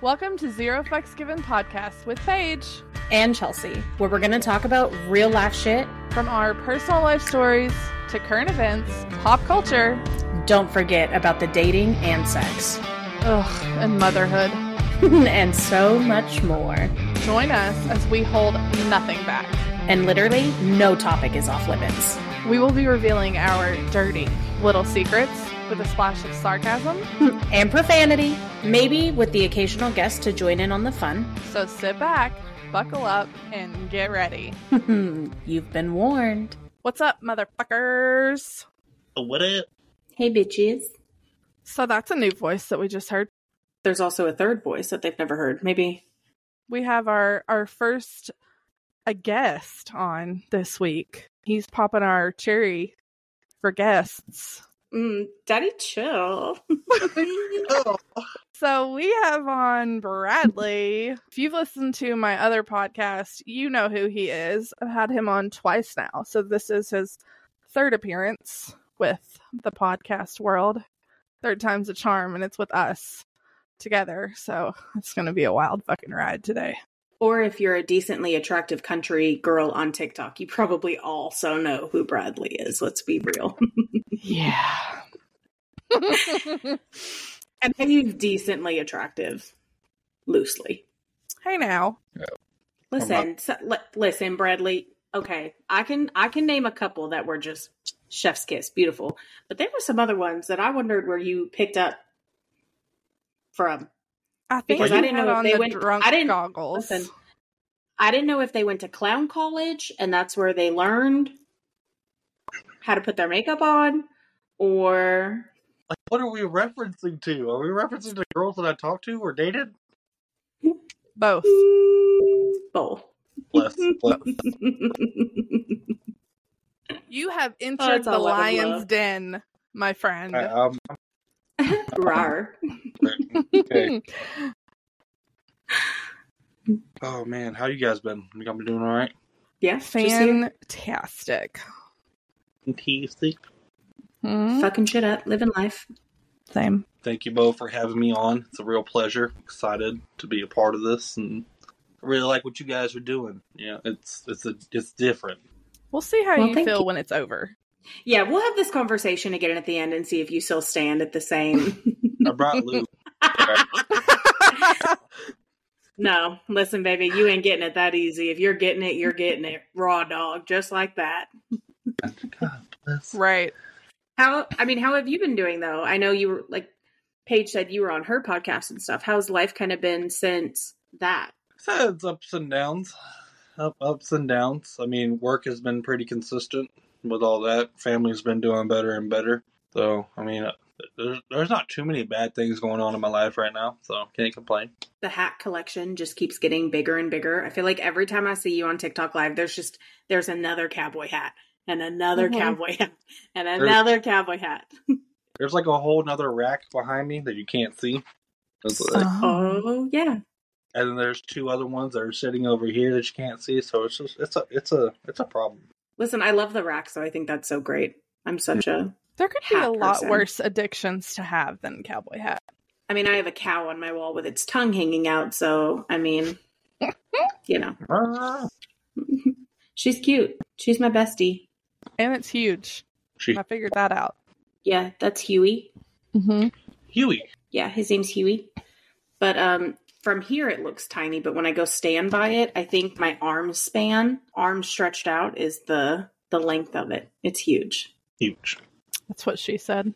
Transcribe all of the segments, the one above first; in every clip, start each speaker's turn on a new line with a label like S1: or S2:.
S1: Welcome to Zero Fucks Given podcast with Paige.
S2: and Chelsea, where we're going to talk about real life shit.
S1: From our personal life stories to current events, pop culture,
S2: Don't forget about the dating and sex,
S1: ugh, and motherhood.
S2: and so much more.
S1: Join us as we hold nothing back.
S2: And literally, no topic is off limits.
S1: We will be revealing our dirty little secrets with a splash of sarcasm.
S2: And profanity, maybe with the occasional guest to join in on the fun.
S1: So sit back, buckle up, and get ready.
S2: You've been warned.
S1: What's up, motherfuckers?
S3: What up?
S2: Hey, bitches.
S1: So that's a new voice that we just heard.
S2: There's also a third voice that they've never heard. Maybe.
S1: We have our our first a guest on this week. He's popping our cherry for guests.
S2: Mm, Daddy, chill.
S1: So we have on Bradley. If you've listened to my other podcast, you know who he is. I've had him on twice now. So this is his third appearance with the podcast world. Third time's a charm, and it's with us together. So it's going to be a wild fucking ride today.
S4: Or if you're a decently attractive country girl on TikTok, you probably also know who Bradley is. Let's be real.
S1: Yeah.
S4: and he's decently attractive, loosely.
S1: hey now.
S4: Listen, so, li- listen, Bradley. Okay, I can I can name a couple that were just chef's kiss, beautiful. But there were some other ones that I wondered where you picked up from.
S1: I think
S4: Because I didn't know if they
S1: the
S4: went-
S1: drunk
S4: I didn't-
S1: goggles.
S4: Listen, I didn't know if they went to clown college and that's where they learned how to put their makeup on, or
S3: Like, what are we referencing to? Are we referencing to girls that I talked to or dated?
S1: Both.
S4: both.
S3: Bless, bless.
S1: You have entered
S4: that's
S1: the
S4: all I would
S1: lion's
S4: love.
S1: den, my friend.
S3: I, um,
S4: Rar.
S3: okay. Oh man, how you guys been? You guys been doing all right?
S4: Yeah, just here,
S1: Fantastic.
S3: Fantastic.
S1: Hmm?
S4: fucking shit up, living life.
S1: Same.
S3: Thank you both for having me on. It's a real pleasure. Excited to be a part of this, and I really like what you guys are doing. Yeah, it's it's a it's different.
S1: We'll see how
S4: Well,
S1: you feel
S4: you.
S1: when it's over.
S4: Yeah, we'll have this conversation again at the end and see if you still stand at the same.
S3: I brought Lou.
S4: no, listen, baby, you ain't getting it that easy. If you're getting it, you're getting it raw dog, just like that.
S3: God bless.
S1: right.
S4: How? I mean, how have you been doing though? I know you were like Paige said you were on her podcast and stuff. How's life kind of been since that?
S3: So it's ups and downs, up ups and downs. I mean, work has been pretty consistent with all that. Family's been doing better and better. So I mean, there's there's not too many bad things going on in my life right now. So can't complain.
S4: The hat collection just keeps getting bigger and bigger. I feel like every time I see you on TikTok live, there's just there's another cowboy hat and another
S1: Mhm.
S4: cowboy hat and another cowboy hat.
S3: There's like a whole nother rack behind me that you can't see. Like-
S4: Oh yeah.
S3: and then there's two other ones that are sitting over here that you can't see. So it's just it's a it's a it's a problem.
S4: Listen, I love the rack, so I think that's so great. I'm such a
S1: There could be
S4: Hat
S1: a lot
S4: person.
S1: worse addictions to have than cowboy hat.
S4: I mean, I have a cow on my wall with its tongue hanging out, so I mean, you know, she's cute. She's my bestie.
S1: And it's huge.
S3: She
S1: I figured that out.
S4: Yeah, that's Huey.
S1: Mm-hmm.
S3: Huey.
S4: Yeah, his name's Huey. But um from here it looks tiny, but when I go stand by it, I think my arm span, arm stretched out is the the length of it. It's huge.
S3: Huge.
S1: That's what she said.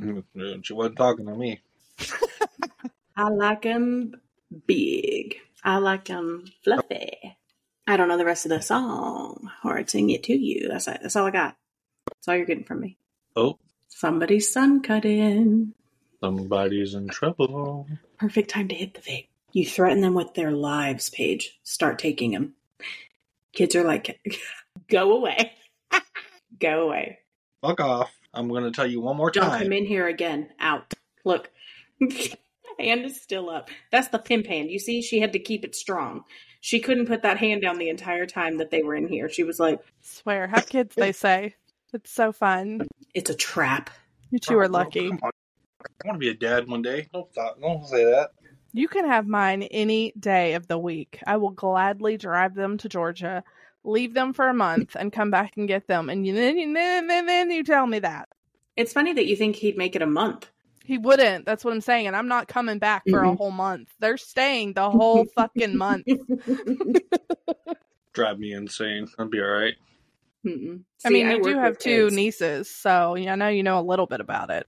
S1: Mm-hmm.
S3: She wasn't talking to me.
S4: I like 'em big. I like 'em fluffy. I don't know the rest of the song, or I'd sing it to you. That's it. that's all I got. That's all you're getting from me.
S3: Oh,
S4: Somebody's sun cut in.
S3: somebody's in trouble.
S4: Perfect time to hit the vape. You threaten them with their lives, Paige. Start taking them. Kids are like, go away. go away.
S3: Fuck off. I'm going to tell you one more
S4: Don't
S3: time.
S4: come in here again. Out. Look. hand is still up. That's the pimp hand. You see, she had to keep it strong. She couldn't put that hand down the entire time that they were in here. She was like,
S1: Swear, have kids, they say. It's so fun.
S4: it's a trap.
S1: You two are
S3: Oh,
S1: lucky.
S3: come on. I want to be a dad one day. Don't stop. Don't say that.
S1: You can have mine any day of the week. I will gladly drive them to Georgia, leave them for a month, and come back and get them. And you- then, then, then, then you tell me that.
S4: It's funny that you think he'd make it a month.
S1: He wouldn't. That's what I'm saying. And I'm not coming back for a
S4: Mhm.
S1: whole month. They're staying the whole fucking month.
S3: Drive me insane. I'll be all right.
S4: Mm-mm.
S1: I
S4: See,
S1: mean, you
S4: work
S1: do have two
S4: kids.
S1: nieces, so yeah, I know you know a little bit about it.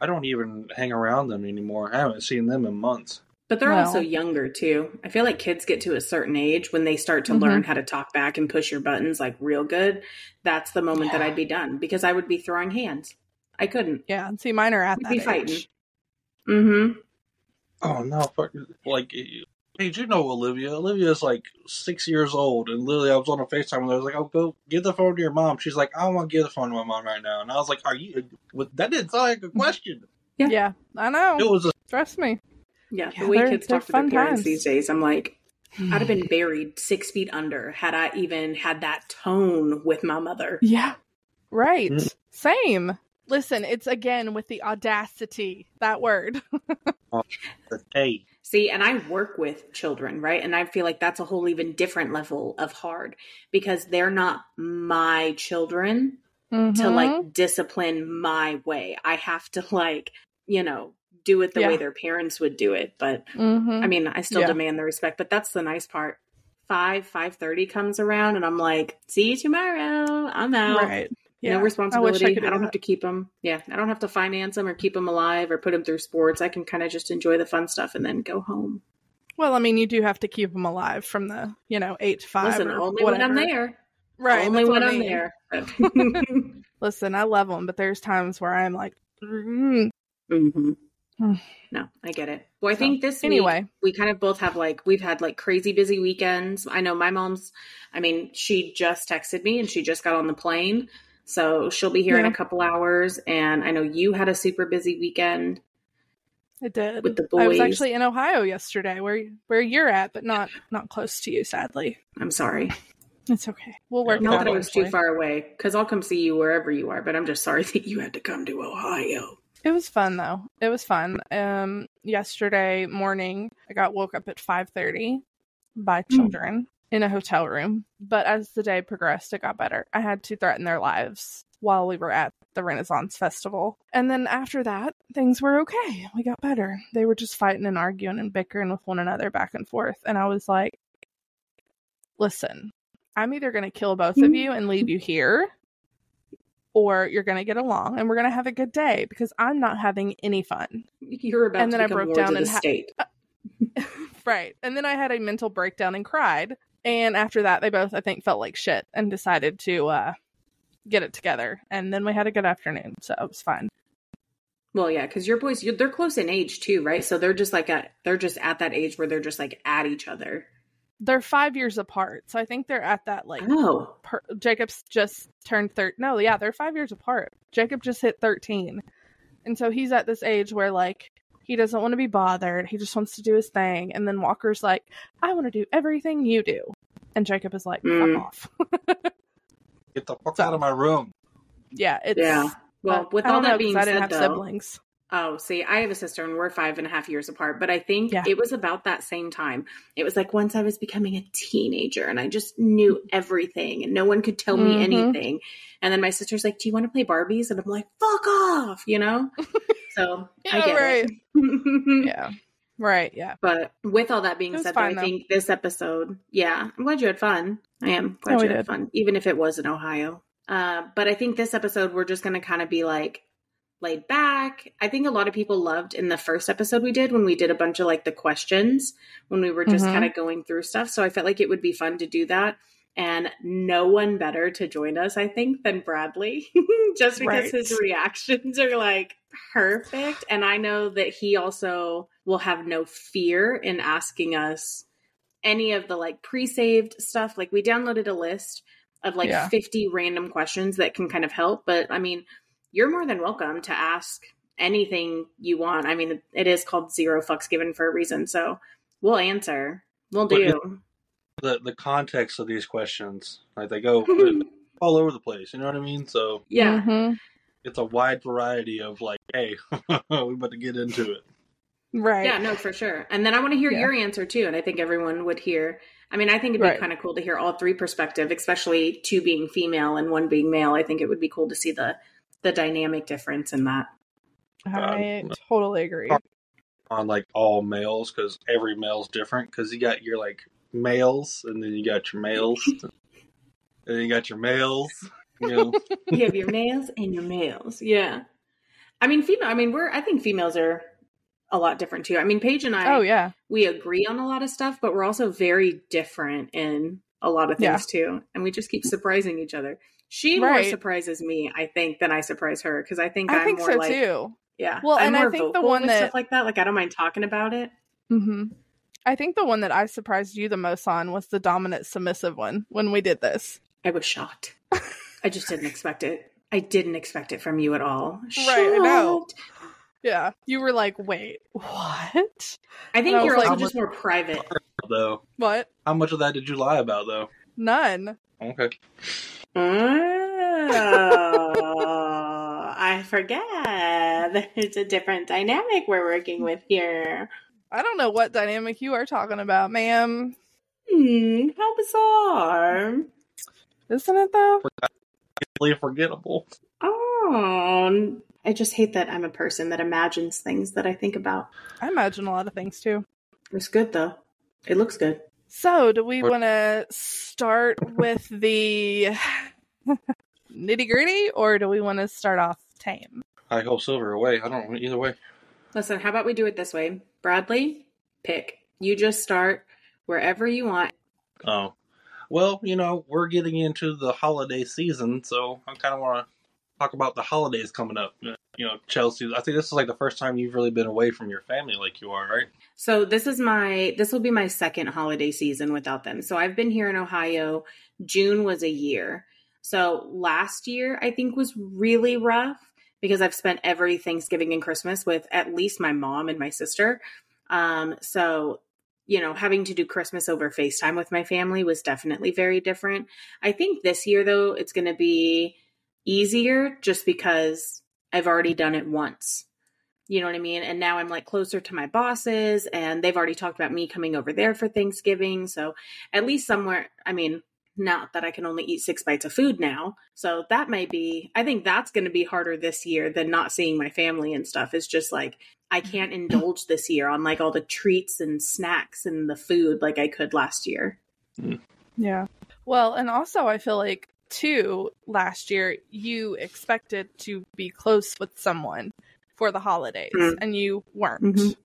S3: I don't even hang around them anymore. I haven't seen them in months.
S4: But they're
S1: Well-
S4: also younger too. I feel like kids get to a certain age when they start to
S1: Mhm.
S4: learn how to talk back and push your buttons like real good. That's the moment that I'd be done because I would be throwing hands. I couldn't.
S1: Yeah, see, mine are at
S4: We'd
S1: that
S4: be
S1: age.
S4: fighting. Mm-hmm.
S3: Oh no, fuck. Like, hey, did you know Olivia? Olivia's like six years old, and literally, I was on a FaceTime and I was like, "Oh, go give the phone to your mom." She's like, "I don't want to give the phone to my mom right now," and I was like, "Are you?" That didn't sound like a question.
S4: Yeah.
S1: Yeah, I know.
S3: It was a
S1: Trust me.
S4: Yeah,
S1: Yeah,
S4: the way kids talk to their parents
S1: times.
S4: these days, I'm like, I'd have been buried six feet under had I even had that tone with my mother.
S1: Yeah. Right.
S3: Mm.
S1: Same. Listen, it's again with the audacity, that word.
S3: hey.
S4: See, and I work with children, right? And I feel like that's a whole even different level of hard because they're not my children to
S1: Mhm.
S4: like discipline my way. I have to like, you know, do it the
S1: Yeah.
S4: way their parents would do it. But
S1: Mhm.
S4: I mean, I still
S1: Yeah.
S4: demand the respect, but that's the nice part. Five, five thirty comes around and I'm like, see you tomorrow. I'm out.
S1: right. Yeah.
S4: No responsibility.
S1: I
S4: I,
S1: could do
S4: don't
S1: that.
S4: have to keep them. Yeah, I don't have to finance them or keep them alive or put them through sports. I can kind of just enjoy the fun stuff and then go home.
S1: Well, I mean, you do have to keep them alive from the, you know, eight to five.
S4: Listen, only when I'm there.
S1: Right.
S4: only when
S1: I
S4: I'm
S1: mean.
S4: there.
S1: Listen, I love them, but there's times where I'm like, mm.
S4: hmm
S1: Hmm. Mm.
S4: No, I get it. Well, I
S1: So,
S4: think this
S1: anyway.
S4: week we kind of both have like we've had like crazy busy weekends. I know my mom's. I mean, she just texted me and she just got on the plane, so she'll be here in a couple hours. And I know you had a super busy weekend.
S1: It did.
S4: With the boys.
S1: I was actually in Ohio yesterday, where where you're at, but not not close to you, sadly.
S4: I'm sorry,
S1: It's okay. We'll work.
S4: not that it was too far away, because I'll come see you wherever you are. But I'm just sorry that you had to come to Ohio.
S1: It was fun though. It was fun. Um, yesterday morning, I got woke up at five thirty by
S4: Hmm.
S1: children in a hotel room. But as the day progressed, it got better. I had to threaten their lives while we were at the Renaissance Festival, and then after that, things were okay. We got better. They were just fighting and arguing and bickering with one another back and forth, and I was like, "Listen, I'm either going to kill both of you and leave you here." Or you're gonna get along and we're gonna have a good day because I'm not having any fun.
S4: You're about
S1: And
S4: to
S1: then I broke down and ha-
S4: state.
S1: right. And then I had a mental breakdown and cried. And after that, they both, I think, felt like shit and decided to uh, get it together. And then we had a good afternoon. So it was fine.
S4: Well, yeah, because your boys, you're, they're close in age too, right? So they're just like at they're just at that age where they're just like at each other.
S1: They're five years apart. So I think they're at that, like,
S4: Oh,
S1: per- Jacob's just turned 13. No, yeah, they're five years apart. Jacob just hit 13. And so he's at this age where, like, he doesn't want to be bothered. He just wants to do his thing. And then Walker's like, I want to do everything you do. And Jacob is like,
S4: Mm.
S1: fuck off.
S3: Get the fuck
S1: So-
S3: out of my room.
S1: yeah, it's.
S4: Yeah. well, with
S1: I
S4: all
S1: don't know,
S4: that
S1: 'cause
S4: being
S1: I didn't
S4: said,
S1: have
S4: though,
S1: siblings.
S4: Oh, see, I have a sister and we're five and a half years apart, but I think
S1: Yeah.
S4: it was about that same time. It was like once I was becoming a teenager and I just knew everything and no one could tell me
S1: Mhm.
S4: anything. And then my sister's like, "Do you want to play Barbies?" And I'm like, "Fuck off," you know. So I
S1: Yeah,
S4: get
S1: right.
S4: it.
S1: Yeah. Right. Yeah.
S4: But with all that being said, though, I think this episode, yeah, I'm glad you had fun. I am glad
S1: we
S4: you had
S1: did.
S4: fun, even if it was in Ohio. Uh, but I think this episode, we're just going to kind of be like laid back. I think a lot of people loved in the first episode we did when we did a bunch of like the questions when we were just
S1: Mhm.
S4: kind of going through stuff. So I felt like it would be fun to do that. And no one better to join us, I think, than Bradley, just because
S1: Right.
S4: his reactions are like perfect. And I know that he also will have no fear in asking us any of the like pre saved stuff. Like we downloaded a list of like
S1: Yeah.
S4: 50 random questions that can kind of help. But I mean, you're more than welcome to ask anything you want. I mean, it is called Zero Fucks Given for a reason. So we'll answer. We'll do.
S3: The the context of these questions, like they go all over the place. You know what I mean? So
S4: Yeah.
S1: Mhm.
S3: it's a wide variety of like, hey, we about to get into it.
S1: Right.
S4: Yeah, no, for sure. And then I want to hear
S1: Yeah.
S4: your answer too. And I think everyone would hear. I mean, I think it'd be
S1: Right.
S4: kind of cool to hear all three perspective, especially two being female and one being male. I think it would be cool to see the the dynamic difference in that.
S1: I totally agree.
S3: on like all males because every male's different. Because you got your like males, and then you got your males, and then you got your males. You know,
S4: you have your males and your males. Yeah. I mean, female. I mean, we're. I think females are a lot different too. I mean, Paige and I.
S1: Oh yeah.
S4: we agree on a lot of stuff, but we're also very different in a lot of things too. And we just keep surprising each other. She more surprises me, I think, than I surprise her because I think
S1: I
S4: am
S1: think
S4: more
S1: so
S4: like,
S1: too.
S4: yeah.
S1: Well,
S4: I'm
S1: and I think the one that-
S4: stuff like that, like I don't mind talking about it.
S1: hmm I think the one that I surprised you the most on was the dominant submissive one when we did this.
S4: I was shocked. I just didn't expect it. I didn't expect it from you at all.
S1: Right, I know. Yeah. You were like, wait, what?
S4: I think
S1: I
S4: you're
S1: was
S4: also
S1: like-
S4: just more private.
S3: though,
S1: What?
S3: how much of that did you lie about though?
S1: None.
S3: Okay,
S4: Oh, I forget. There's a different dynamic we're working with here.
S1: I don't know what dynamic you are talking about, ma'am.
S4: Hmm, how bizarre.
S1: Isn't it though?
S3: easily forgettable.
S4: Oh, I just hate that I'm a person that imagines things that I think about.
S1: I imagine a lot of things too.
S4: It's good though. It looks good.
S1: So, do we want to start with the nitty gritty or do we want to start off tame?
S3: I hope silver away. I don't either way.
S4: Listen, how about we do it this way? Bradley, pick. You just start wherever you want.
S3: Oh, well, you know, we're getting into the holiday season, so I kind of want to talk about the holidays coming up. You know, Chelsea. I think this is like the first time you've really been away from your family, like you are, right?
S4: So this is my this will be my second holiday season without them. So I've been here in Ohio. June was a year. So last year I think was really rough because I've spent every Thanksgiving and Christmas with at least my mom and my sister. Um so you know, having to do Christmas over FaceTime with my family was definitely very different. I think this year though it's going to be easier just because I've already done it once. You know what I mean? And now I'm like closer to my bosses and they've already talked about me coming over there for Thanksgiving. So at least somewhere, I mean, not that I can only eat six bites of food now. So that may be, I think that's going to be harder this year than not seeing my family and stuff. Is just like, I mm-hmm. can't indulge this year on like all the treats and snacks and the food like I could last year. Mm.
S1: Yeah. Well, and also I feel like too last year you expected to be close with someone for the holidays
S4: Mhm.
S1: and you weren't.
S4: Mhm.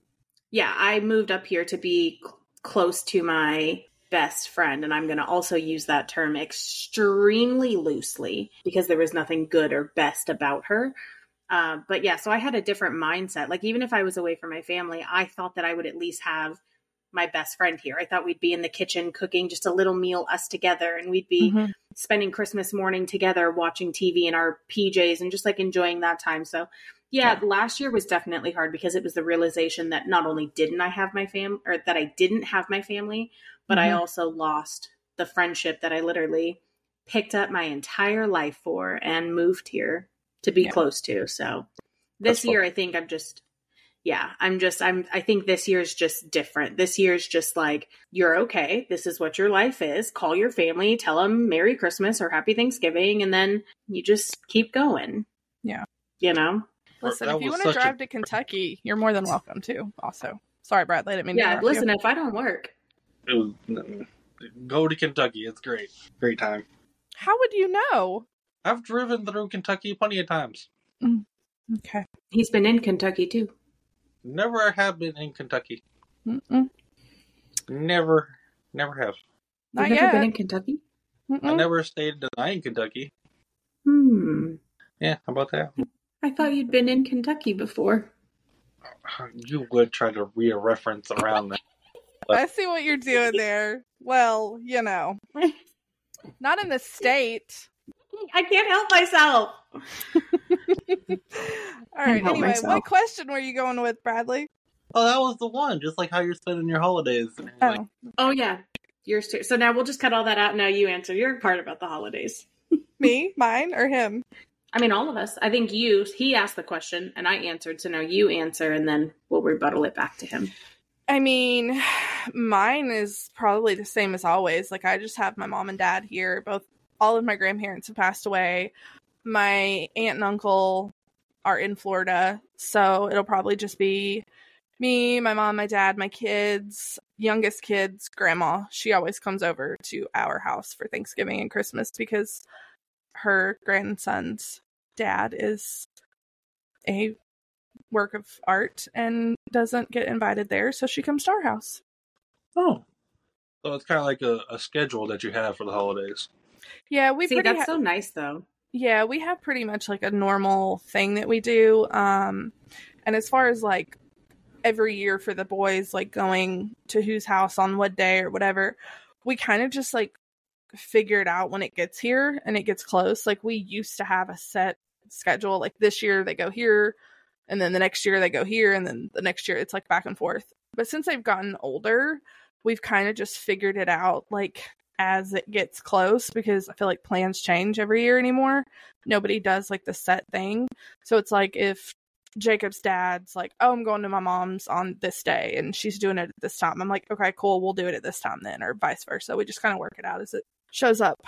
S4: Yeah, I moved up here to be cl- close to my best friend, and I'm going to also use that term extremely loosely because there was nothing good or best about her. Uh, but yeah, so I had a different mindset. Like, even if I was away from my family, I thought that I would at least have my best friend here. I thought we'd be in the kitchen cooking just a little meal, us together, and we'd be
S1: Mhm.
S4: spending Christmas morning together watching TV in our PJs and just like enjoying that time. So, yeah, last year was definitely hard because it was the realization that not only didn't I have my fam or that I didn't have my family, but I
S1: Mhm.
S4: also lost the friendship that I literally picked up my entire life for and moved here to be
S1: Yeah.
S4: close to. So, this
S3: That's
S4: year I think I'm just yeah, I'm just I'm I think this year's just different. This year's just like you're okay. This is what your life is. Call your family, tell them Merry Christmas or Happy Thanksgiving and then you just keep going.
S1: Yeah.
S4: You know.
S1: Listen,
S3: That
S1: if you want to
S3: such a-
S1: drive to Kentucky, you're more than welcome to. Also, sorry, Bradley, I didn't mean to
S4: Yeah,
S1: interrupt you.
S4: listen, if I don't work,
S3: It was, go to Kentucky. It's great. Great time.
S1: How would you know?
S3: I've driven through Kentucky plenty of times.
S1: Okay.
S4: he's been in Kentucky too.
S3: Never have been in Kentucky.
S1: Mm-mm.
S3: Never, never have.
S1: Not
S4: You've never
S1: yet.
S4: been in Kentucky?
S3: I
S1: Mm-mm.
S3: never stayed in Kentucky.
S4: Hmm.
S3: Yeah, how about that?
S4: I thought you'd been in Kentucky before.
S3: You would try to read a reference around that.
S1: I see what you're doing there. Well, you know, not in the state.
S4: I can't help myself.
S1: All right. Anyway,
S4: myself.
S1: what question were you going with, Bradley?
S3: Oh, that was the one. Just like how you're spending your holidays. And like,
S1: Oh,
S4: Oh yeah, yours too. So now we'll just cut all that out. Now you answer your part about the holidays.
S1: me, mine, or him?
S4: I mean, all of us. I think you, he asked the question and I answered. So now you answer and then we'll rebuttal it back to him.
S1: I mean, mine is probably the same as always. Like, I just have my mom and dad here. Both, all of my grandparents have passed away. My aunt and uncle are in Florida. So it'll probably just be me, my mom, my dad, my kids, youngest kids, grandma. She always comes over to our house for Thanksgiving and Christmas because her grandson's dad is a work of art and doesn't get invited there, so she comes to our house.
S3: Oh, so it's kind of like a, a schedule that you have for the holidays.
S1: Yeah, we
S4: See,
S1: pretty
S4: that's
S1: ha-
S4: so nice though.
S1: yeah we have pretty much like a normal thing that we do. Um, and as far as like every year for the boys, like going to whose house on what day or whatever, we kind of just like figure it out when it gets here and it gets close. Like we used to have a set schedule. Like this year they go here, and then the next year they go here, and then the next year it's like back and forth. But since I've gotten older, we've kind of just figured it out like as it gets close because I feel like plans change every year anymore. Nobody does like the set thing. So it's like if Jacob's dad's like, "Oh, I'm going to my mom's on this day and she's doing it at this time." I'm like, "Okay, cool. We'll do it at this time then," or vice versa. We just kind of work it out as it shows up.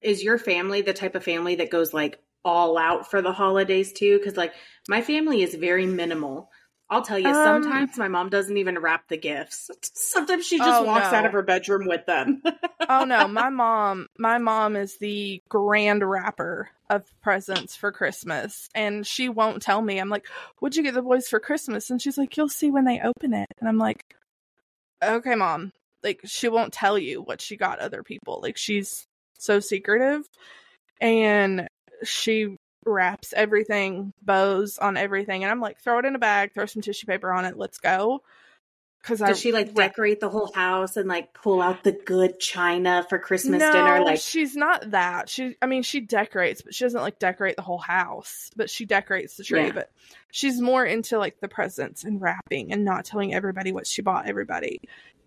S4: Is your family the type of family that goes like all out for the holidays too? Because like my family is very minimal. I'll tell you,
S1: Um,
S4: sometimes my mom doesn't even wrap the gifts. Sometimes she just
S1: Oh,
S4: walks
S1: no.
S4: out of her bedroom with them.
S1: oh no, my mom, my mom is the grand wrapper of presents for Christmas, and she won't tell me. I'm like, "What'd you get the boys for Christmas?" And she's like, "You'll see when they open it." And I'm like, "Okay, mom." Like she won't tell you what she got other people. Like she's so secretive, and she wraps everything, bows on everything, and I'm like, "Throw it in a bag, throw some tissue paper on it, let's go." Because
S4: Does she like decorate the whole house and like pull out the good china for Christmas
S1: no,
S4: dinner? Like
S1: she's not that. She, I mean, she decorates, but she doesn't like decorate the whole house. But she decorates the tree.
S4: Yeah.
S1: But she's more into like the presents and wrapping and not telling everybody what she bought everybody.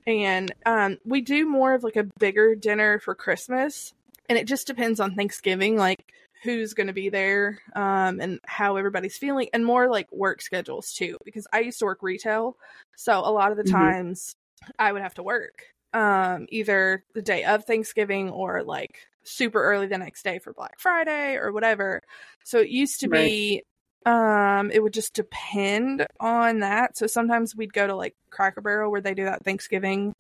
S1: And um, we do more of like a bigger dinner for Christmas, and it just depends on Thanksgiving, like who's going to be there, um, and how everybody's feeling, and more like work schedules too. Because I used to work retail, so a lot of the
S4: Mhm.
S1: times I would have to work um either the day of Thanksgiving or like super early the next day for Black Friday or whatever. So it used to be um it would just depend on that. So sometimes we'd go to like Cracker Barrel where they do that Thanksgiving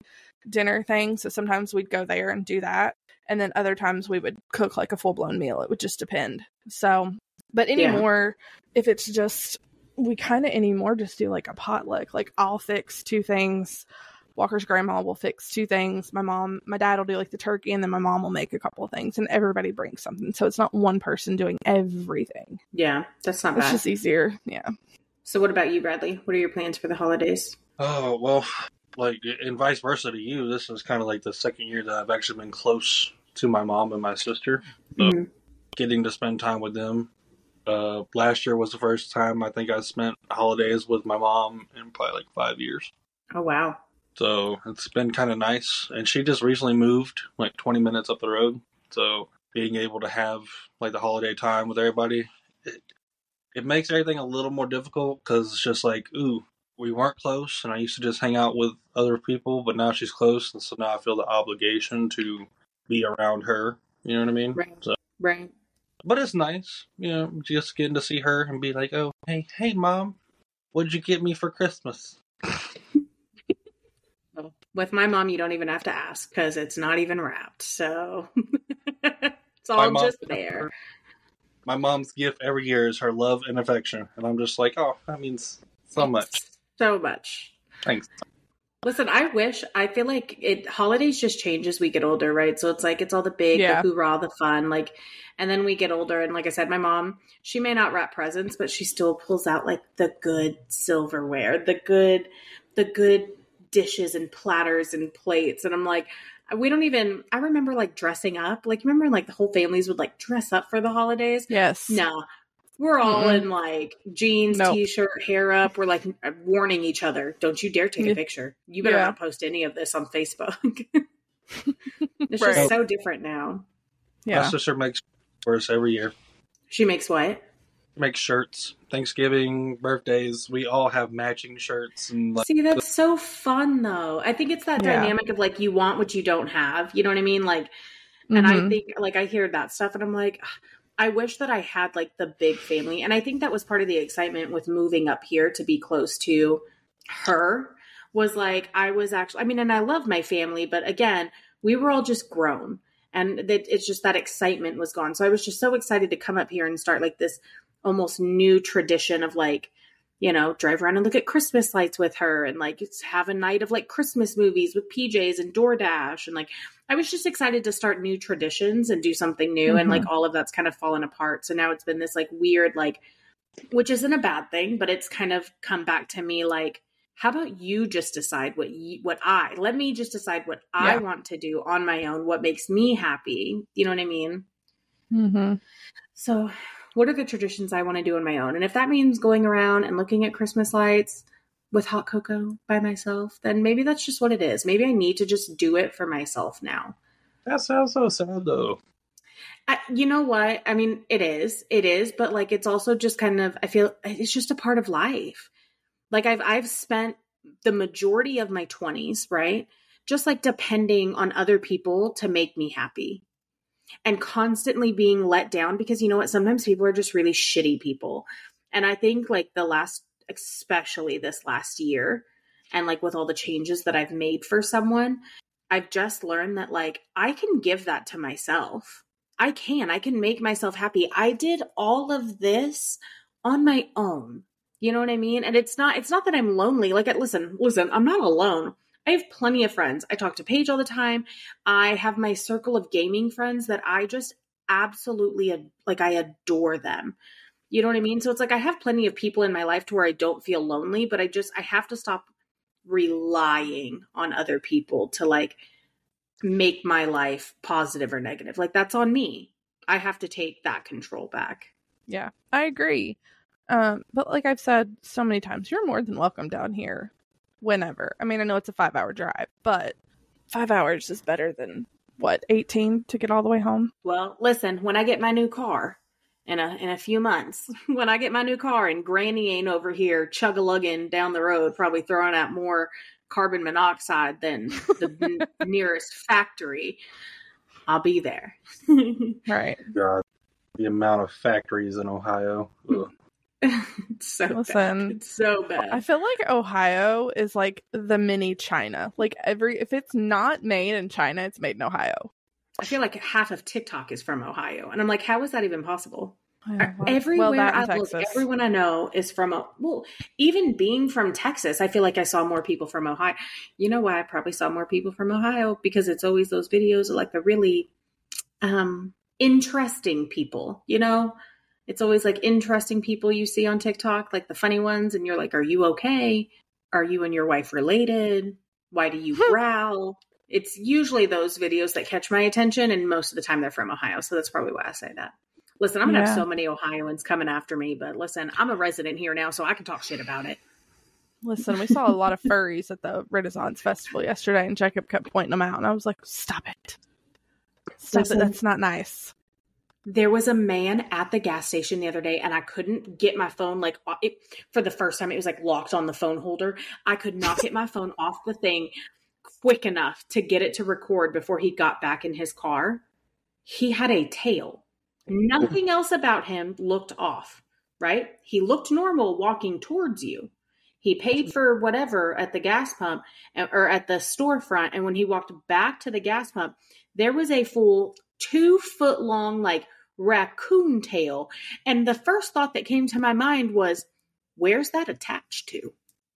S1: dinner thing. So sometimes we'd go there and do that. And then other times we would cook like a full blown meal. It would just depend. So but
S4: Yeah.
S1: anymore if it's just we kind of anymore just do like a potluck. Like I'll fix two things. Walker's grandma will fix two things. My mom, my dad will do like the turkey, and then my mom will make a couple of things, and everybody brings something. So it's not one person doing everything.
S4: yeah, that's not
S1: It's
S4: bad.
S1: just easier. Yeah.
S4: So what about you, Bradley? What are your plans for the holidays?
S3: Oh well, like and vice versa to you. This is kind of like the second year that I've actually been close to my mom and my sister, So-
S4: Mhm.
S3: getting to spend time with them. Uh, last year was the first time I think I spent holidays with my mom in probably like five years.
S4: Oh wow.
S3: So it's been kind of nice. And she just recently moved like 20 minutes up the road. So being able to have like the holiday time with everybody, it, it makes everything a little more difficult because it's just like, ooh, we weren't close. And I used to just hang out with other people, but now she's close. And so now I feel the obligation to be around her. You know what I mean?
S4: Right.
S3: So,
S4: Right.
S3: but it's nice, you know, just getting to see her and be like, oh, hey, hey, mom, what'd you get me for Christmas?
S4: Well, With my mom, you don't even have to ask because it's not even wrapped. So it's all
S3: mom-
S4: just there.
S3: my mom's gift every year is her love and affection, and I'm just like, oh, that means so much.
S4: So much.
S3: Thanks.
S4: Listen, I wish I feel like it holidays just change as we get older, right? So it's like it's all the big,
S1: Yeah.
S4: the hoorah, the fun, like and then we get older and like I said, my mom, she may not wrap presents, but she still pulls out like the good silverware, the good the good dishes and platters and plates. And I'm like, we don't even I remember like dressing up. Like remember like the whole families would like dress up for the holidays?
S1: Yes.
S4: No. We're all
S1: Mm-mm.
S4: in like jeans,
S1: Nope.
S4: t-shirt, hair up. We're like warning each other. Don't you dare take a picture. You better
S1: Yeah.
S4: not post any of this on Facebook. it's
S1: Right.
S4: just so different now. Yeah.
S3: My
S1: Yeah.
S3: sister makes it worse every year.
S4: She makes what?
S3: Make shirts. Thanksgiving, birthdays, we all have matching shirts and like
S4: See, that's so fun though. I think it's that
S1: Yeah.
S4: dynamic of like you want what you don't have. You know what I mean? Like, and I
S1: Mhm.
S4: think like I hear that stuff and I'm like, I wish that I had like the big family. And I think that was part of the excitement with moving up here to be close to her was like I was actually I mean, and I love my family, but again, we were all just grown. And that it's just that excitement was gone. So I was just so excited to come up here and start like this almost new tradition of like you know, drive around and look at Christmas lights with her and like have a night of like Christmas movies with PJs and DoorDash. And like, I was just excited to start new traditions and do something new. And like all of that's kind of fallen apart. So now it's been this like weird, like, which isn't a bad thing, but it's kind of come back to me like, how about you just decide what you, what I, let me just decide what I want to do on my own, what makes me happy. You know what I mean?
S1: Mm-hmm.
S4: So, what are the traditions I want to do on my own? And if that means going around and looking at Christmas lights with hot cocoa by myself, then maybe that's just what it is. Maybe I need to just do it for myself now.
S3: that sounds so sad though.
S4: I, you know what? I mean, it is, it is, but like it's also just kind of. I feel it's just a part of life. Like I've I've spent the majority of my twenties, right, just like depending on other people to make me happy, and constantly being let down because you know what? Sometimes people are just really shitty people, and I think like the last, especially this last year, and like with all the changes that I've made for someone, I've just learned that like I can give that to myself. I can. I can make myself happy. I did all of this on my own. You know what I mean? And it's not it's not that I'm lonely. Like listen, listen, I'm not alone. I have plenty of friends. I talk to Paige all the time. I have my circle of gaming friends that I just absolutely ad- like I adore them. You know what I mean? So it's like I have plenty of people in my life to where I don't feel lonely, but I just I have to stop relying on other people to like make my life positive or negative. Like that's on me. I have to take that control back.
S1: Yeah, I agree. Um, but like I've said so many times, you're more than welcome down here whenever. I mean, I know it's a five hour drive, but five hours is better than what, 18 to get all the way home?
S4: Well, listen, when I get my new car in a in a few months, when I get my new car and Granny ain't over here chug a lugging down the road, probably throwing out more carbon monoxide than the n- nearest factory, I'll be there.
S1: Right.
S3: God, the amount of factories in Ohio. Ugh.
S4: it's so
S1: Listen,
S4: bad. It's so bad.
S1: I feel like Ohio is like the mini China. Like every if it's not made in China, it's made in Ohio.
S4: I feel like half of TikTok is from Ohio, and I'm like, how is that even possible?
S1: Yeah, well-
S4: Everywhere
S1: well,
S4: I
S1: and
S4: look, everyone I know is from a well. Even being from Texas, I feel like I saw more people from Ohio. You know why? I probably saw more people from Ohio because it's always those videos of like the really um interesting people. You know, it's always like interesting people you see on TikTok, like the funny ones, and you're like, "Are you okay? Are you and your wife related? Why do you hmm. growl?" It's usually those videos that catch my attention, and most of the time they're from Ohio, so that's probably why I say that. Listen, I'm gonna
S1: Yeah.
S4: have so many Ohioans coming after me, but listen, I'm a resident here now, so I can talk shit about it.
S1: Listen, we saw a lot of furries at the Renaissance Festival yesterday, and Jacob kept pointing them out, and I was like, "Stop it! Stop
S4: Listen.
S1: it! That's not nice."
S4: There was a man at the gas station the other day, and I couldn't get my phone like it, for the first time. It was like locked on the phone holder. I could not get my phone off the thing quick enough to get it to record before he got back in his car. He had a tail. Nothing else about him looked off. Right? He looked normal walking towards you. He paid for whatever at the gas pump uh, or at the storefront, and when he walked back to the gas pump, there was a full two foot long like raccoon tail. And the first thought that came to my mind was, where's that attached to?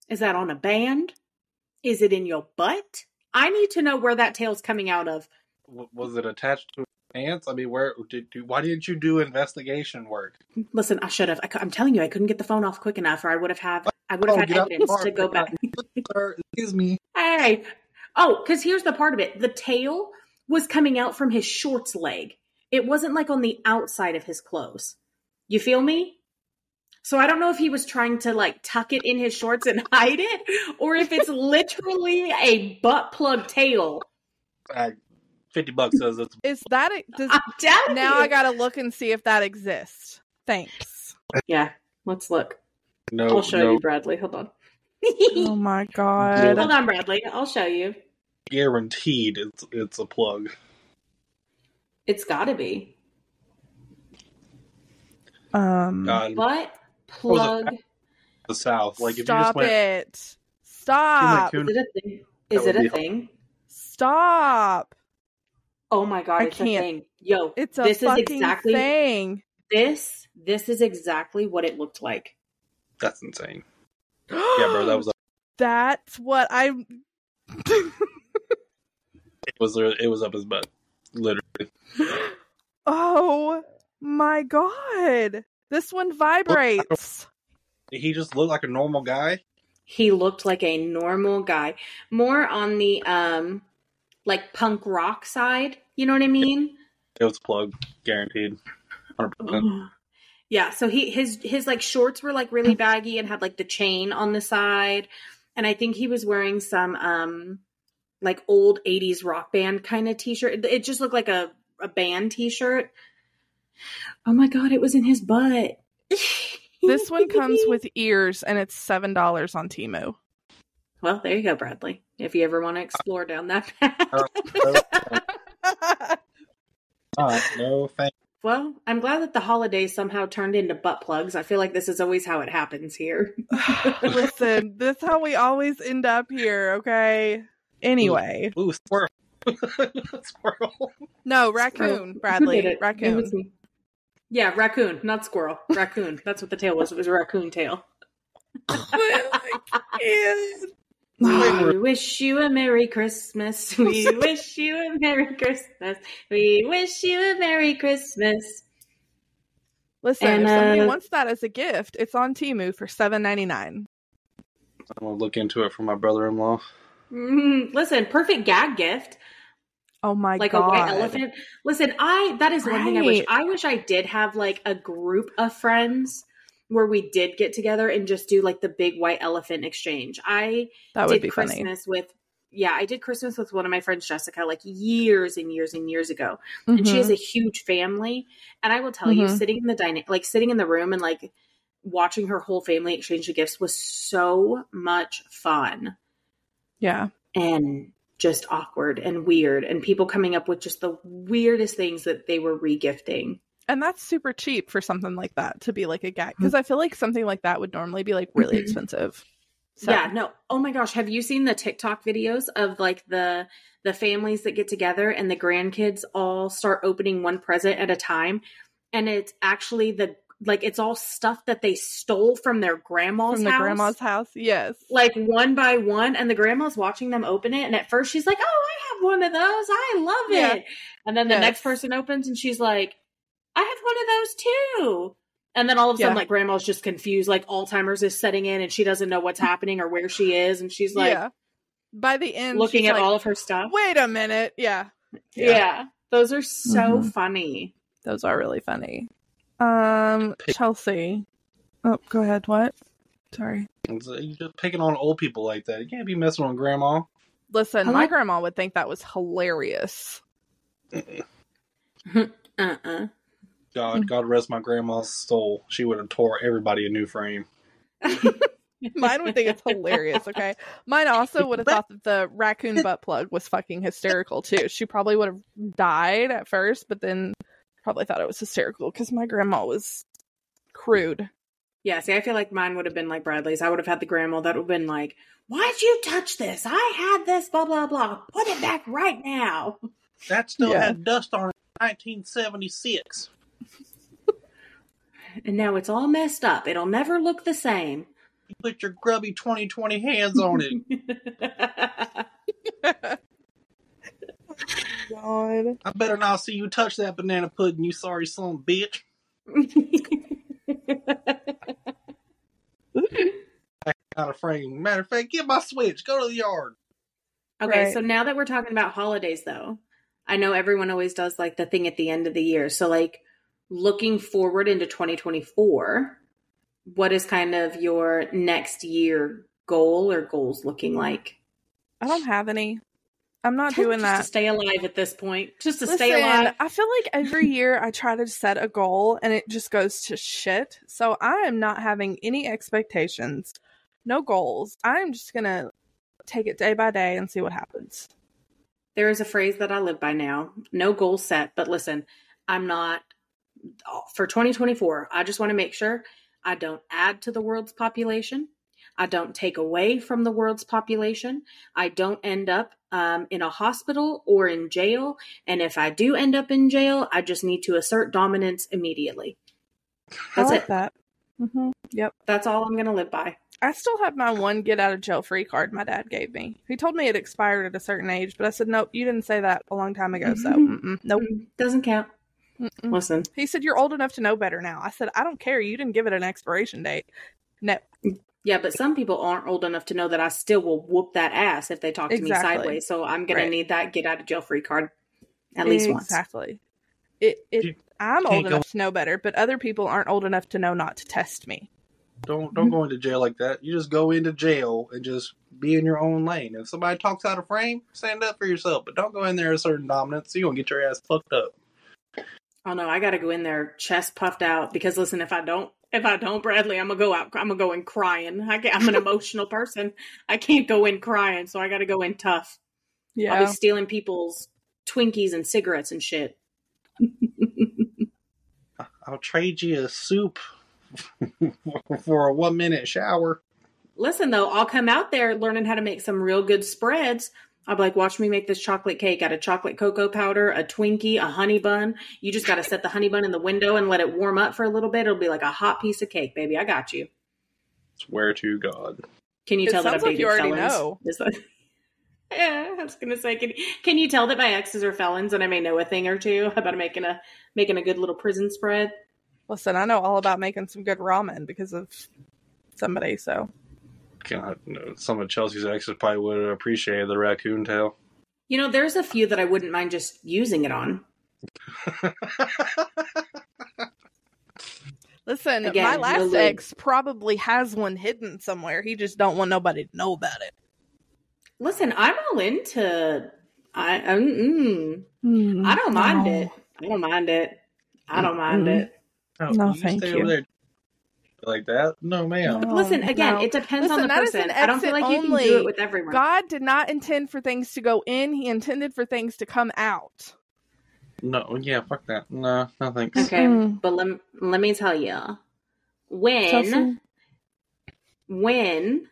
S4: Is that on a band? Is it in your butt? I need to know where that tail's coming out of.
S3: W- Was it attached to pants? I mean, where did you, why didn't you do investigation work?
S4: Listen, I should have. I, am telling you, I couldn't get the phone off quick enough, or I would have had. I would have
S3: Oh,
S4: had
S3: get out the
S4: evidence
S3: car.
S4: to go back.
S3: Excuse me.
S4: Hey, oh, because here's the part of it: the tail was coming out from his shorts leg. It wasn't like on the outside of his clothes. You feel me? So I don't know if he was trying to like tuck it in his shorts and hide it, or if it's literally a butt plug tail.
S3: Uh, Fifty bucks says it's
S1: Is that it? Does,
S4: I'm
S1: now
S4: you.
S1: I gotta look and see if that exists. Thanks.
S4: Yeah, let's look.
S3: No,
S4: I'll show
S3: no
S4: you, Bradley. Hold on.
S1: Oh my god.
S4: Hold on, Bradley. I'll show you.
S3: guaranteed it's it's a plug.
S4: It's got to be.
S1: Um
S3: God,
S4: But
S3: was it?
S4: plug.
S3: the South. Like if you
S1: stop
S3: just went,
S1: it. Stop.
S3: Coon-
S4: Is it a thing? Is it a
S3: be-
S4: thing?
S1: Stop.
S4: Oh my god,
S1: I
S4: it's a
S1: can't-
S4: thing. Yo,
S1: It's a
S4: this is exactly
S1: thing.
S4: this. This is exactly what it looked like.
S3: that's insane. Yeah, bro, that was a,
S1: That's what I'm
S3: it was it was up his butt, literally.
S1: Oh my god. This one vibrates.
S3: He just looked like a normal guy.
S4: He looked like a normal guy, more on the um, like punk rock side. You know what I mean?
S3: It was a plug, guaranteed. 100%.
S4: yeah. So he his his like shorts were like really baggy and had like the chain on the side, and I think he was wearing some um like old '80s rock band kind of t-shirt. It- It just looked like a a band t-shirt. Oh my god! It was in his butt.
S1: This one comes with ears and it's $7 on Temu.
S4: Well, there you go, Bradley. If you ever want to explore down that path.
S3: Uh, uh, no thank
S4: well, I'm glad that the holidays somehow turned into butt plugs. I feel like this is always how it happens here.
S1: Listen, this is how we always end up here, okay? Anyway.
S3: Ooh, squirrel. squirrel.
S1: No, raccoon,
S4: Who did
S1: Bradley.
S4: it? It
S1: Raccoon.
S4: was. Yeah, raccoon, not squirrel. Raccoon. That's what the tail was. It was a raccoon tail. We wish you a Merry Christmas. We wish you a Merry Christmas. We wish you a Merry Christmas.
S1: Listen,
S4: And,
S1: if somebody
S4: uh,
S1: wants that as a gift, it's on Temu for seven ninety nine.
S3: I'm gonna look into it for my brother-in-law.
S4: Mm, listen, perfect gag gift.
S1: Oh my
S4: like
S1: god!
S4: Like a white elephant. Listen, I that is one thing I wish I wish I did have like a group of friends where we did get together and just do like the big white elephant exchange. I
S1: That would
S4: did
S1: be funny.
S4: Christmas with yeah, I did Christmas with one of my friends Jessica like years and years and years ago. And she has a huge family and I will tell you
S1: Mhm.
S4: sitting in the dining like sitting in the room and like watching her whole family exchange the gifts was so much fun
S1: yeah.
S4: and just awkward and weird and people coming up with just the weirdest things that they were regifting.
S1: And that's super cheap for something like that to be like a gag because I feel like something like that would normally be like really
S4: Mhm.
S1: expensive. So,
S4: Yeah, no. Oh my gosh, have you seen the TikTok videos of like the the families that get together and the grandkids all start opening one present at a time and it's actually the like it's all stuff that they stole from their grandma's
S1: from the
S4: house.
S1: grandma's house. Yes.
S4: like one by one and the grandma's watching them open it and at first she's like oh i have one of those i love
S1: Yeah.
S4: it and then the
S1: Yes.
S4: next person opens and she's like i have one of those too and then all of a sudden
S1: Yeah.
S4: like grandma's just confused like alzheimer's is setting in and she doesn't know what's happening or where she is and she's like
S1: yeah. By the end,
S4: looking
S1: she's
S4: at
S1: like,
S4: all of her stuff
S1: Wait a minute. Yeah.
S4: yeah. those are so
S1: Mhm.
S4: funny
S1: Those are really funny. Um,
S3: Pick-
S1: Chelsea. Oh, go ahead. What? Sorry.
S3: It's- You just picking on old people like that. You can't be messing on grandma.
S1: Listen,
S4: I
S1: my
S4: like-
S1: grandma would think that was hilarious.
S4: uh-uh
S3: God, God rest my grandma's soul. She would have tore everybody a new frame.
S1: Mine would think it's hilarious, okay? Mine also would have thought that the raccoon butt plug was fucking hysterical too. She probably would have died at first, but then probably thought it was hysterical because my grandma was crude.
S4: Yeah, see, I feel like mine would have been like Bradley's. I would have had the grandma that would have been like, Why'd you touch this? I had this, blah, blah, blah. Put it back right now.
S3: That still
S1: Yeah.
S3: had dust on it in 1976.
S4: And now it's all messed up. It'll never look the same.
S3: You put your grubby 2020 hands on it.
S1: God.
S3: I better not see you touch that banana pudding, you sorry son of a bitch. Kind of frame. Matter of fact, get my switch. Go to the yard.
S4: okay,
S1: Right.
S4: so now that we're talking about holidays, though, I know everyone always does like the thing at the end of the year. So, like, looking forward into 2024, what is kind of your next year goal or goals looking like?
S1: I don't have any. I'm not doing
S4: just
S1: that.
S4: to stay alive at this point. Just to
S1: Listen,
S4: stay alive.
S1: I feel like every year I try to set a goal and it just goes to shit. So I am not having any expectations, no goals. I'm just gonna take it day by day and see what happens.
S4: There is a phrase that I live by now. No goal set, but listen, I'm not for 2024. I just want to make sure I don't add to the world's population. I don't take away from the world's population. I don't end up um, in a hospital or in jail. And if I do end up in jail, I just need to assert dominance immediately. That's
S1: I like
S4: it.
S1: that. hmm Yep.
S4: That's all I'm going to live by.
S1: I still have my one get out of jail free card my dad gave me. He told me it expired at a certain age, but I said, nope, you didn't say that a long time ago. So, mm-mm, nope.
S4: Mm, Doesn't count.
S1: Mm-mm.
S4: Listen,
S1: He said, you're old enough to know better now. I said, I don't care. You didn't give it an expiration date. No.
S4: Yeah, but some people aren't old enough to know that I still will whoop that ass if they talk to
S1: Exactly.
S4: me sideways. So I'm going
S1: Right.
S4: to need that get out of jail free card at least once.
S1: Exactly. It, it, I'm old
S3: go-
S1: enough to know better, but other people aren't old enough to know not to test me.
S3: Don't don't go into jail like that. You just go into jail and just be in your own lane. If somebody talks out of frame, stand up for yourself. But don't go in there asserting dominance. You're gonna get your ass fucked up.
S4: Oh no, I got to go in there chest puffed out because listen, if I don't, if I don't, Bradley, I'm gonna go out. I'm gonna go in crying. I can't, I'm an emotional person. I can't go in crying, so I got to go in tough.
S1: Yeah, I'll
S4: be stealing people's Twinkies and cigarettes and shit.
S3: I'll trade you a soup for a one minute shower.
S4: Listen though, I'll come out there learning how to make some real good spreads. I'll be like, watch me make this chocolate cake out of chocolate cocoa powder, a Twinkie, a honey bun. You just got to set the honey bun in the window and let it warm up for a little bit. It'll be like a hot piece of cake, baby. I got you.
S3: Swear to God.
S4: Can you
S1: It
S4: tell that I've
S1: like you
S4: dated
S1: already
S4: felons?
S1: know.
S4: Is that- yeah, I was gonna say, can can you tell that my exes are felons and I may know a thing or two about making a making a good little prison spread?
S1: Listen, I know all about making some good ramen because of somebody, so.
S3: God, no, some of Chelsea's exes probably would have appreciated the raccoon tail.
S4: You know, there's a few that I wouldn't mind just using it on.
S1: Listen,
S4: Again,
S1: my last
S4: lube.
S1: ex probably has one hidden somewhere. He just don't want nobody to know about it.
S4: Listen, I'm all into. I mm, mm. I don't mind it. I don't mind it. I don't mind
S1: Mm-mm.
S4: it.
S1: No,
S3: you
S1: thank
S3: stay
S1: you.
S3: Over like that? No, ma'am.
S4: But
S1: No,
S4: listen, again,
S1: no.
S4: it depends on the person.
S1: an
S4: I don't feel
S1: exit
S4: like you can
S1: only.
S4: do it with everyone.
S1: God did not intend for things to go in, He intended for things to come out.
S3: No, yeah, fuck that. No, no thanks.
S4: Okay,
S1: Mm.
S4: but let, let me tell you, when
S1: Chelsea?
S4: when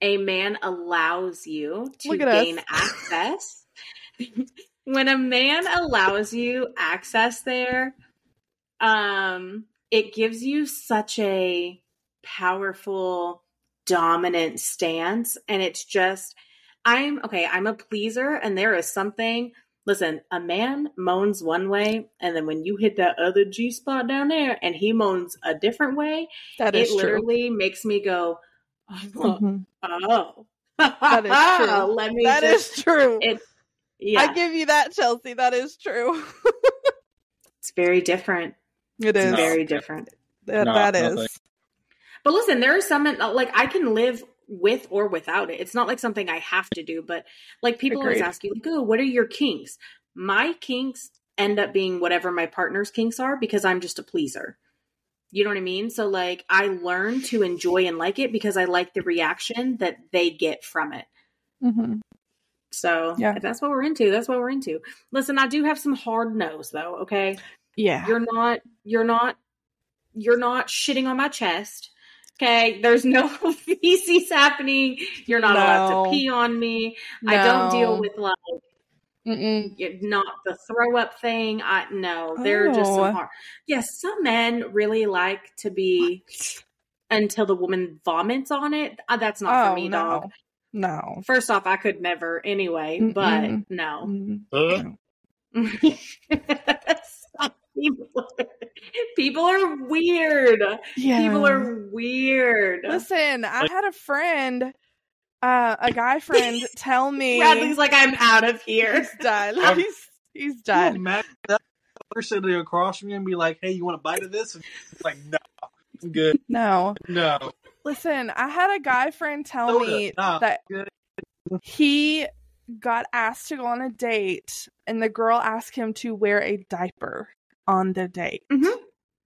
S4: a man allows you to
S1: Look at us.
S4: gain access, when a man allows you access there, um, it gives you such a powerful, dominant stance, and it's just, I'm okay. I'm a pleaser, and there is something. Listen, a man moans one way, and then when you hit that other G spot down there, and he moans a different way,
S1: That
S4: it
S1: is true.
S4: literally makes me go, oh,
S1: Mhm.
S4: oh.
S1: That is true.
S4: Let me
S1: That
S4: just,
S1: is true.
S4: it, yeah,
S1: I give you that, Chelsea. That is true.
S4: it's very different.
S1: It
S4: It's very different.
S1: That,
S3: No,
S1: that
S3: no
S1: is.
S3: thank-
S4: But listen, there are some like I can live with or without it. It's not like something I have to do, but like people always ask you, like, oh, what are your kinks? My kinks end up being whatever my partner's kinks are because I'm just a pleaser. You know what I mean? So like I learn to enjoy and like it because I like the reaction that they get from it.
S1: hmm
S4: So
S1: Yeah.
S4: if that's what we're into, that's what we're into. Listen, I do have some hard no's though, okay?
S1: Yeah.
S4: You're not you're not you're not shitting on my chest. Okay, there's no feces happening. You're not allowed to pee on me. I don't deal with like
S1: Mm-mm.
S4: not the throw up thing. I no, they're just
S1: Oh.
S4: some hard. Yes, some men really like to be until the woman vomits on it. Uh, That's not
S1: oh,
S4: for me,
S1: no.
S4: dog.
S1: No.
S4: First off, I could never anyway, but
S1: Mm-mm.
S4: no.
S1: Mm.
S3: Uh,
S4: Some people, people are weird.
S1: Yeah.
S4: People are weird.
S1: Listen, I had a friend, uh, a guy friend, tell me
S4: Bradley's like, I'm out of here.
S1: he's done. He's he's
S3: Can
S1: done.
S3: you imagine that person across from you and be like, "Hey, you want a bite of this?" And it's like, no, I'm good.
S1: No,
S3: No,
S1: listen, I had a guy friend tell
S3: Soda.
S1: me
S3: Nah,
S1: that
S3: good.
S1: he got asked to go on a date, and the girl asked him to wear a diaper on the date.
S4: Mhm.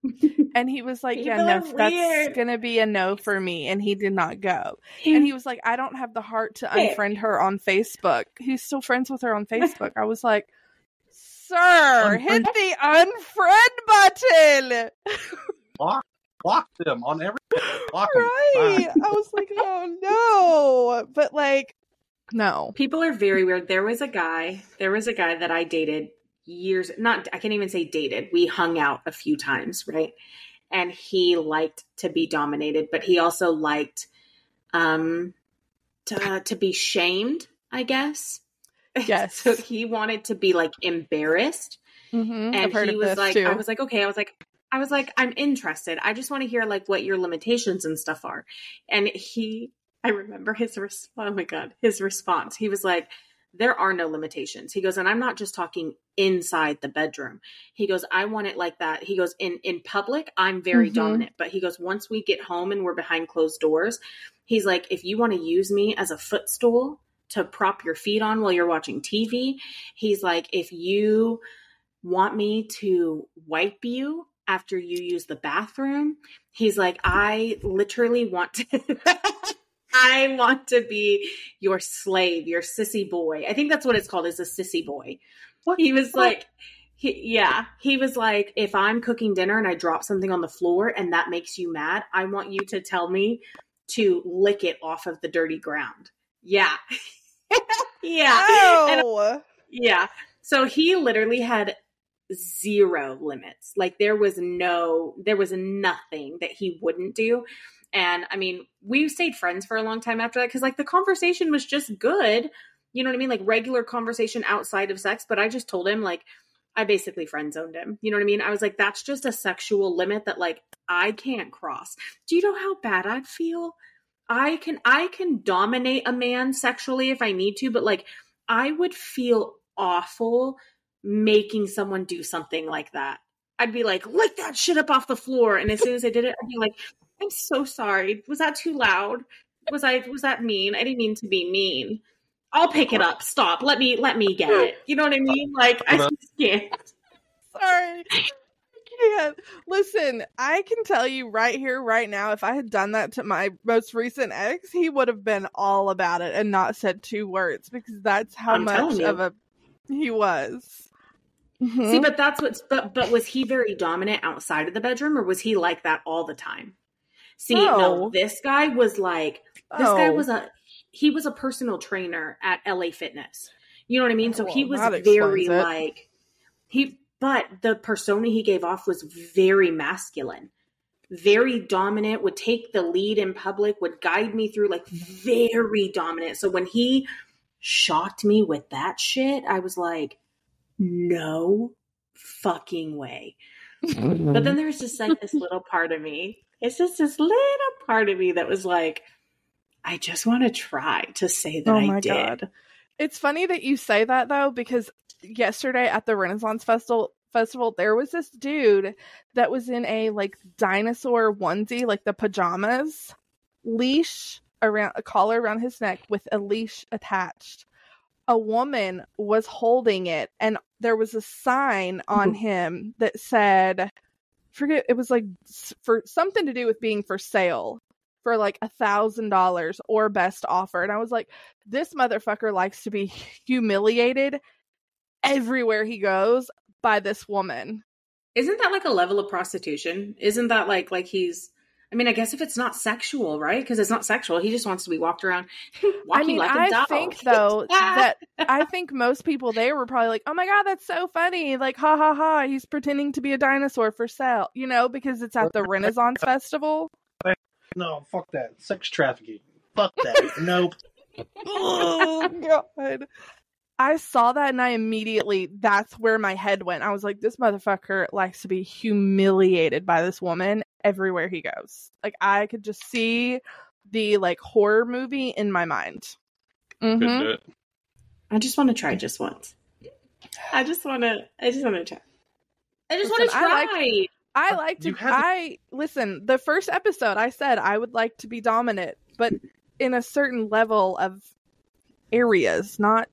S1: And he was like, Yeah, no,
S4: are
S1: that's going to be a no for me. And he did not go. And he was like, I don't have the heart to unfriend her on Facebook. He's still friends with her on Facebook. I was like, Sir, hit the unfriend button.
S3: Block, block them on everything. Block 'em.
S1: right.
S3: Bye.
S1: I was like, Oh no. But like, no.
S4: People are very weird. There was a guy, there was a guy that I dated years not I can't even say dated. We hung out a few times, right? And he liked to be dominated, but he also liked um to to be shamed, I guess.
S1: Yes.
S4: so he wanted to be like embarrassed
S1: Mm-hmm.
S4: and he was like
S1: too.
S4: i was like okay i was like i was like i'm interested i just want to hear like what your limitations and stuff are and he i remember his response oh my god his response he was like there are no limitations he goes and i'm not just talking inside the bedroom he goes i want it like that he goes in in public i'm very
S1: Mhm.
S4: dominant but he goes once we get home and we're behind closed doors he's like if you want to use me as a footstool to prop your feet on while you're watching tv he's like if you want me to wipe you after you use the bathroom. He's like, I literally want to. I want to be your slave, your sissy boy. I think that's what it's called is a sissy boy.
S3: What?
S4: He was
S3: What?
S4: like, he, yeah, he was like, if I'm cooking dinner and I drop something on the floor and that makes you mad, I want you to tell me to lick it off of the dirty ground. Yeah. yeah.
S1: Oh.
S4: yeah. So he literally had zero limits. Like there was no, there was nothing that he wouldn't do. And I mean, we stayed friends for a long time after that because like the conversation was just good. You know what I mean? Like regular conversation outside of sex. But I just told him, like, I basically friend zoned him. You know what I mean? I was like, that's just a sexual limit that like I can't cross. Do you know how bad I'd feel? I can I can dominate a man sexually if I need to, but like I would feel awful making someone do something like that. I'd be like, lick that shit up off the floor. And as soon as I did it, I'd be like, I'm so sorry. Was that too loud? Was I was that mean? I didn't mean to be mean. I'll pick it up. Stop. Let me let me get it. You know what I mean? Like I just can't.
S1: Sorry. I can't. Listen, I can tell you right here, right now, if I had done that to my most recent ex, he would have been all about it and not said two words because that's how
S4: I'm
S1: much of a he was. Mhm.
S4: See, but that's what's but but was he very dominant outside of the bedroom or was he like that all the time? See,
S1: No.
S4: no, this guy was like this guy
S1: Oh.
S4: was a he was a personal trainer at LA Fitness. You know what I mean? So he was very like he but the persona he gave off was very masculine. Very dominant, would take the lead in public, would guide me through like very dominant. So when he shocked me with that shit, I was like, no fucking way. But then there's just like this little part of me. It's just this little part of me that was like, I just want to try to say that
S1: Oh
S4: I did.
S1: God. It's funny that you say that though, because yesterday at the Renaissance Festival festival, there was this dude that was in a like dinosaur onesie, like the pajamas, leash around a collar around his neck with a leash attached. A woman was holding it, and there was a sign on mm-hmm. him that said, "Forget." It was like for something to do with being for sale for like a thousand dollars or best offer, and I was like, "This motherfucker likes to be humiliated everywhere he goes by this woman."
S4: Isn't that like a level of prostitution? Isn't that like like he's I mean, I guess if it's not sexual, right? Because it's not sexual. He just wants to be walked around walking
S1: I mean,
S4: like a
S1: I
S4: dog.
S1: think though that I think most people there were probably like, "Oh my god, that's so funny!" Like, ha ha ha, he's pretending to be a dinosaur for sale, you know, because it's at the Renaissance Festival.
S3: No, fuck that. Sex trafficking. Fuck that. nope.
S1: oh god. I saw that and I immediately that's where my head went. I was like, this motherfucker likes to be humiliated by this woman everywhere he goes. Like I could just see the like horror movie in my mind.
S3: Couldn't
S1: Mhm.
S4: I just want to try just once. I just want to. I just want to try. I just want to
S1: Listen, I
S4: try.
S1: like- I like to
S3: You to-
S1: I listen, the first episode I said I would like to be dominant, but in a certain level of areas, not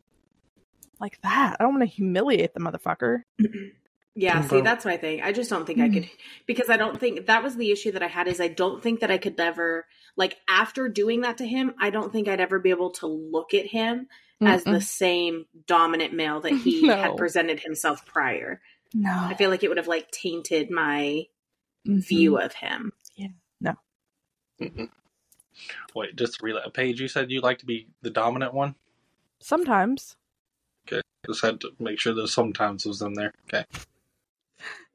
S1: like that. I don't want to humiliate the motherfucker.
S4: Yeah, see,
S3: Bro.
S4: that's my thing. I just don't think I could because I don't think that was the issue that I had is I don't think that I could ever like after doing that to him, I don't think I'd ever be able to look at him as the same dominant male that he
S1: No.
S4: had presented himself prior.
S1: no
S4: I feel like it would have like tainted my
S1: Mhm.
S4: view of him.
S3: Mm-mm. Wait, just to relay. Paige, you said you like to be the dominant one.
S1: Sometimes
S3: Just had to make sure there's sometimes was in there. Okay.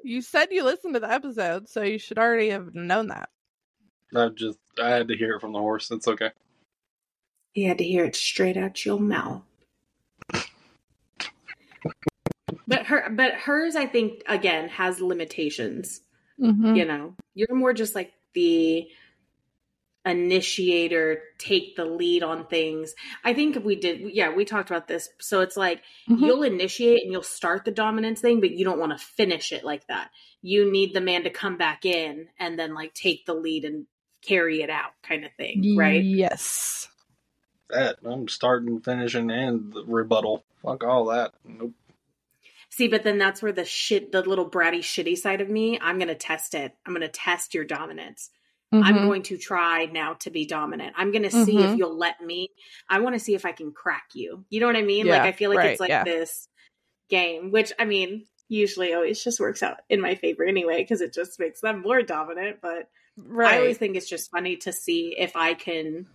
S1: you said you listened to the episode, so you should already have known that.
S3: I just I had to hear it from the horse. It's okay.
S4: You had to hear it straight out your mouth. but her but hers I think again has limitations.
S1: Mm-hmm.
S4: you know you're more just like the initiator take the lead on things i think if we did yeah we talked about this so it's like
S1: Mhm.
S4: you'll initiate and you'll start the dominance thing but you don't want to finish it like that you need the man to come back in and then like take the lead and carry it out kind of thing right
S1: Yes.
S3: That I'm starting, finishing, and the rebuttal. Fuck all that. Nope.
S4: see but then that's where the shit the little bratty shitty side of me i'm gonna test it i'm gonna test your dominance I'm
S1: Mhm.
S4: going to try now to be dominant. I'm going to see if
S1: Mhm.
S4: you'll let me. I want to see if I can crack you. You know what I mean?
S1: Yeah,
S4: like I feel like
S1: right,
S4: it's like
S1: yeah.
S4: this game, which I mean, usually always just works out in my favor anyway because it just makes them more dominant. But
S1: right.
S4: I always think it's just funny to see if I can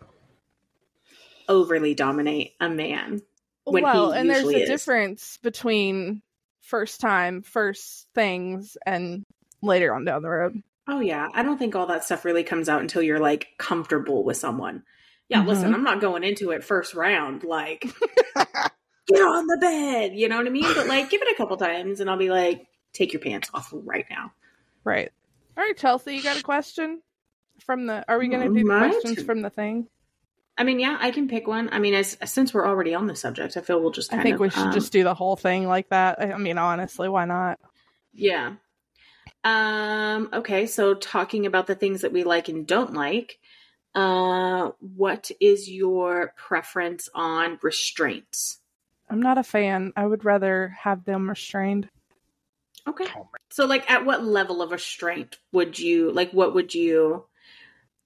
S4: overly dominate a man.
S1: well, and there's a
S4: is.
S1: difference between first time, first things, and later on down the road.
S4: Oh yeah, I don't think all that stuff really comes out until you're like comfortable with someone. Yeah,
S1: Mhm.
S4: listen, I'm not going into it first round like get on the bed, you know what I mean? But like give it a couple times and I'll be like take your pants off right now.
S1: Right. All right, Chelsea, you got a question from the? Are we going to do the questions from the thing?
S4: I mean, yeah, I can pick one. I mean, as since we're already on the subject, I feel we'll just kind
S1: I think
S4: of
S1: we should
S4: um,
S1: just do the whole thing like that. I mean, honestly, why not?
S4: Yeah. Um, okay, so talking about the things that we like and don't like, uh, what is your preference on restraints?
S1: I'm not a fan. I would rather have them restrained.
S4: Okay. So like at what level of restraint would you like what would you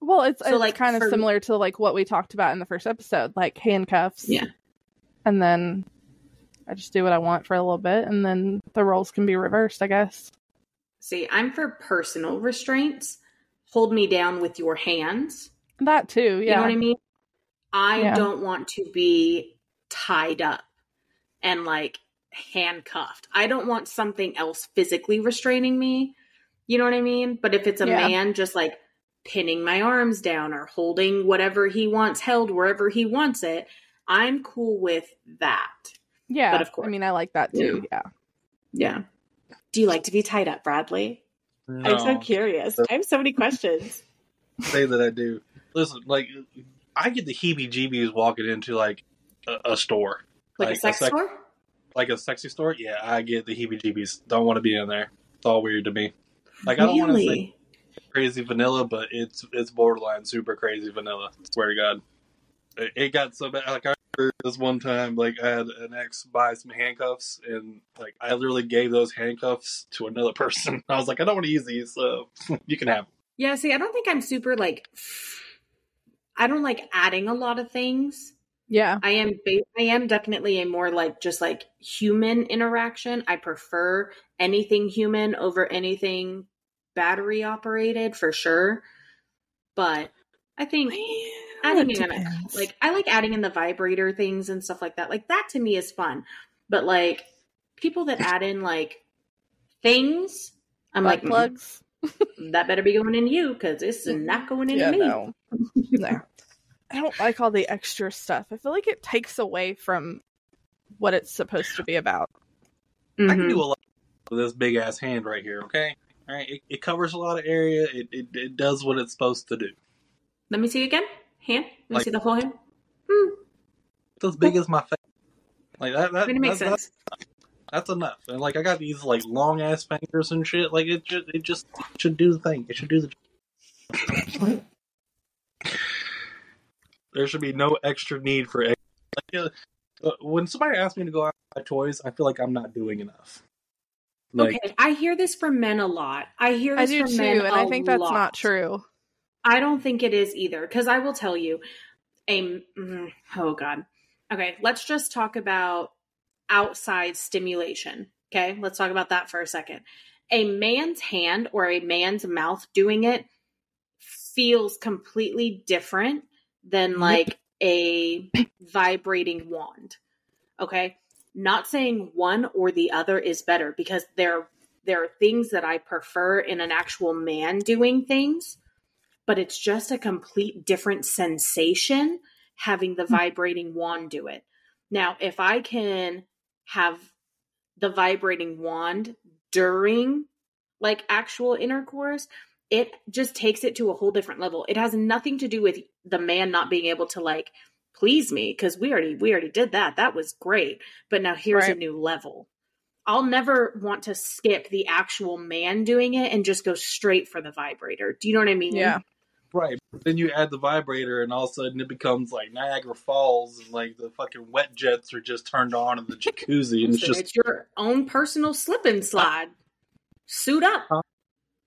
S1: Well, it's,
S4: So,
S1: it's
S4: like,
S1: kind of
S4: for-
S1: similar to like what we talked about in the first episode, like handcuffs.
S4: Yeah.
S1: And then I just do what I want for a little bit, and then the roles can be reversed, I guess.
S4: See? I'm for personal restraints. Hold me down with your hands.
S1: That too, yeah.
S4: You know what I mean? I
S1: Yeah.
S4: don't want to be tied up and like handcuffed. I don't want something else physically restraining me. You know what I mean? But if it's a
S1: Yeah.
S4: man just like pinning my arms down or holding whatever he wants held wherever he wants it, I'm cool with that.
S1: Yeah.
S4: But of course.
S1: I mean, I like that too. Yeah.
S4: Yeah. Do you like to be tied up, Bradley?
S3: No,
S4: I'm so curious. I have so many questions.
S3: say that I do. Listen, like I get the heebie-jeebies walking into like a, a store,
S4: Like,
S3: Like
S4: a
S3: a
S4: sex
S3: sec-
S4: store?
S3: like a sexy store. Yeah, I get the heebie-jeebies. Don't want to be in there. It's all weird to me. Like I don't want to say crazy vanilla, but it's it's borderline super crazy vanilla. Swear to God, it, it got so bad. Like I remember this one time, like I had an ex buy some handcuffs, and like I literally gave those handcuffs to another person. I was like, I don't want to use these, so you can have. Them.
S4: Yeah, see, I don't think I'm super like I don't like adding a lot of things.
S1: Yeah.
S4: I am ba- I am definitely a more like just like human interaction. I prefer anything human over anything battery operated for sure. But I think adding in a, like I like adding in the vibrator things and stuff like that. Like that to me is fun. But like people that add in like things, I'm
S1: Butt
S4: like "Mm, that better be going in you because it's not going into
S1: Yeah,
S4: me.
S1: no. no. I don't like all the extra stuff. I feel like it takes away from what it's supposed to be about.
S3: I can do a lot with this big ass hand right here. Okay, all right. It, it covers a lot of area. It, it it does what it's supposed to do.
S4: Let me see again. Hand. Let me
S3: Like-
S4: see the whole hand. Hmm.
S3: It's as big as my face. Like that.
S4: I
S3: that
S4: mean, it makes
S3: that's,
S4: sense.
S3: That's, that's enough. And like I got these like long ass fingers and shit. Like it just it just it should do the thing. It should do the. there should be no extra need for. ex- Like, uh, Uh, when somebody asks me to go out and buy toys, I feel like I'm not doing enough. Like,
S4: okay, I hear this from men a lot. I hear
S1: I
S4: this
S1: do
S4: from
S1: too,
S4: men
S1: and I
S4: a
S1: think that's
S4: lot.
S1: not true.
S4: I don't think it is either. Because I will tell you, a mm, oh god. Okay, let's just talk about outside stimulation. Okay, let's talk about that for a second. A man's hand or a man's mouth doing it feels completely different than like a vibrating wand. Okay, not saying one or the other is better because there there are things that I prefer in an actual man doing things but it's just a complete different sensation having the hmm. vibrating wand do it. Now, if I can have the vibrating wand during like actual intercourse, it just takes it to a whole different level. It has nothing to do with the man not being able to like please me because we already we already did that. That was great. But now here's a new level. I'll never want to skip the actual man doing it and just go straight for the vibrator. Do you know what I mean?
S1: Yeah.
S3: Right. Then you add the vibrator, and all of a sudden it becomes like Niagara Falls, and like the fucking wet jets are just turned on in the jacuzzi, and it's just
S4: it's your own personal slip and slide. Suit up.
S3: Huh?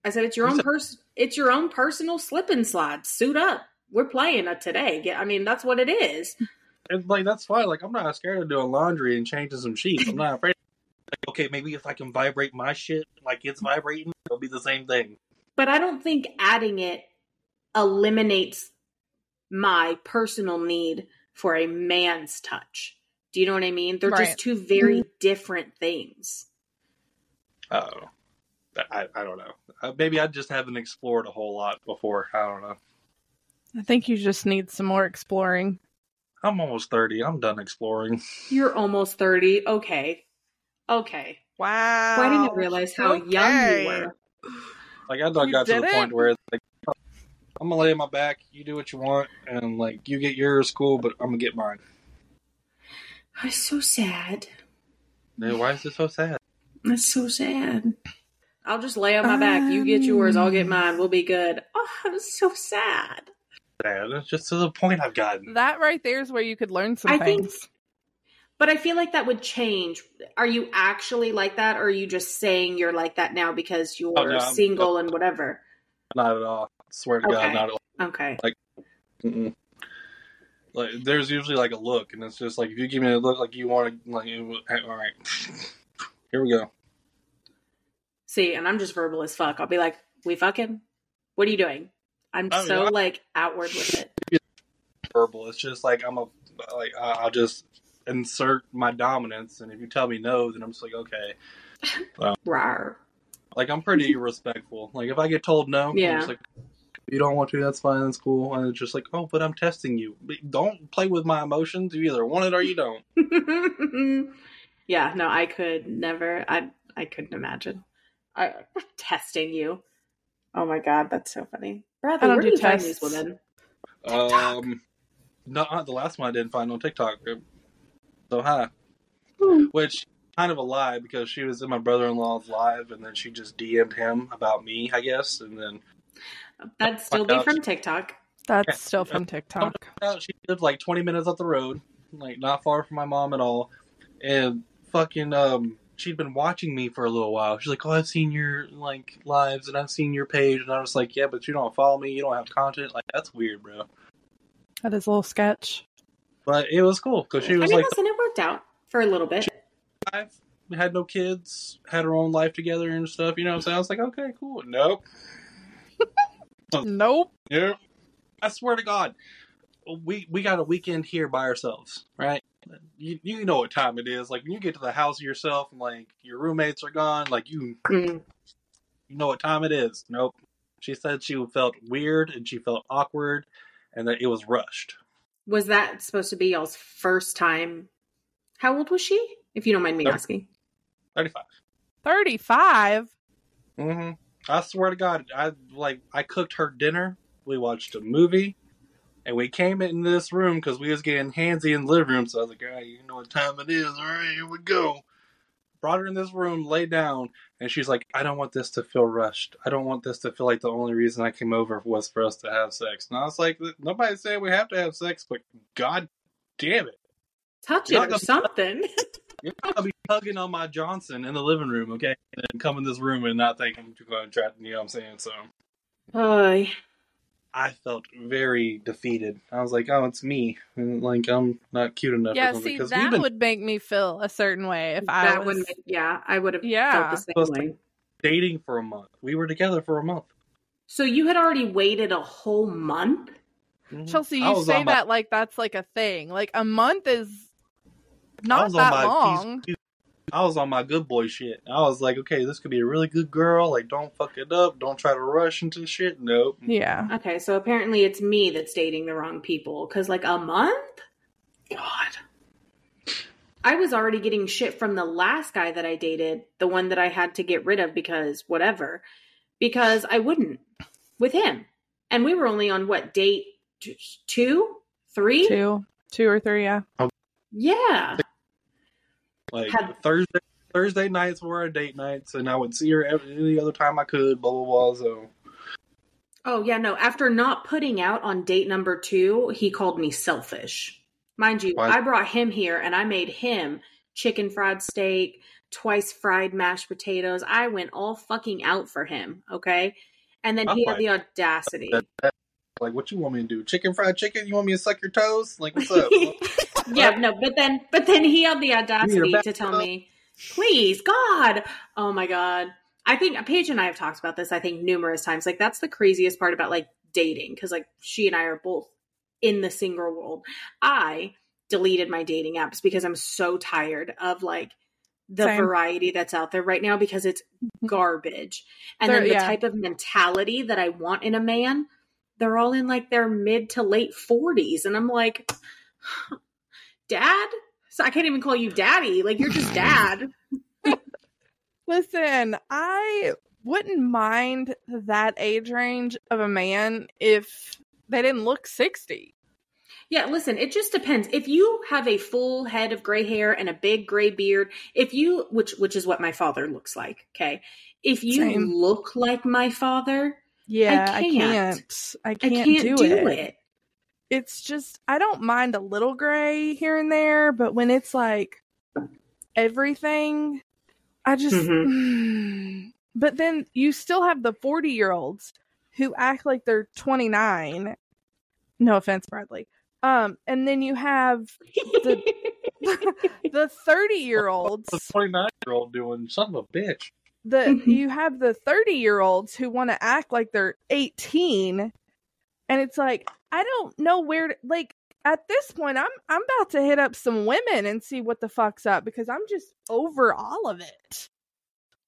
S4: I said it's your
S3: You
S4: own
S3: said-
S4: pers- it's your own personal slip and slide. Suit up. We're playing it today. I mean that's what it is.
S3: and like that's fine. Like I'm not scared of doing laundry and changing some sheets. I'm not afraid. Like, okay, maybe if I can vibrate my shit like it's vibrating, it'll be the same thing.
S4: But I don't think adding it eliminates my personal need for a man's touch. Do you know what I mean? They're
S1: Right.
S4: just two very different things.
S3: Oh, I I don't know. Uh, maybe I just haven't explored a whole lot before. I don't know.
S1: I think you just need some more exploring.
S3: I'm almost thirty. I'm done exploring.
S4: You're almost 30. Okay. Okay.
S1: Wow.
S4: Why didn't I realize how young you were?
S3: Like I done
S1: You
S3: got to the
S1: did
S3: point where like I'm gonna lay on my back. You do what you want, and like you get yours, cool. But I'm gonna get mine.
S4: I'm so sad.
S3: Dude, why is it so sad?
S4: That's so sad. I'll just lay on my back. You get um. yours, I'll get mine. We'll be good. Oh, I'm so sad.
S3: Sad. It's just to the point I've gotten.
S1: That right there is where you could learn some
S4: I think-
S1: things.
S4: But I feel like that would change. Are you actually like that, or are you just saying you're like that now because you're
S3: Oh, no, I'm-
S4: single and whatever?
S3: Not at all. I swear to God, not at all.
S4: Okay.
S3: Mm-mm. Like there's usually like a look, and it's just like if you give me a look like you want to, like it all right, here we go.
S4: See, and I'm just verbal as fuck. I'll be like, "We fucking? What are you doing?" I'm
S3: Oh,
S4: so
S3: yeah.
S4: like outward with it.
S3: Verbal. It's just like I'm a like I- I'll just insert my dominance, and if you tell me no, then I'm just like okay.
S4: Rawr.
S3: Like I'm pretty respectful. Like if I get told no,
S4: Yeah.
S3: I'm just like if you don't want to, that's fine, that's cool. And it's just like, oh, but I'm testing you. Don't play with my emotions. You either want it or you don't.
S4: yeah, no, I could never. I I couldn't imagine. I testing you. Oh my god, that's so funny. Bradley,
S1: I don't
S4: where do
S1: do
S4: you find these
S1: tests.
S4: women?
S3: Um, no, uh, the last one I didn't find on TikTok. So hi,
S4: Hmm.
S3: which kind of a lie because she was in my brother-in-law's live, and then she just DM'd him about me, I guess, and then
S4: That'd still be
S3: Fuck
S4: from. TikTok.
S1: That's
S3: Yeah.
S1: still from TikTok.
S3: she lived like 20 minutes up the road, like not far from my mom at all, and fucking um. She'd been watching me for a little while. She's like, "Oh, I've seen your like lives, and I've seen your page." And I was like, "Yeah, but you don't follow me. You don't have content. Like, that's weird, bro."
S1: That is a little sketch.
S3: But it was cool because she was
S4: I
S3: was
S4: mean,
S3: like,
S4: listen, it worked out for a little bit.
S3: five, had no kids, had her own life together and stuff. You know what I'm saying? I was like, okay, cool. Nope.
S1: Nope.
S3: Yep. I swear to God, we we got a weekend here by ourselves, right? You you know what time it is. Like when you get to the house yourself, and like your roommates are gone, like you
S4: Mm.
S3: you know what time it is. Nope. She said she felt weird and she felt awkward, and that it was rushed.
S4: Was that supposed to be y'all's first time? How old was she? If you don't mind me
S3: Thirty.
S4: asking.
S3: Thirty-five.
S1: 35?
S3: Mm-hmm. I swear to God, I like I cooked her dinner. We watched a movie, and we came in this room because we was getting handsy in the living room. So I was like, "All right, you know what time it is? All right, here we go." Brought her in this room, lay down, and she's like, "I don't want this to feel rushed. I don't want this to feel like the only reason I came over was for us to have sex." And I was like, "Nobody saying we have to have sex, but God damn it,
S4: touch it or something.
S3: You're not gonna be hugging on my Johnson in the living room, okay? And then come in this room and not think I'm going to try. You know what I'm saying? So
S4: Oh,
S3: I felt very defeated. I was like, oh, it's me. And like I'm not cute enough.
S1: Yeah,
S3: see,
S1: see,
S3: 'Cause
S1: that
S3: been
S1: would make me feel a certain way if I was.
S4: would make, yeah, I would have
S1: Yeah.
S4: felt the same
S3: Supposed
S4: way.
S3: dating for a month. We were together for a month.
S4: So you had already waited a whole month?
S3: Mhm.
S1: Chelsea, you say
S3: my-
S1: that like that's like a thing. Like a month is
S3: I
S1: not that
S3: my
S1: long.
S3: piece- I was on my good boy shit. I was like, okay, this could be a really good girl. Like, don't fuck it up. Don't try to rush into shit. Nope.
S1: Yeah.
S4: Okay, so apparently it's me that's dating the wrong people. Because, like, a month? God. I was already getting shit from the last guy that I dated, the one that I had to get rid of because whatever, because I wouldn't with him. And we were only on what, date t- two? Three?
S1: Two, two or three. Yeah.
S4: Yeah.
S3: Like Thursday, Thursday nights were our date nights, and I would see her every any other time I could. Blah blah blah. So
S4: Oh, yeah, no. After not putting out on date number two, he called me selfish. Mind you,
S3: Why?
S4: I brought him here and I made him chicken fried steak, twice fried mashed potatoes. I went all fucking out for him, okay? And then he
S3: I'm
S4: had the audacity.
S3: that, that, like, what you want me to do? Chicken fried chicken? You want me to suck your toes? Like, what's up?
S4: yeah, no, but then but then he had the audacity to tell
S3: up.
S4: me, please, God. Oh my God. I think Paige and I have talked about this, I think, numerous times. Like, that's the craziest part about like dating, because like she and I are both in the single world. I deleted my dating apps because I'm so tired of like the
S1: Same.
S4: variety that's out there right now because it's mm-hmm. garbage. And
S1: There-
S4: then the
S1: yeah.
S4: type of mentality that I want in a man, they're all in like their mid to late 40s. And I'm like, Dad? So I can't even call you daddy. Like you're just dad.
S1: Listen, I wouldn't mind that age range of a man if they didn't look 60.
S4: Yeah, listen, it just depends. If you have a full head of gray hair and a big gray beard, if you which which is what my father looks like, okay? If you
S1: Same.
S4: look like my father,
S1: Yeah,
S4: I
S1: I
S4: can't.
S1: can't. I
S4: I
S1: can't,
S4: can't
S1: do,
S4: do,
S1: it.
S4: it.
S1: It's just I don't mind a little gray here and there, but when it's like everything, I just But then you still have the 40-year-olds who act like they're 29. No offense, Bradley. Um and then you have the the 30-year-olds
S3: the 29 year old doing son of a bitch.
S1: the
S4: Mhm.
S1: you have the 30 year olds who want to act like they're 18 and it's like i don't know where to like at this point i'm i'm about to hit up some women and see what the fuck's up because i'm just over all of it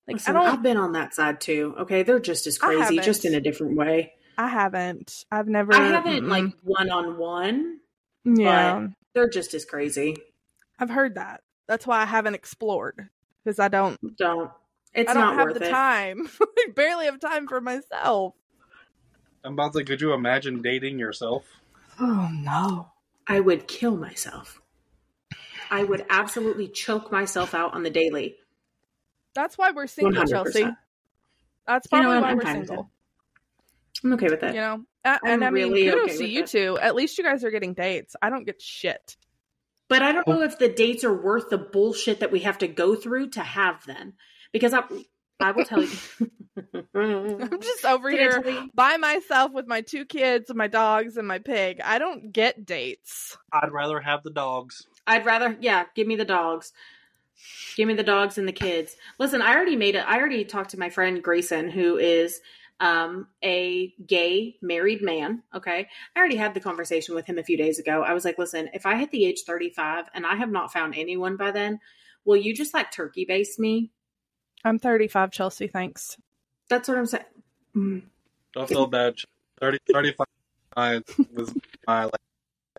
S1: like
S4: Listen,
S1: i
S4: I've been on that side too. Okay, they're just as crazy, just in a different way.
S1: i haven't i've never
S4: I haven't
S1: mm-mm.
S4: like one on one.
S1: yeah
S4: They're just as crazy.
S1: i've heard that that's why i haven't explored because i don't
S4: Don't. It's
S1: i don't
S4: not
S1: have
S4: worth
S1: the
S4: it.
S1: time i barely have time for myself
S3: I'm about to say, could you imagine dating yourself?
S1: oh no
S4: I would kill myself. I would absolutely choke myself out on the daily.
S1: that's why we're single
S4: 100%.
S1: chelsea that's
S4: You know
S1: probably why
S4: I'm
S1: we're
S4: fine with
S1: single
S4: I'm okay with that.
S1: you know A- and i mean
S4: really
S1: kudos
S4: okay
S1: to you
S4: it.
S1: two at least you guys are getting dates i don't get shit
S4: But I don't oh. know if the dates are worth the bullshit that we have to go through to have them. Because I, I will tell you.
S1: i'm just over
S4: Did
S1: here by myself with my two kids and my dogs and my pig i don't get dates
S3: I'd rather have the dogs.
S4: I'd rather, yeah, give me the dogs. Give me the dogs and the kids. Listen, I already made it. I already talked to my friend Grayson, who is um, a gay married man. Okay. I already had the conversation with him a few days ago. I was like, listen, if I hit the age 35 and I have not found anyone by then, will you just like turkey base me?
S1: I'm 35 chelsea thanks
S4: That's what I'm saying. Mm.
S3: Don't feel bad. 30, 35 was my like.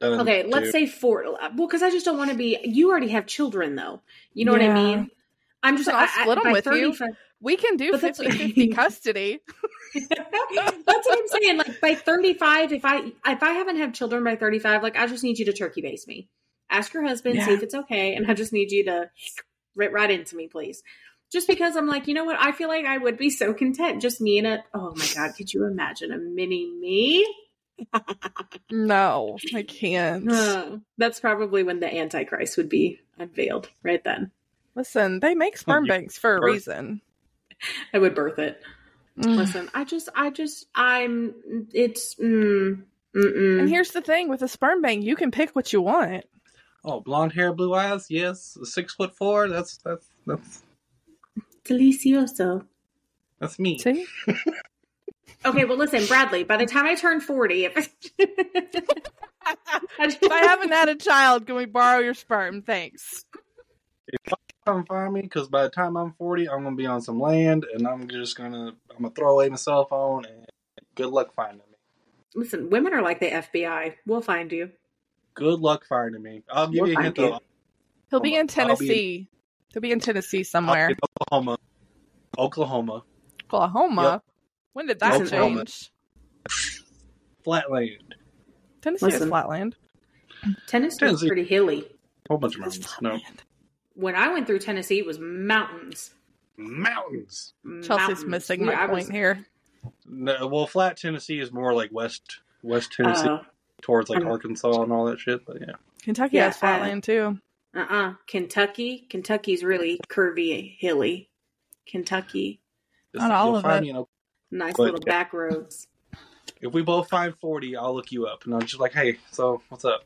S4: Okay,
S3: too.
S4: let's say four. Well, because I just don't want to be. You already have children, though. You know what I mean? I'm just.
S1: I'll
S4: I- I-
S1: split 'em
S4: by
S1: with you. we can do
S4: But
S1: 50 50 custody
S4: That's what I'm saying. Like by 35, if I if I haven't had children by 35, like I just need you to turkey base me. Ask your husband, see if it's okay, and I just need you to rip right into me, please. Just because I'm like, you know what? I feel like I would be so content. Just me and a oh my god, could you imagine a mini me?
S1: No, I can't.
S4: Uh, that's probably when the Antichrist would be unveiled, right then.
S1: Listen, they make sperm banks for a
S3: birth-
S1: reason.
S4: I would birth it.
S1: Mm.
S4: Listen, I just, I just, I'm, it's, mm, mm-mm.
S1: And here's the thing with a sperm bank, you can pick what you want.
S3: Oh, blonde hair, blue eyes. Yes, six foot four. That's that's that's
S4: delicioso.
S3: that's me.
S1: See?
S4: Okay, well, listen, Bradley. By the time I turn forty, if
S1: if I haven't had a child, can we borrow your sperm? Thanks.
S3: Come find me, because by the time I'm 40, I'm gonna be on some land, and I'm just gonna I'm gonna throw away my cell phone, and good luck finding me.
S4: listen, women are like the FBI. We'll find you.
S3: Good luck finding me. I'll give
S4: We'll
S3: you a hint though.
S1: He'll be in
S3: I'll be in-
S1: Tennessee. He'll be in Tennessee somewhere.
S3: in Oklahoma. Oklahoma.
S1: Oklahoma.
S3: Yep.
S1: When did that
S3: Oklahoma.
S1: change?
S3: Flatland.
S1: Tennessee is flatland.
S4: Tennessee is pretty hilly.
S3: Whole bunch of mountains. No.
S4: When I went through Tennessee, it was mountains.
S3: Mountains.
S1: Chelsea's
S4: Mountains.
S1: missing
S4: Yeah,
S1: my
S4: I
S1: point
S4: was-
S1: here.
S3: No, well, flat Tennessee is more like West West Tennessee
S4: Uh,
S3: towards like
S4: I'm-
S3: Arkansas and all that shit. But yeah,
S1: Kentucky
S4: Yeah,
S1: has flatland too.
S4: Uh-uh. Kentucky. Kentucky's really curvy, hilly. Kentucky.
S1: Not all
S3: You'll
S1: of
S3: find
S1: it.
S3: me in Oklahoma.
S4: Nice
S3: But-
S4: little back roads.
S3: If we both find 40, I'll look you up. And I'm just like, hey, so what's up?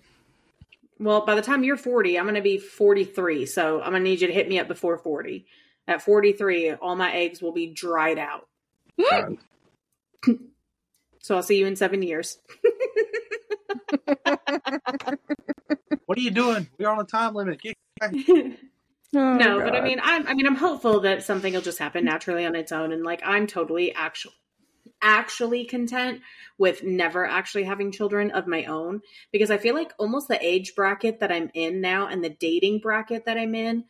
S4: Well, by the time you're 40, I'm going to be 43. So I'm going to need you to hit me up before 40. At 43, all my eggs will be dried out.
S3: Fine.
S4: So I'll see you in seven years.
S3: what are you doing? We're on a time limit. Get.
S1: Oh,
S4: no, but I mean, I'm I mean, I'm hopeful that something will just happen naturally on its own, and like I'm totally actually actually content with never actually having children of my own because I feel like almost the age bracket that I'm in now and the dating bracket that I'm in,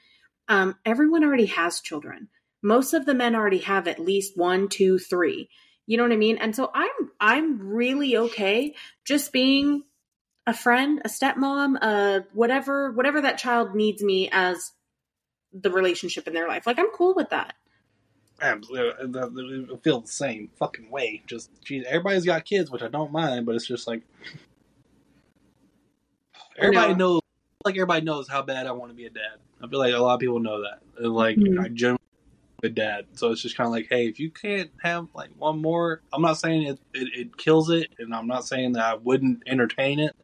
S4: um, everyone already has children. Most of the men already have at least one, two, three. You know what I mean? And so I'm I'm really okay just being a friend, a stepmom, uh, whatever whatever that child needs me as the relationship in their life. Like I'm cool with that.
S3: Absolutely. I feel the same fucking way. Just, geez, everybody's got kids, which I don't mind, but it's just like, everybody
S4: know.
S3: knows, like everybody knows how bad I want to be a dad. I feel like a lot of people know that. And, like,
S4: Mhm.
S3: I generally a dad. So it's just kind of like, hey, if you can't have like one more, I'm not saying it, it, it kills it, and I'm not saying that I wouldn't entertain it,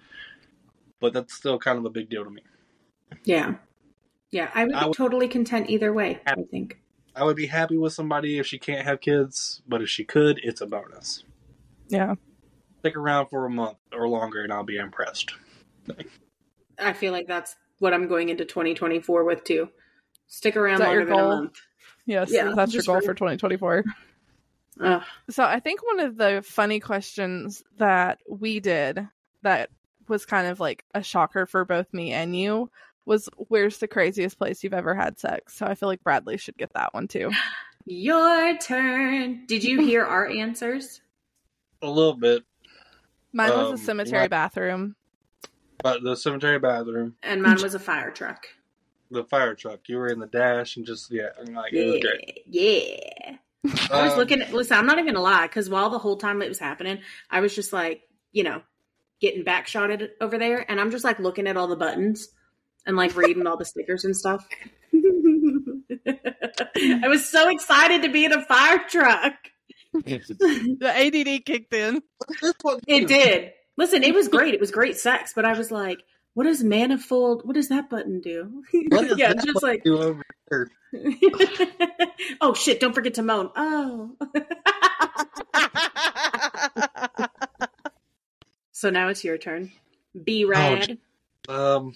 S3: but that's still kind of a big deal to me.
S4: Yeah. Yeah, I would
S3: I
S4: be
S3: would-
S4: totally content either way, I think.
S3: I would be happy with somebody if she can't have kids, but if she could, it's a bonus.
S1: yeah.
S3: Stick around for a month or longer, and I'll be impressed.
S4: I feel like that's what I'm going into 2024 with too. Stick around
S1: Is
S4: longer
S1: your
S4: than a
S1: goal?
S4: month.
S1: Yes,
S4: Yeah,
S1: that's your goal
S4: for-
S1: for 2024.
S4: Ugh.
S1: So I think one of the funny questions that we did that was kind of like a shocker for both me and you was where's the craziest place you've ever had sex? So I feel like Bradley should get that one too.
S4: Your turn. Did you hear our answers?
S3: A little bit,
S1: Mine was
S3: Um,
S1: a cemetery
S3: what-
S1: bathroom.
S3: but the cemetery bathroom,
S4: And mine was a fire truck.
S3: The fire truck, you were in the dash, and just yeah, I'm like it was
S4: Yeah.
S3: great.
S4: Yeah. I was
S3: Um,
S4: looking at, listen, I'm not even gonna lie, because while the whole time it was happening, I was just like, you know, getting backshotted over there, and I'm just like looking at all the buttons and like reading all the stickers and stuff. I was so excited to be in a fire truck.
S1: The ADD kicked in.
S4: It did. Listen, it was great. It was great sex, but I was like, what does manifold, what does that button do? Yeah,
S3: that
S4: just like,
S3: do over here?
S4: oh shit, don't forget to moan. Oh. so now it's your turn. Be rad.
S3: Um,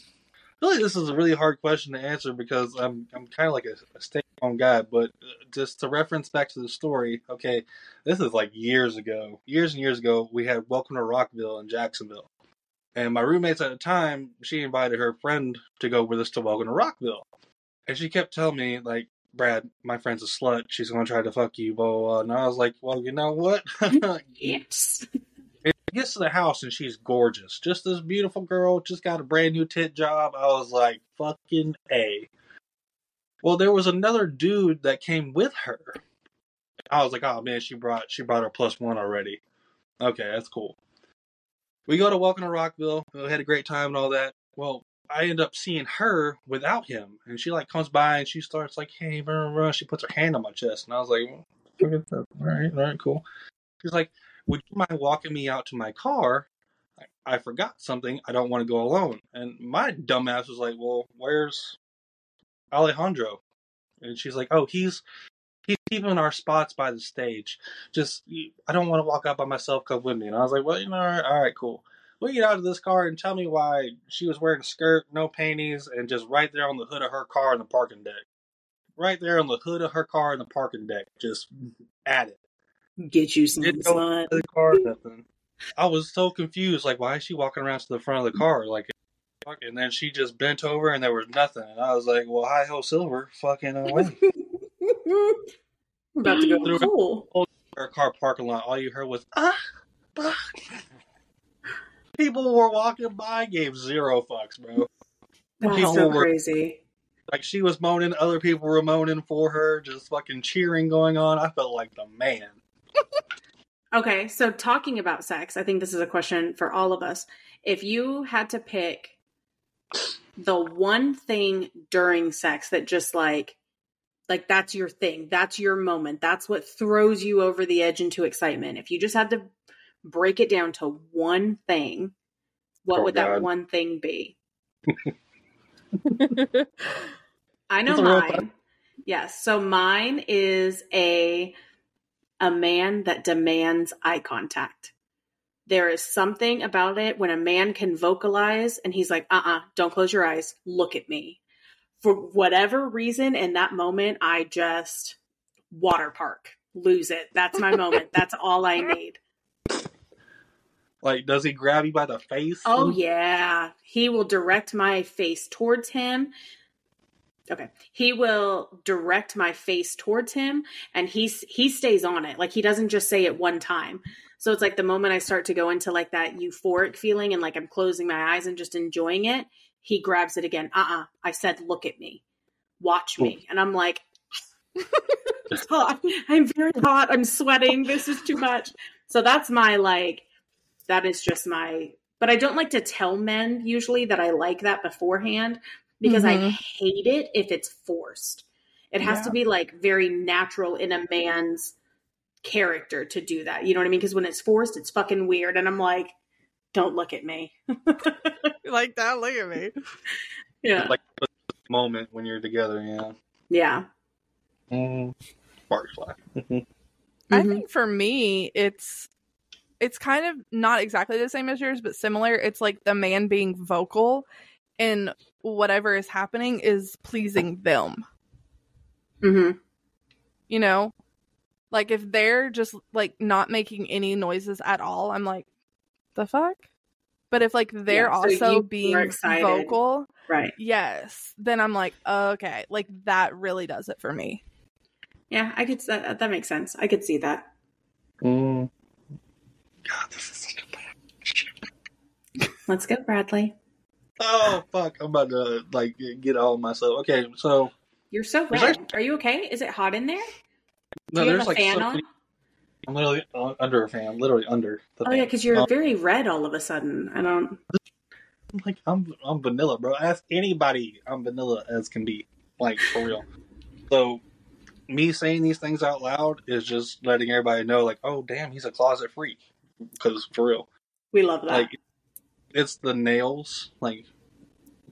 S3: I feel like this is a really hard question to answer because I'm I'm kind of like a, a stay-at-home guy. But uh, just to reference back to the story, okay, this is like years ago, years and years ago. We had Welcome to Rockville in Jacksonville, and my roommates at the time, she invited her friend to go with us to Welcome to Rockville, and she kept telling me like. Brad, my friend's a slut. She's gonna try to fuck you, blah. blah. And I was like, "Well, you know what?
S4: yes.
S3: It gets to the house and she's gorgeous. Just this beautiful girl, just got a brand new tit job. I was like, fucking A. Well, there was another dude that came with her. I was like, oh man, she brought she brought her plus one already. Okay, that's cool. We go to Welcome to Rockville. We had a great time and all that. Well, I end up seeing her without him, and she like comes by and she starts like, "Hey, blah, blah, blah." she puts her hand on my chest, and I was like, "All right, all right, cool." She's like, "Would you mind walking me out to my car?" I, I forgot something. I don't want to go alone. And my dumbass was like, "Well, where's Alejandro?" And she's like, "Oh, he's he's keeping our spots by the stage. Just I don't want to walk out by myself. Come with me." And I was like, "Well, you know, all right, all right cool." We get out of this car and tell me why she was wearing a skirt, no panties, and just right there on the hood of her car in the parking deck. Right there on the hood of her car in the parking deck, just at it.
S4: Get you some
S3: Didn't go
S4: slut.
S3: the car, nothing. I was so confused. Like, why is she walking around to the front of the car? Like, and then she just bent over and there was nothing. And I was like, well, hi ho, silver, fucking uh, away.
S4: We're about to go to
S3: Through-
S4: the pool.
S3: Her car parking lot. All you heard was ah, ah. People were walking by, gave zero fucks, bro.
S4: That's
S3: People
S4: so
S3: were-
S4: crazy.
S3: Like she was moaning, other people were moaning for her, just fucking cheering going on. I felt like the man.
S4: Okay, so talking about sex, I think this is a question for all of us. If you had to pick the one thing during sex that just like like that's your thing, that's your moment, that's what throws you over the edge into excitement. If you just had to break it down to one thing, what
S3: Oh,
S4: would that one thing be? I know
S3: That's a real
S4: mine. Yes. So mine is a a man that demands eye contact. There is something about it when a man can vocalize and he's like, uh-uh, don't close your eyes. Look at me. For whatever reason, in that moment, I just water park. Lose it. That's my moment. That's all I need.
S3: Like, does he grab you by the face?
S4: Oh yeah, he will direct my face towards him. Okay, he will direct my face towards him, and he's he stays on it. Like he doesn't just say it one time. So it's like the moment I start to go into like that euphoric feeling, and like I'm closing my eyes and just enjoying it, he grabs it again. Uh uh I said, look at me, watch me, and I'm like. it's hot. I'm very hot. I'm sweating. This is too much. So that's my like that is just my but I don't like to tell men usually that I like that beforehand because I
S1: Mhm.
S4: hate it if it's forced. It has
S1: Yeah.
S4: to be like very natural in a man's character to do that. You know what I mean? Because when it's forced, it's fucking weird. And I'm like, don't look at me.
S1: like that. Look at me.
S4: Yeah.
S3: Like the moment when you're together, yeah.
S4: Yeah.
S3: Mm. Butterfly.
S1: I think for me, it's it's kind of not exactly the same as yours, but similar. It's like the man being vocal and whatever is happening is pleasing them.
S4: hmm
S1: You know? Like if they're just like not making any noises at all, I'm like, the fuck? But if like they're
S4: Yeah, so
S1: also
S4: are
S1: being vocal,
S4: Right.
S1: yes, then I'm like, okay, like that really does it for me.
S4: Yeah. I could, that, that makes sense. I could see that.
S3: Mm. God, this is such a bad.
S4: Let's go, Bradley.
S3: Oh fuck! I'm about to like get all myself. Okay, so
S4: You're so
S3: There's
S4: red. Are you okay? Is it hot in there?
S3: no,
S4: Do you
S3: there's
S4: have a
S3: like
S4: fan
S3: so
S4: on?
S3: many- I'm literally under a fan. Literally under. The
S4: Oh
S3: fan.
S4: yeah, because you're
S3: Um,
S4: very red all of a sudden. I don't.
S3: I'm like I'm I'm vanilla, bro. Ask anybody. I'm vanilla as can be. Like for real. So me saying these things out loud is just letting everybody know, like, oh damn, he's a closet freak. Because for real,
S4: We love that.
S3: like it's the nails, like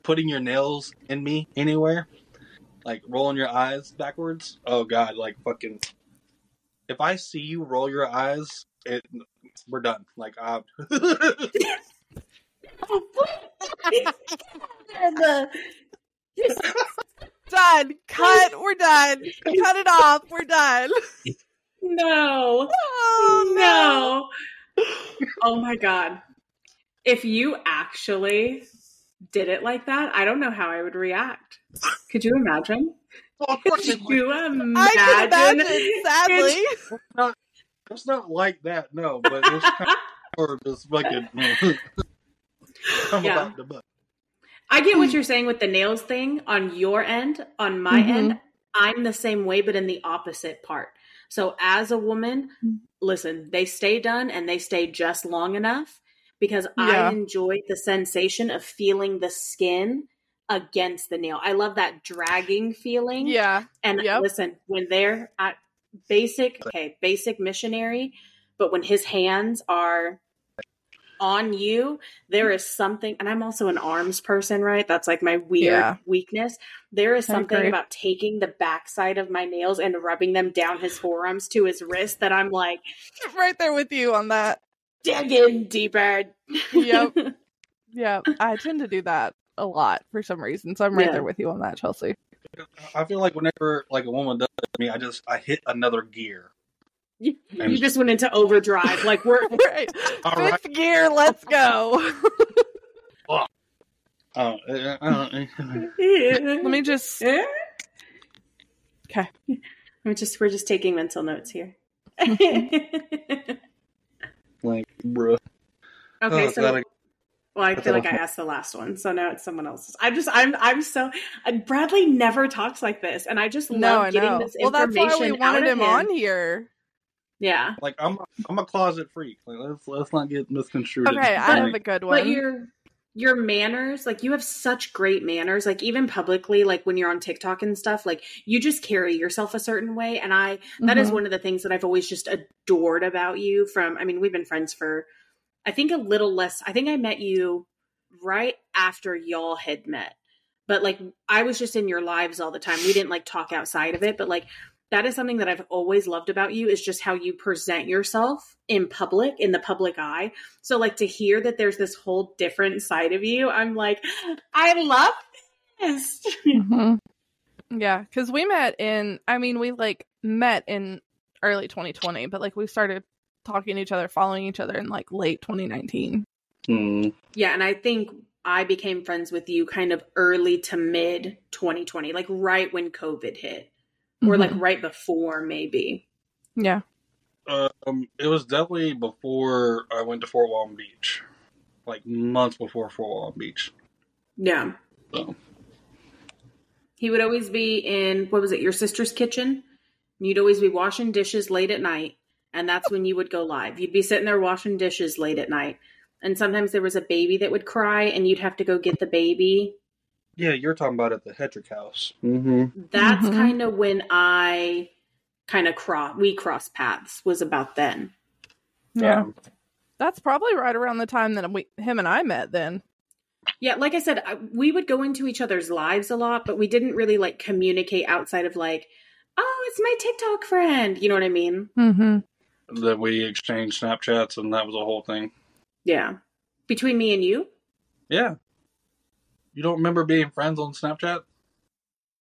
S3: putting your nails in me anywhere, like rolling your eyes backwards. Oh god, like fucking. If I see you roll your eyes, it we're done. Like, uh,
S1: Done. Cut. We're done. Cut it off. We're done.
S4: no,
S1: Oh
S4: no. oh my god. If you actually did it like that, I don't know how I would react. Could you imagine? Could you imagine?
S1: I can imagine, sadly.
S3: It's not like that, no, but it's kind of more just fucking. I'm
S4: Yeah.
S3: about the butt.
S4: I get what you're saying with the nails thing on your end. On my
S1: Mhm.
S4: end, I'm the same way, but in the opposite part. So as a woman, listen, they stay done and they stay just long enough because
S1: Yeah.
S4: I enjoy the sensation of feeling the skin against the nail. I love that dragging feeling.
S1: Yeah.
S4: And
S1: Yep.
S4: listen, when they're at basic, okay, basic missionary, but when his hands are on you, there is something, and I'm also an arms person, right? That's like my weird
S1: Yeah.
S4: weakness. There is something about taking the backside of my nails and rubbing them down his forearms to his wrist that I'm like,
S1: right there with you on that.
S4: dig in deeper.
S1: Yep. Yeah, I tend to do that a lot for some reason. So I'm right
S4: Yeah.
S1: there with you on that, Chelsea.
S3: I feel like whenever like a woman does it to me, I just I hit another gear.
S4: you, you just went into overdrive. Like we're
S1: right.
S3: All
S1: Fifth gear, let's go.
S3: Oh, uh,
S1: Let me just
S4: Eh?
S1: Okay.
S4: We're just we're just taking mental notes here. okay,
S3: like, bruh. Oh,
S4: so
S3: God, I-
S4: well, I feel like I asked the last one, so now it's someone else's. I'm just I'm I'm so Bradley never talks like this, and I just love
S1: no, I
S4: getting
S1: know.
S4: this
S1: Well, that's
S4: information
S1: why we
S4: out
S1: wanted
S4: of
S1: him on here.
S4: Yeah,
S3: like I'm I'm a closet freak. Like let's let's not get misconstrued.
S1: Okay, I
S4: But-
S1: have a good one.
S4: but
S1: one.
S4: your your manners, like you have such great manners, like even publicly, like when you're on TikTok and stuff, like you just carry yourself a certain way, and I That is
S1: Mhm.
S4: one of the things that I've always just adored about you from I mean, we've been friends for I think a little less. I think I met you right after y'all had met. But like I was just in your lives all the time. We didn't like talk outside of it, but like that is something that I've always loved about you is just how you present yourself in public, in the public eye. So like to hear that there's this whole different side of you, I'm like, I love this.
S1: Mhm. Yeah, because we met in, I mean, we like met in early 2020, but like we started talking to each other, following each other in like late 2019.
S3: Hmm.
S4: Yeah, and I think I became friends with you kind of early to mid 2020, like right when COVID hit, or like
S1: Mhm.
S4: right before, maybe.
S1: yeah,
S3: Um, it was definitely before I went to Fort Walton Beach, like months before Fort Walton Beach.
S4: Yeah.
S3: So
S4: He would always be in, what was it, your sister's kitchen? You'd always be washing dishes late at night, and that's when you would go live. You'd be sitting there washing dishes late at night. And sometimes there was a baby that would cry, and you'd have to go get the baby.
S3: yeah, you're talking about at the Hedrick house. Mm-hmm.
S4: That's
S1: Mhm.
S4: kind of when I kind of cross, we crossed paths, was about then.
S1: yeah.
S3: Um,
S1: That's probably right around the time that we, him and I met. Then,
S4: Yeah, like I said, I, we would go into each other's lives a lot, but we didn't really like communicate outside of like, oh, it's my TikTok friend. You know what I mean?
S1: mm-hmm.
S3: That we exchanged Snapchats, and that was a whole thing.
S4: Yeah. Between me and you,
S3: Yeah. You don't remember being friends on Snapchat?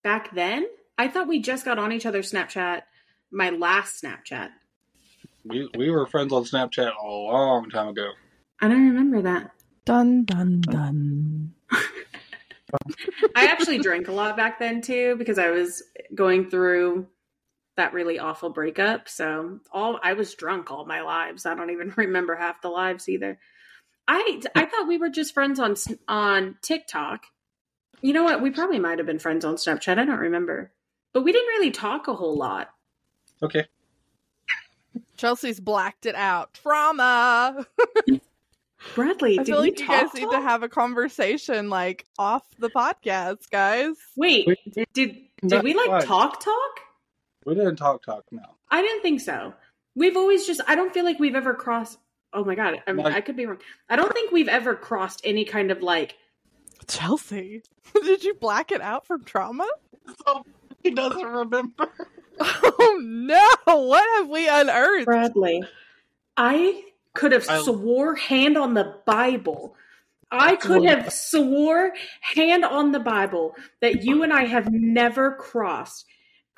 S4: back then, I thought we just got on each other's Snapchat, my last Snapchat.
S3: We we were friends on Snapchat a long time ago.
S4: I don't remember that.
S1: dun dun dun.
S4: I actually drank a lot back then too because I was going through that really awful breakup. So all I was drunk all my lives. I don't even remember half the lives either. I I thought we were just friends on on TikTok. You know what? We probably might have been friends on Snapchat. I don't remember. But we didn't really talk a whole lot.
S3: Okay.
S1: Chelsea's blacked it out. Trauma.
S4: Bradley,
S1: I
S4: did
S1: feel like you
S4: talk?
S1: guys need to have a conversation like off the podcast, guys.
S4: Wait,
S3: We-
S4: did did we like
S3: quite.
S4: talk talk?
S3: We didn't talk talk now.
S4: I didn't think so. We've always just I don't feel like we've ever crossed Oh my god, I, mean,
S3: Like-
S4: I could be wrong. I don't think we've ever crossed any kind of like
S1: Chelsea, did you black it out from trauma?
S3: So he doesn't remember.
S1: Oh no! What have we unearthed?
S4: Bradley. I could have
S3: I-
S4: swore hand on the Bible. I could have swore hand on the Bible that you and I have never crossed.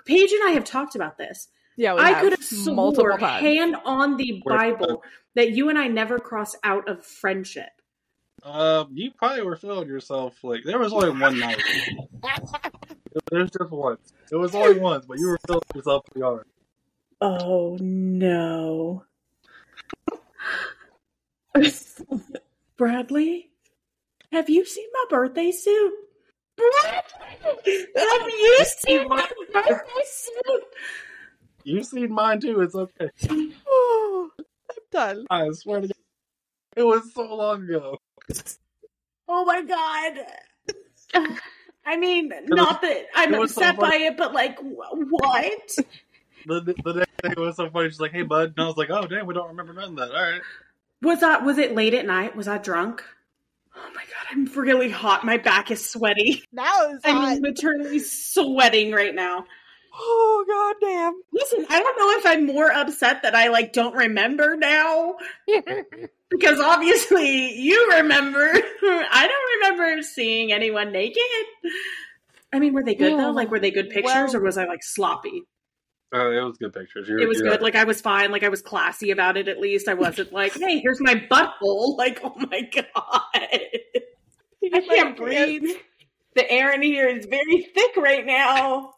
S4: Paige and I have talked about this.
S1: Yeah, we
S4: I
S1: have
S4: could have
S1: multiple
S4: swore
S1: times.
S4: hand on the Bible that you and I never crossed out of friendship.
S3: Um, you probably were feeling yourself like there was only one night. There's just once. It was only once, but you were feeling yourself pretty hard.
S4: Oh no. Bradley, have you seen my birthday suit? Bradley, have you seen my birthday suit?
S3: You've seen mine too. It's okay.
S1: I'm done.
S3: I swear to God. It was so long ago.
S4: Oh my god. I mean, not that I'm
S3: was so
S4: upset by it, but like, what?
S3: The, the, next day it was so funny. She's like, "Hey, bud," and I was like, "Oh, damn, we don't remember none of that." All right.
S4: Was that? Was it late at night? Was I drunk? Oh my god, I'm really hot. My back is sweaty.
S1: Now
S4: I'm literally sweating right now.
S1: Oh god damn.
S4: Listen, I don't know if I'm more upset that I like don't remember now because obviously you remember. I don't remember seeing anyone naked. I mean, were they good though? Like, were they good pictures,
S1: Well-
S4: or was I like sloppy?
S3: Oh, it was good pictures. You're,
S4: It was
S3: you're
S4: good. Like I was fine. Like I was classy about it. At least I wasn't like, "Hey, here's my butthole." Like, oh my god, I can't breathe. The air in here is very thick right now.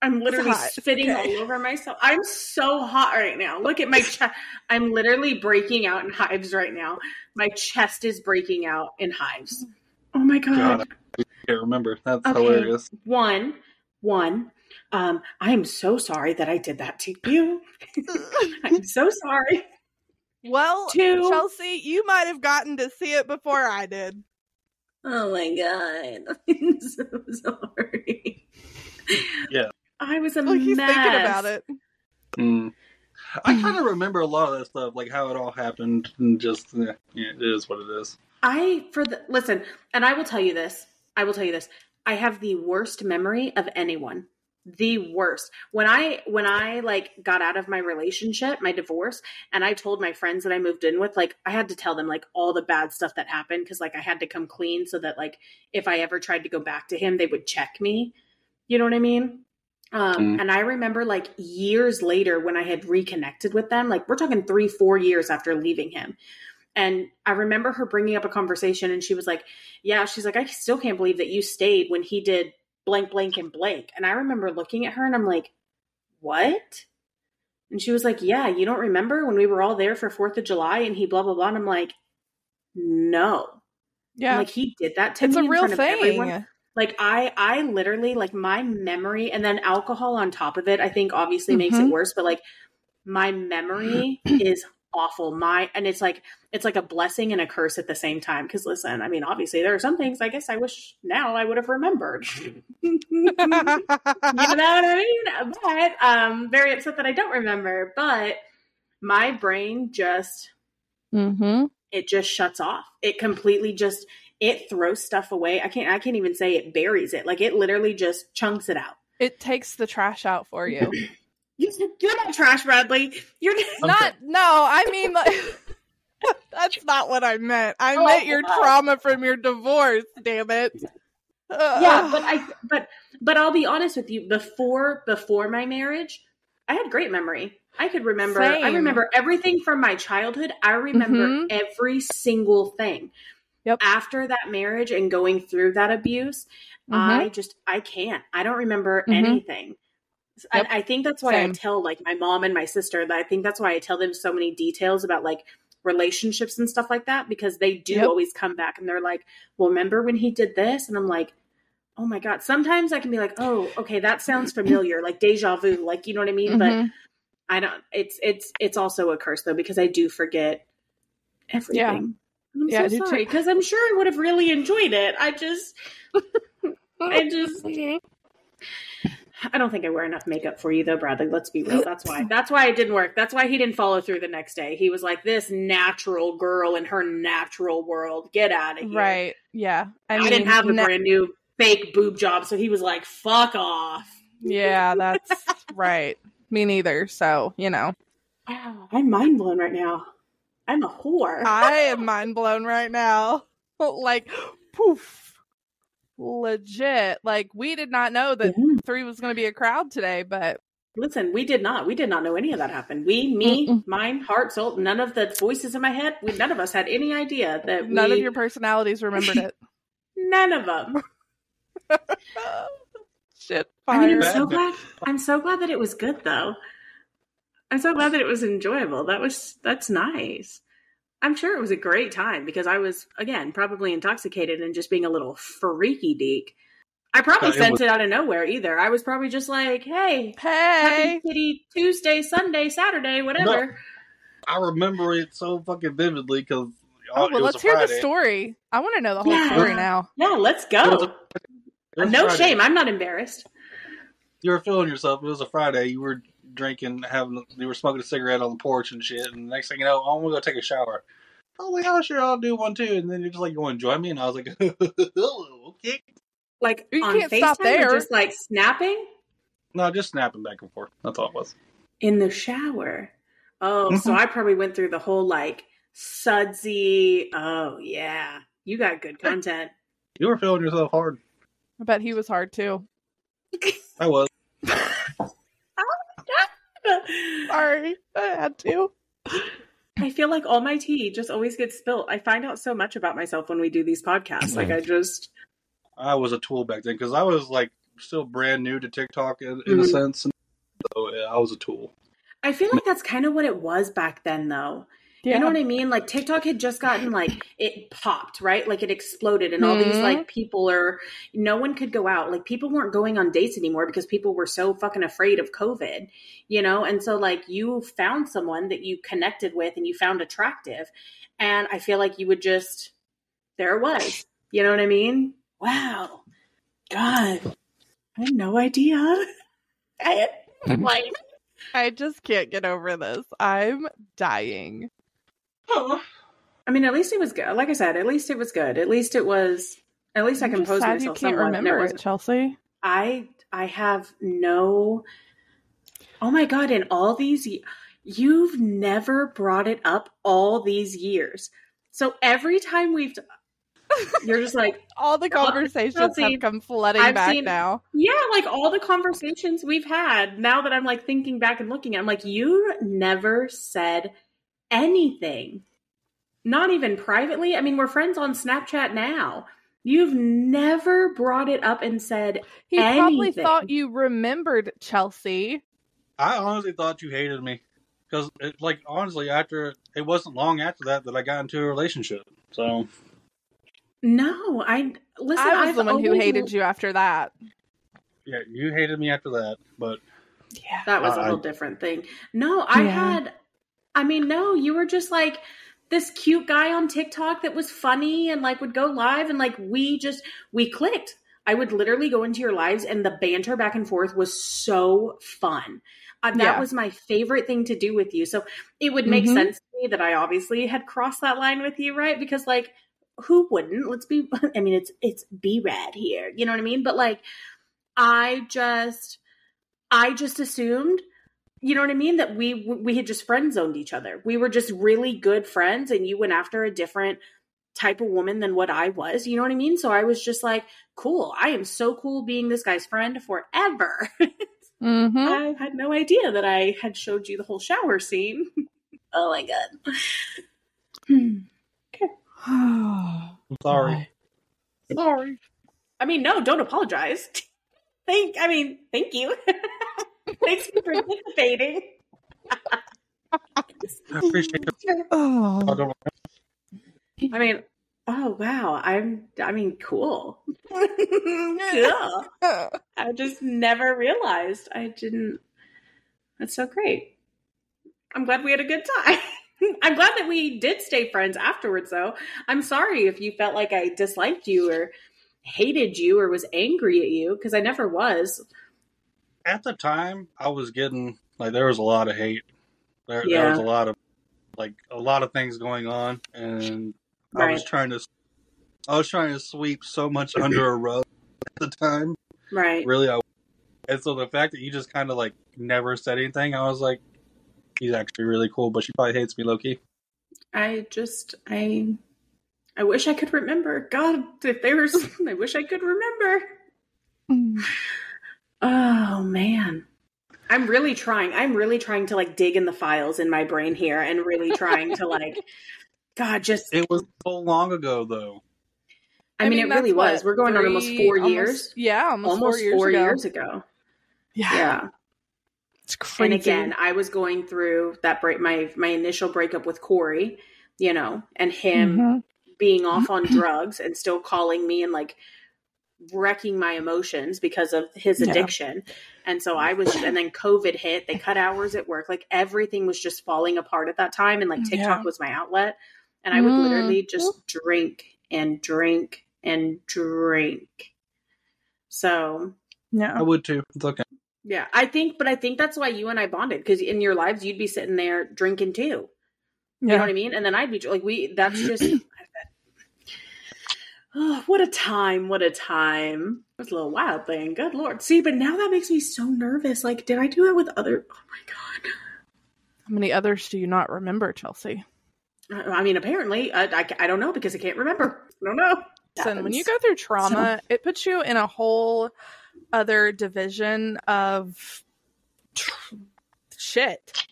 S4: I'm literally spitting
S1: okay.
S4: all over myself. I'm so hot right now. Look at my chest. I'm literally breaking out in hives right now. My chest is breaking out in hives. Oh my god.
S3: God, I can't remember. That's
S4: Okay.
S3: hilarious.
S4: One, one. Um, I am so sorry that I did that to you. I'm so sorry.
S1: Well,
S4: Two.
S1: Chelsea, you might have gotten to see it before I did.
S4: Oh my god. I'm so sorry.
S3: Yeah.
S4: I was a
S1: Like he's
S4: mess.
S1: thinking about it.
S3: Mm. I kind of remember a lot of that stuff, like how it all happened, and just eh, yeah, it is what it is.
S4: I for the listen, and I will tell you this. I will tell you this. I have the worst memory of anyone. The worst. When I when I like got out of my relationship, my divorce, and I told my friends that I moved in with, like I had to tell them like all the bad stuff that happened because like I had to come clean so that like if I ever tried to go back to him, they would check me. You know what I mean? Um,
S3: Mm.
S4: And I remember like years later when I had reconnected with them, like we're talking three, four years after leaving him. And I remember her bringing up a conversation and she was like, Yeah, she's like, I still can't believe that you stayed when he did blank, blank, and blank. And I remember looking at her and I'm like, What? And she was like, Yeah, you don't remember when we were all there for 4th of July and he blah, blah, blah. And I'm like, No.
S1: Yeah.
S4: Like he did that to
S1: it's
S4: me
S1: a
S4: in
S1: real thing.
S4: like i i literally like my memory and then alcohol on top of it i think obviously makes it
S1: Mhm.
S4: worse but like my memory is awful my and it's like it's like a blessing and a curse at the same time because listen i mean obviously there are some things i guess i wish now i would have remembered you know what i mean but um very upset that i don't remember but my brain just
S1: mm-hmm.
S4: it just shuts off. It completely just it throws stuff away. I can't I can't even say it buries it. Like it literally just chunks it out.
S1: It takes the trash out for you.
S4: You, you're not trash, Bradley. You're
S1: not no, I mean like that's not what I meant. I
S4: Oh,
S1: meant your
S4: wow.
S1: trauma from your divorce, damn it.
S4: yeah, but I but but I'll be honest with you. Before before my marriage, I had great memory. I could remember. I remember everything from my childhood. I remember
S1: Mhm.
S4: every single thing.
S1: Yep.
S4: After that marriage and going through that abuse, I just I can't. I don't remember
S1: Mhm.
S4: anything.
S1: Yep.
S4: I think that's why
S1: Same.
S4: I tell like my mom and my sister that I think that's why I tell them so many details about like relationships and stuff like that because they do
S1: Yep.
S4: always come back and they're like, "Well, remember when he did this?" And I'm like, "Oh my god." Sometimes I can be like, "Oh, okay, that sounds familiar." like deja vu, like you know what I mean? But
S1: Mhm.
S4: I don't it's it's it's also a curse though because I do forget everything.
S1: Yeah.
S4: I'm
S1: Yeah,
S4: so sorry because I'm sure I would have really enjoyed it. I just I just I don't think I wear enough makeup for you though, Bradley. Let's be real. That's why. That's why it didn't work. That's why he didn't follow through the next day. He was like, "This natural girl in her natural world, get out of here."
S1: Right. Yeah. I,
S4: I,
S1: mean,
S4: didn't have a
S1: na-
S4: brand new fake boob job, so he was like, "Fuck off."
S1: Yeah, that's right. Me neither. So, you know.
S4: Wow, I'm mind blown right now. I'm a whore.
S1: I am mind blown right now. like, poof. Legit. Like, we did not know that
S4: Yeah.
S1: three was going to be a crowd today, but
S4: Listen, we did not. We did not know any of that happened. We, me,
S1: Mm-mm.
S4: mine, heart, soul, none of the voices in my head. We, none of us had any idea that
S1: none
S4: we,
S1: of your personalities remembered it.
S4: none of them.
S1: Shit.
S4: I mean, I'm so glad. I'm so glad that it was good, though. I'm so glad that it was enjoyable. That was that's nice. I'm sure it was a great time because I was again probably intoxicated and just being a little freaky deek. I probably
S3: Yeah, it
S4: sent
S3: was-
S4: it out of nowhere either. I was probably just like, "Hey,
S1: Hey.
S4: happy kitty Tuesday, Sunday, Saturday, whatever."
S3: I remember it so fucking vividly because uh,
S1: Oh, well, let's hear the story. I want to know the whole
S4: Yeah.
S1: story now.
S4: Yeah, let's
S3: It was
S4: go.
S3: a- it was
S4: No
S3: Friday.
S4: shame. I'm not embarrassed.
S3: You were feeling yourself. It was a Friday. You were drinking, having, you were smoking a cigarette on the porch and shit. And the next thing you know, I'm gonna go take a shower. I was like, oh sure, I'll do one too. And then you're just like, you want to join me? And I was like, okay.
S4: Like
S1: You
S4: on
S1: can't
S4: FaceTime
S1: stop there.
S4: or just like snapping
S3: No, just snapping back and forth. That's all it was.
S4: in the shower. Oh, so
S3: Mhm.
S4: I probably went through the whole like sudsy. Oh yeah, you got good content.
S3: You were feeling yourself hard.
S1: I bet he was hard too.
S3: I was.
S1: Sorry, I had to.
S4: I feel like all my tea just always gets spilled. I find out so much about myself when we do these podcasts. Like I just
S3: I was a tool back then because I was like still brand new to TikTok in, in a
S4: Mhm.
S3: sense. So yeah, I was a tool.
S4: I feel like that's kind of what it was back then though.
S1: Yeah.
S4: You know what I mean? Like TikTok had just gotten like it popped, right? Like it exploded and all these
S1: Mhm.
S4: like people are no one could go out. Like people weren't going on dates anymore because people were so fucking afraid of COVID, you know? And so like you found someone that you connected with and you found attractive. And I feel like you would just there it was. You know what I mean? Wow. God. I had no idea. I had like
S1: I just can't get over this. I'm dying.
S4: I mean, at least it was good. Like I said, at least it was good. At least it was. At least I
S1: I'm just
S4: composed myself
S1: You can't
S4: somewhat.
S1: remember
S4: was-
S1: it, Chelsea.
S4: I I have no. Oh my god! In all these, ye- you've never brought it up all these years. So every time we've, you're just like,
S1: All the conversations
S4: Chelsea,
S1: have come flooding
S4: I've
S1: back
S4: seen-
S1: now.
S4: yeah, like all the conversations we've had. Now that I'm like thinking back and looking, I'm like, you never said anything. Not even privately. I mean, we're friends on Snapchat now. You've never brought it up and said,
S1: He probably thought you remembered Chelsea.
S3: I honestly thought you hated me because, like, honestly, after it wasn't long after that that I got into a relationship. So
S4: "No, I listen."
S1: I was
S4: I've
S1: the one who hated you after that.
S3: yeah, you hated me after that. But
S1: Yeah.
S4: That was a
S3: I-
S4: whole different thing. No, I
S1: Yeah.
S4: had. I mean, no, you were just like this cute guy on TikTok that was funny and like would go live and like we just we clicked. I would literally go into your lives and the banter back and forth was so fun. Uh, that
S1: Yeah.
S4: was my favorite thing to do with you. So it would make
S1: Mhm.
S4: sense to me that I obviously had crossed that line with you, right? Because like who wouldn't? Let's be I mean it's it's B rad here. You know what I mean? But like I just I just assumed, you know what I mean, that we we had just friend zoned each other. We were just really good friends, and you went after a different type of woman than what I was. You know what I mean? So I was just like, cool. I am so cool being this guy's friend forever.
S1: Mm-hmm.
S4: I had no idea that I had showed you the whole shower scene. oh my god. Hmm.
S3: I'm sorry.
S1: Sorry.
S4: I mean, no, don't apologize. Thank. I mean, thank you. Thanks for participating.
S3: I appreciate it.
S1: Oh.
S3: oh I
S4: I mean, oh wow, I'm. I mean, cool. cool. I just never realized. I didn't. That's so great. I'm glad we had a good time. I'm glad that we did stay friends afterwards, though. I'm sorry if you felt like I disliked you or hated you or was angry at you because I never was.
S3: At the time, I was getting like there was a lot of hate. There, there was a lot of like a lot of things going on, and I was trying to, I was trying to sweep so much under a rug at the time.
S4: Right.
S3: Really, I. And so the fact that you just kind of like never said anything, I was like, he's actually really cool, but she probably hates me, Loki.
S4: I just I I wish I could remember. God, if there's I wish I could remember. Oh man. I'm really trying. I'm really trying to like dig in the files in my brain here and really trying to like God just
S3: It was so long ago, though.
S4: I, mean, it
S1: that's
S4: really was.
S1: what,
S4: We're going on almost 4
S1: almost-
S4: years.
S1: Yeah, almost,
S4: Almost
S1: four years ago.
S4: years ago.
S1: Yeah.
S4: Yeah.
S1: It's crazy.
S4: And again, I was going through that break my my initial breakup with Corey, you know, and him
S1: Mhm.
S4: being off on drugs and still calling me and like wrecking my emotions because of his
S1: Yeah.
S4: addiction. And so I was, and then COVID hit. They cut hours at work. Like everything was just falling apart at that time. And like TikTok
S1: Yeah.
S4: was my outlet. And I would
S1: Mm.
S4: literally just drink and drink and drink. So
S1: Yeah.
S3: I would too. It's okay.
S4: yeah, I think, but I think that's why you and I bonded because in your lives you'd be sitting there drinking too. You know what I mean? And then I'd be like, we. That's just. Oh, what a time! What a time! It was a little wild thing. Good lord! See, but now that makes me so nervous. Like, did I do that with other? Oh my god!
S1: How many others do you not remember, Chelsea?
S4: I I mean, apparently, I, I, I don't know because I can't remember. I don't know.
S1: Listen, when you go through trauma, it puts you in a whole other division of shit.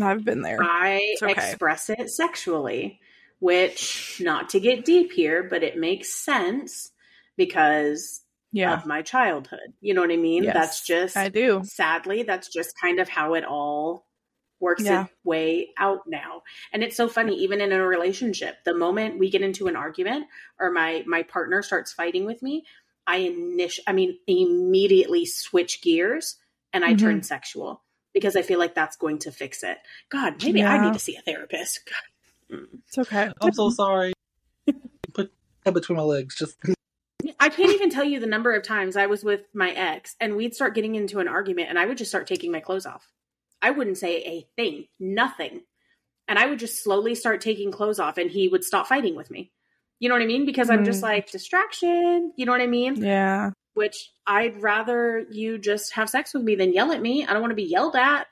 S1: I've been there.
S4: I
S1: okay.
S4: express it sexually, which not to get deep here, but it makes sense because
S1: Yeah,
S4: of my childhood. You know what I mean?
S1: Yes,
S4: that's just
S1: I do.
S4: sadly, that's just kind of how it all works
S1: Yeah.
S4: its way out now. And it's so funny, even in a relationship, the moment we get into an argument or my my partner starts fighting with me, I init- I mean immediately switch gears and I
S1: Mhm.
S4: turn sexual because I feel like that's going to fix it. God, maybe I need to see a therapist. God.
S1: It's okay.
S3: I'm so sorry. Put head between my legs. Just
S4: I can't even tell you the number of times I was with my ex and we'd start getting into an argument and I would just start taking my clothes off. I wouldn't say a thing, nothing. And I would just slowly start taking clothes off and he would stop fighting with me. You know what I mean? Because I'm just
S1: Mm.
S4: like, distraction. You know what I mean?
S1: Yeah.
S4: Which I'd rather you just have sex with me than yell at me. I don't want to be yelled at,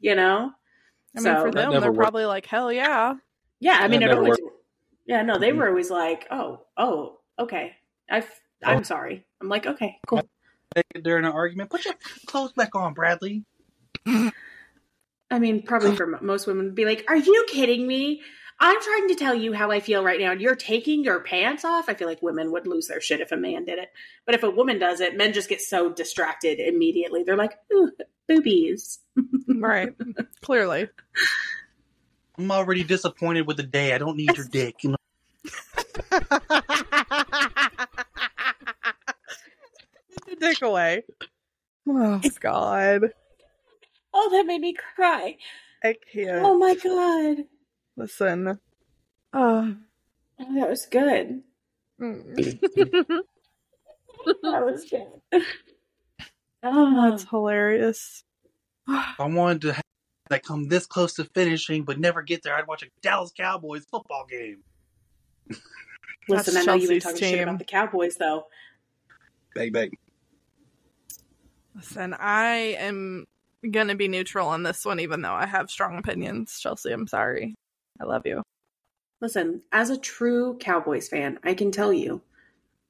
S4: you know?
S1: I mean,
S4: So-
S1: for them, they're
S3: worked.
S1: probably like, hell yeah.
S4: Yeah, I mean, it
S3: never
S4: always, yeah, no, they mm-hmm. were always like, oh, oh, okay. I, oh. I'm
S3: Oh.
S4: sorry. I'm like, okay, cool.
S3: during an argument, put your clothes back on, Bradley.
S4: I mean, probably for most women would be like, "Are you kidding me? I'm trying to tell you how I feel right now, and you're taking your pants off." I feel like women would lose their shit if a man did it, but if a woman does it, men just get so distracted immediately. They're like, "Ooh, boobies."
S1: Right. Clearly.
S3: I'm already disappointed with the day. I don't need your dick. You know?
S1: Get the dick away. Oh, God.
S4: Oh, that made me cry.
S1: I can't.
S4: Oh my god,
S1: Listen. Oh.
S4: oh, that was good.
S1: Mm.
S4: That was good. Oh,
S1: That's hilarious.
S3: I wanted to have that come this close to finishing but never get there, I'd watch a Dallas Cowboys football game.
S4: listen, I know you've been
S1: Chelsea's
S4: talking shit
S1: team.
S4: about the Cowboys, though.
S3: Bang bang.
S1: Listen, I am gonna be neutral on this one, even though I have strong opinions. Chelsea, I'm sorry. I love you.
S4: Listen, as a true Cowboys fan, I can tell you,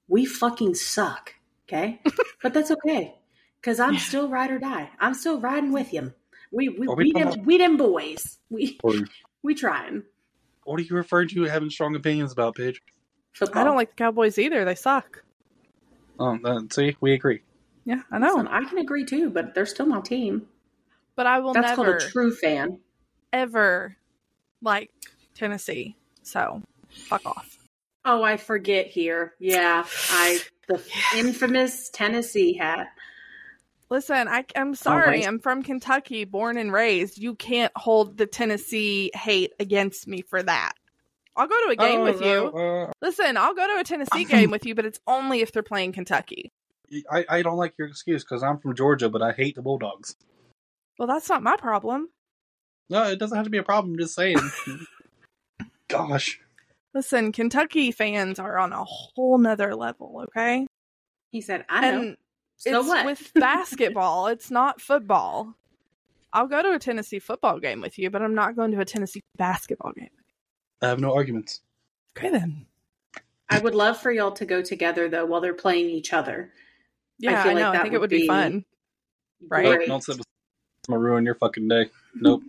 S4: we fucking suck. Okay, but that's okay because I'm
S1: Yeah.
S4: still ride or die. I'm still riding with you. We we
S3: Are we
S4: we,
S3: talking
S4: them, we them boys. We
S3: Or
S4: we trying
S3: what are you referring to having strong opinions about, Paige?
S4: football.
S1: I don't like the Cowboys either. They suck.
S3: Um, uh, see, we agree.
S1: Yeah, I know.
S4: Listen, I can agree too, but they're still my team.
S1: But I will
S4: That's
S1: never,
S4: called a true fan.
S1: ever like Tennessee. So, fuck off.
S4: Oh, I forget here. Yeah, I the infamous Tennessee hat.
S1: Listen, I, I'm sorry.
S3: right.
S1: I'm from Kentucky, born and raised. You can't hold the Tennessee hate against me for that. I'll go to a game
S3: Oh,
S1: with you.
S3: uh, uh,
S1: Listen, I'll go to a Tennessee game with you, but it's only if they're playing Kentucky.
S3: I, I don't like your excuse because I'm from Georgia, but I hate the Bulldogs.
S1: Well, that's not my problem.
S3: No, it doesn't have to be a problem. I'm just saying. Gosh.
S1: Listen, Kentucky fans are on a whole nother level, okay?
S4: He said, "I know."
S1: And
S4: so
S1: it's
S4: what?
S1: with basketball, it's not football. I'll go to a Tennessee football game with you, but I'm not going to a Tennessee basketball game.
S3: I have no arguments.
S1: Okay, then.
S4: I would love for y'all to go together though while they're playing each other.
S1: Yeah, I,
S4: feel like
S1: know. I
S4: that
S1: think it
S4: would
S1: would be
S4: be-
S1: fun. Right?
S3: Nope,
S4: oh,
S3: don't say beside me. I'm gonna ruin your fucking day. Nope.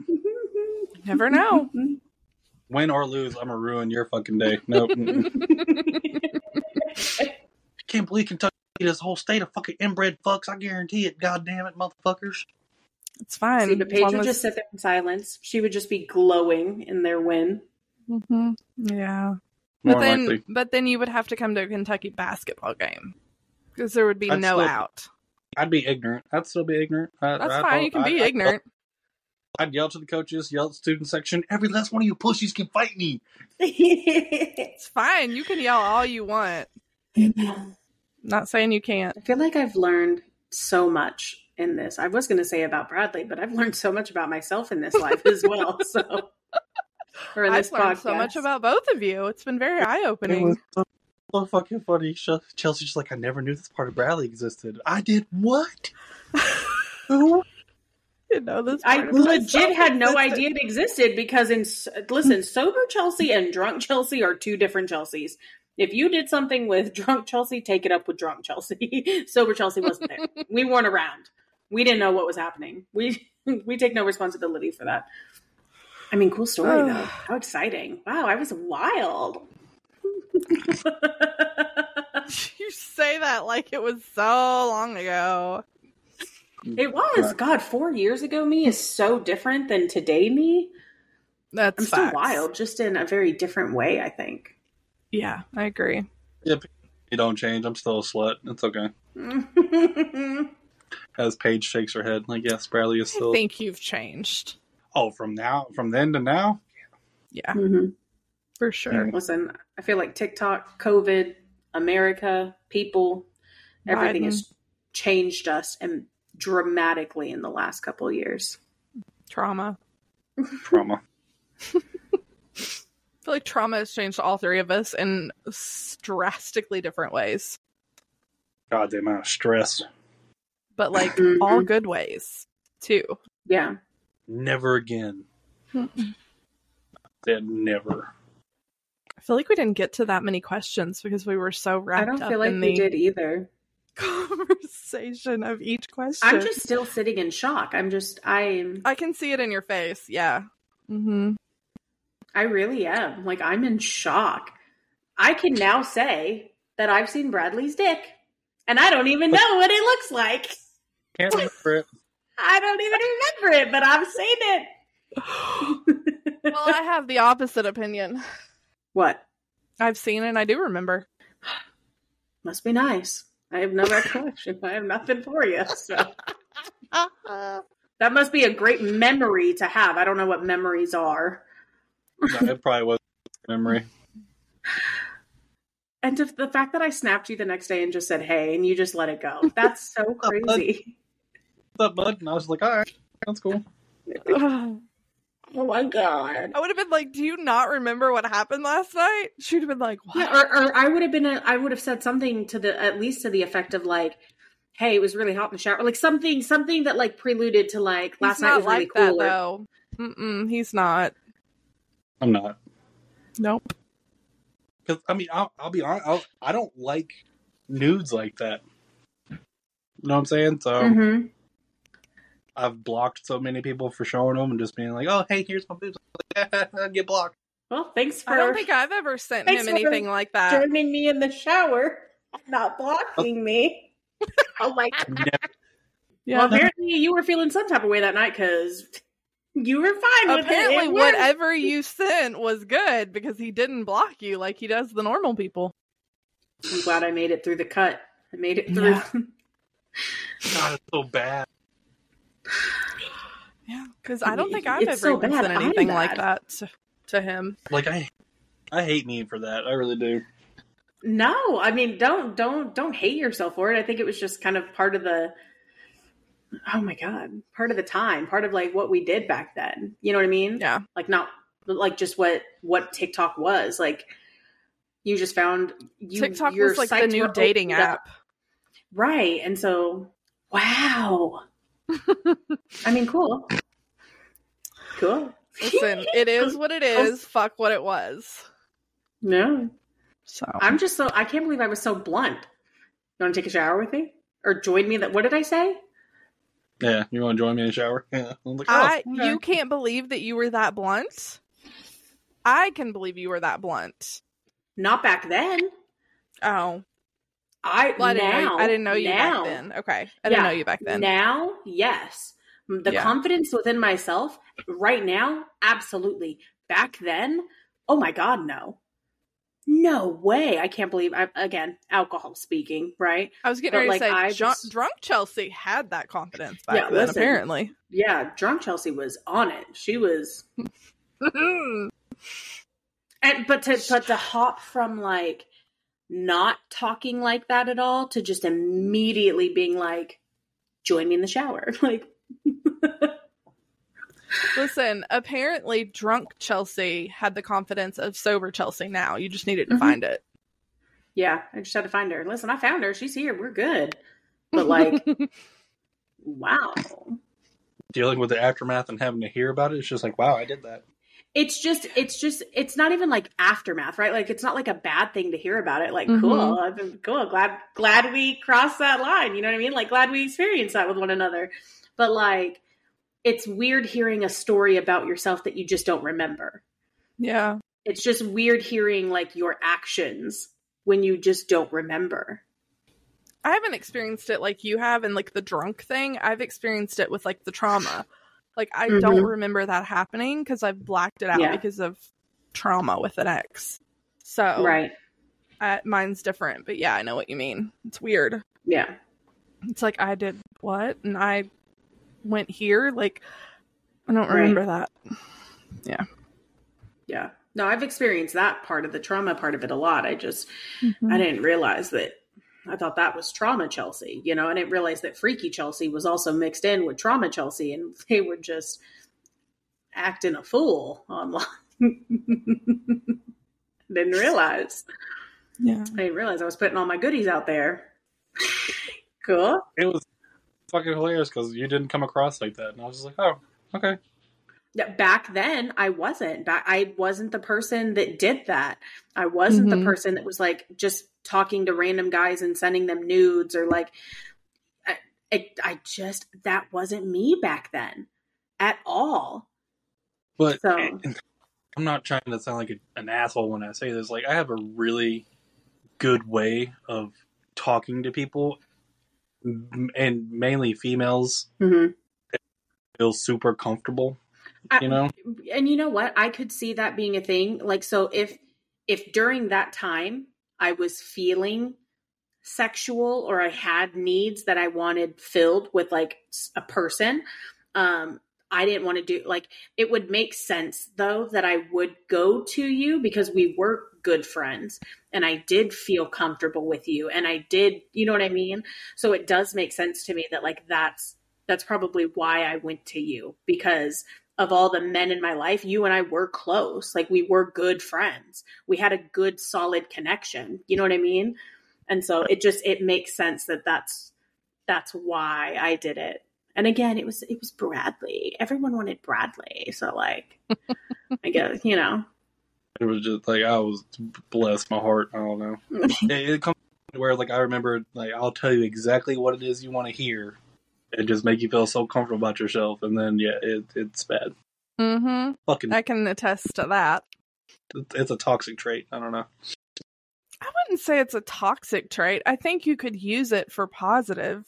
S1: Never know.
S3: Win or lose, I'm gonna ruin your fucking day. Nope. mm-mm. Can't believe Kentucky this whole state of fucking inbred fucks. I guarantee it. God damn it, motherfuckers.
S1: it's fine.
S4: See, but
S1: as
S4: Paige would
S1: as-
S4: just sit there in silence. She would just be glowing in their win.
S1: Mhm. Yeah.
S3: More
S1: But then,
S3: likely.
S1: but then you would have to come to a Kentucky basketball game. because there would be
S3: I'd
S1: no
S3: still-
S1: out.
S3: I'd be ignorant. I'd still be ignorant. I,
S1: That's
S3: I
S1: fine.
S3: thought-
S1: You can
S3: I-
S1: be
S3: I-
S1: ignorant.
S3: I'd yell to the coaches, yell at the student section. Every last one of you pussies can fight me.
S1: It's fine. You can yell all you want. Not saying you can't.
S4: I feel like I've learned so much in this. I was going to say about Bradley, but I've learned so much about myself in this life as well. So, or in
S1: I've
S4: this
S1: learned so much about both of you. It's been very eye opening.
S3: so, so fucking funny. Ch- Chelsea's just like, I never knew this part of Bradley existed. I did what? Who?
S1: You know this.
S4: I legit had no
S1: existed.
S4: idea it existed because in listen, sober Chelsea and drunk Chelsea are two different Chelseas. If you did something with drunk Chelsea, take it up with drunk Chelsea. sober Chelsea wasn't there. we weren't around. We didn't know what was happening. We we take no responsibility for that. I mean, cool story though. How exciting! Wow, I was wild.
S1: You say that like it was so long ago.
S4: it was God. Four years ago, me is so different than today. Me,
S1: That's
S4: I'm still wild, just in a very different way. I think.
S1: Yeah, I agree. Yep.
S3: You don't change. I'm still a slut. It's okay. As Paige shakes her head, like, yes, Bradley is
S1: I think you've changed.
S3: Oh, from now, from then to now?
S1: Yeah,
S4: Mhm.
S1: for sure.
S4: Listen, I feel like TikTok, COVID, America, people, everything
S1: Biden.
S4: has changed us and dramatically in the last couple of years.
S1: Trauma.
S3: Trauma.
S1: I feel like trauma has changed all three of us in drastically different ways,
S3: God, the amount of stress.
S1: but like all good ways too.
S4: Yeah.
S3: Never again. Said never.
S1: I feel like we didn't get to that many questions because we were so wrapped.
S4: I don't
S1: up
S4: feel like we
S1: the
S4: did either.
S1: conversation of each question.
S4: I'm just still sitting in shock. I'm just I
S1: I can see it in your face. Yeah. Mm-hmm.
S4: I really am. Like I'm in shock. I can now say that I've seen Bradley's dick and I don't even know what it looks like.
S3: Can't remember it.
S4: I don't even remember it, but I've seen it.
S1: well, I have the opposite opinion.
S4: what?
S1: I've seen it and I do remember.
S4: Must be nice. I have no recollection. I have nothing for you. So that must be a great memory to have. I don't know what memories are.
S3: No, it probably was memory.
S4: And to, the fact that I snapped you the next day and just said, hey, and you just let it go. That's so crazy.
S3: What's up, bud? And I was like, all right, that's cool.
S4: Oh my God.
S1: I would have been like, "Do you not remember what happened last night?" She'd have been like, "What?"
S4: Yeah, or, or I would have been, a, I would have said something to the, at least to the effect of like, hey, it was really hot in the shower. Like something, something that like preluded to like, last
S1: he's
S4: night
S1: not
S4: was really
S1: like
S4: cool.
S1: that
S4: or-
S1: though. Mm-mm, he's not.
S3: I'm not.
S1: Nope.
S3: Because, I mean, I'll, I'll be honest, I'll, I don't like nudes like that. You know what I'm saying? So
S4: Mhm.
S3: I've blocked so many people for showing them and just being like, oh, hey, here's my boobs. I get blocked.
S4: Well, thanks for
S1: I don't think I've ever sent
S4: Thanks
S1: him
S4: for
S1: anything like that.
S4: joining me in the shower, not blocking me. oh my God.
S1: Yeah.
S4: Well, apparently you were feeling some type of way that night because you were fine with
S1: Apparently,
S4: it. It worked.
S1: whatever you sent was good because he didn't block you like he does the normal people.
S4: I'm glad I made it through the cut. I made it through.
S1: Yeah.
S3: God, it's so bad.
S1: Yeah, because I don't think I've
S4: It's
S1: ever
S4: so bad,
S1: sent anything like that to, to him.
S3: Like, I I hate me for that. I really do.
S4: No, I mean don't don't don't hate yourself for it. I think it was just kind of part of the oh my god, part of the time, part of like what we did back then. You know what I mean?
S1: Yeah.
S4: Like not like just what what TikTok was. Like you just found you
S1: TikTok
S4: your
S1: was like the new dating
S4: up.
S1: app.
S4: Right. And so wow. I mean cool. Cool.
S1: Listen, it is what it oh. is. Fuck what it was.
S4: No.
S1: So
S4: I'm just so I can't believe I was so blunt. You want to take a shower with me? Or join me that what did I say?
S3: Yeah, you want to join me in the shower? Yeah. I'm like, oh,
S1: I
S3: okay.
S1: you can't believe that you were that blunt. I can believe you were that blunt.
S4: Not back then.
S1: Oh,
S4: I
S1: well, I didn't know.
S4: now
S1: You, I didn't know you
S4: now,
S1: back then. Okay, I didn't
S4: Yeah.
S1: know you back then.
S4: Now, yes. The
S1: Yeah.
S4: confidence within myself right now, absolutely. Back then, oh my god, no. No way. I can't believe I again, alcohol speaking, right?
S1: I was getting
S4: But,
S1: ready to say
S4: I
S1: Ju-
S4: just-
S1: drunk Chelsea had that confidence back
S4: Yeah,
S1: then,
S4: listen.
S1: apparently.
S4: Yeah, drunk Chelsea was on it. She was and but to but to hop from like not talking like that at all to just immediately being like join me in the shower like
S1: Listen, apparently drunk Chelsea had the confidence of sober Chelsea now. You just needed to
S4: Mhm.
S1: find it.
S4: yeah i just had to find her. Listen i found her. She's here. We're good. But like wow.
S3: Dealing with the aftermath and having to hear about it, it's just like, wow, I did that.
S4: it's just it's just it's not even like aftermath right? Like it's not like a bad thing to hear about it. Like
S1: Mhm.
S4: cool. I've been cool. Glad glad we crossed that line. You know what i mean? Like glad we experienced that with one another. But like it's weird hearing a story about yourself that you just don't remember
S1: yeah.
S4: it's just weird hearing like your actions when you just don't remember
S1: I haven't experienced it like you have and like the drunk thing. I've experienced it with like the trauma. Like I don't
S4: Mhm.
S1: remember that happening because I've blacked it out
S4: Yeah.
S1: because of trauma with an ex. So
S4: right
S1: uh, mine's different, but yeah, I know what you mean. It's weird.
S4: yeah
S1: It's like I did what and I went here. Like I don't
S4: Right.
S1: remember that.
S4: yeah Yeah. no i've experienced that part of the trauma part of it a lot i just
S1: Mm-hmm.
S4: I didn't realize that. I thought that was trauma Chelsea, you know. I didn't realize that freaky Chelsea was also mixed in with trauma Chelsea, and they were just acting a fool online. didn't realize.
S1: Yeah.
S4: I didn't realize I was putting all my goodies out there. cool.
S3: It was fucking hilarious because you didn't come across like that, and I was just like, oh, okay.
S4: Yeah, back then I wasn't. Back, I wasn't the person that did that. I wasn't
S1: Mhm.
S4: the person that was like just talking to random guys and sending them nudes or like. I, I, I just that wasn't me back then, at all.
S3: But
S4: So-
S3: I'm not trying to sound like a, an asshole when I say this. Like, I have a really good way of talking to people, m- and mainly females
S4: Mm-hmm.
S3: feel super comfortable.
S4: I-
S3: You know,
S4: and you know what i could see that being a thing like so if if during that time i was feeling sexual or i had needs that i wanted filled with like a person um i didn't want to do like it would make sense though that i would go to you because we were good friends and i did feel comfortable with you and i did you know what i mean so it does make sense to me that like that's that's probably why i went to you because of all the men in my life, you and I were close. Like we were good friends. We had a good solid connection. You know what I mean? And so it just it makes sense that that's that's why I did it. And again, it was it was Bradley. Everyone wanted Bradley. So like I guess, you know.
S3: it was just like I was bless my heart. I don't know. it, it comes to where like I remember like I'll tell you exactly what it is you want to hear, and just make you feel so comfortable about yourself, and then yeah, it, it's bad.
S1: Mm-hmm.
S3: Fucking,
S1: I can attest to that.
S3: it's a toxic trait. I don't know.
S1: I wouldn't say it's a toxic trait. I think you could use it for positive.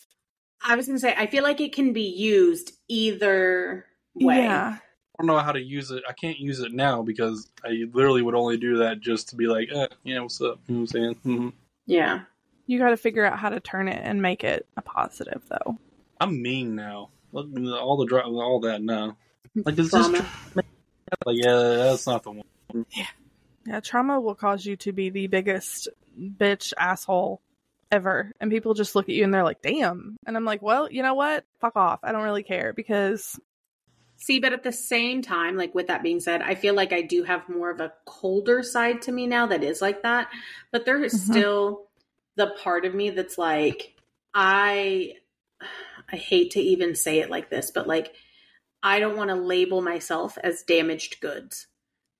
S4: I was gonna say I feel like it can be used either way.
S1: Yeah.
S3: I don't know how to use it. I can't use it now because I literally would only do that just to be like, eh, yeah, what's up? You know what I'm saying? hmm
S4: Yeah.
S1: You got to figure out how to turn it and make it a positive, though.
S3: I'm mean now. Look, all the dra- all that now. Like, is this
S4: Trauma.
S3: tr- like, yeah, that's not the one.
S1: Yeah. Yeah, trauma will cause you to be the biggest bitch asshole ever. And people just look at you and they're like, damn. And I'm like, well, you know what? Fuck off. I don't really care because,
S4: See, but at the same time, like with that being said, I feel like I do have more of a colder side to me now that is like that. But there is
S1: Mhm.
S4: still the part of me that's like, I I hate to even say it like this, but like I don't want to label myself as damaged goods.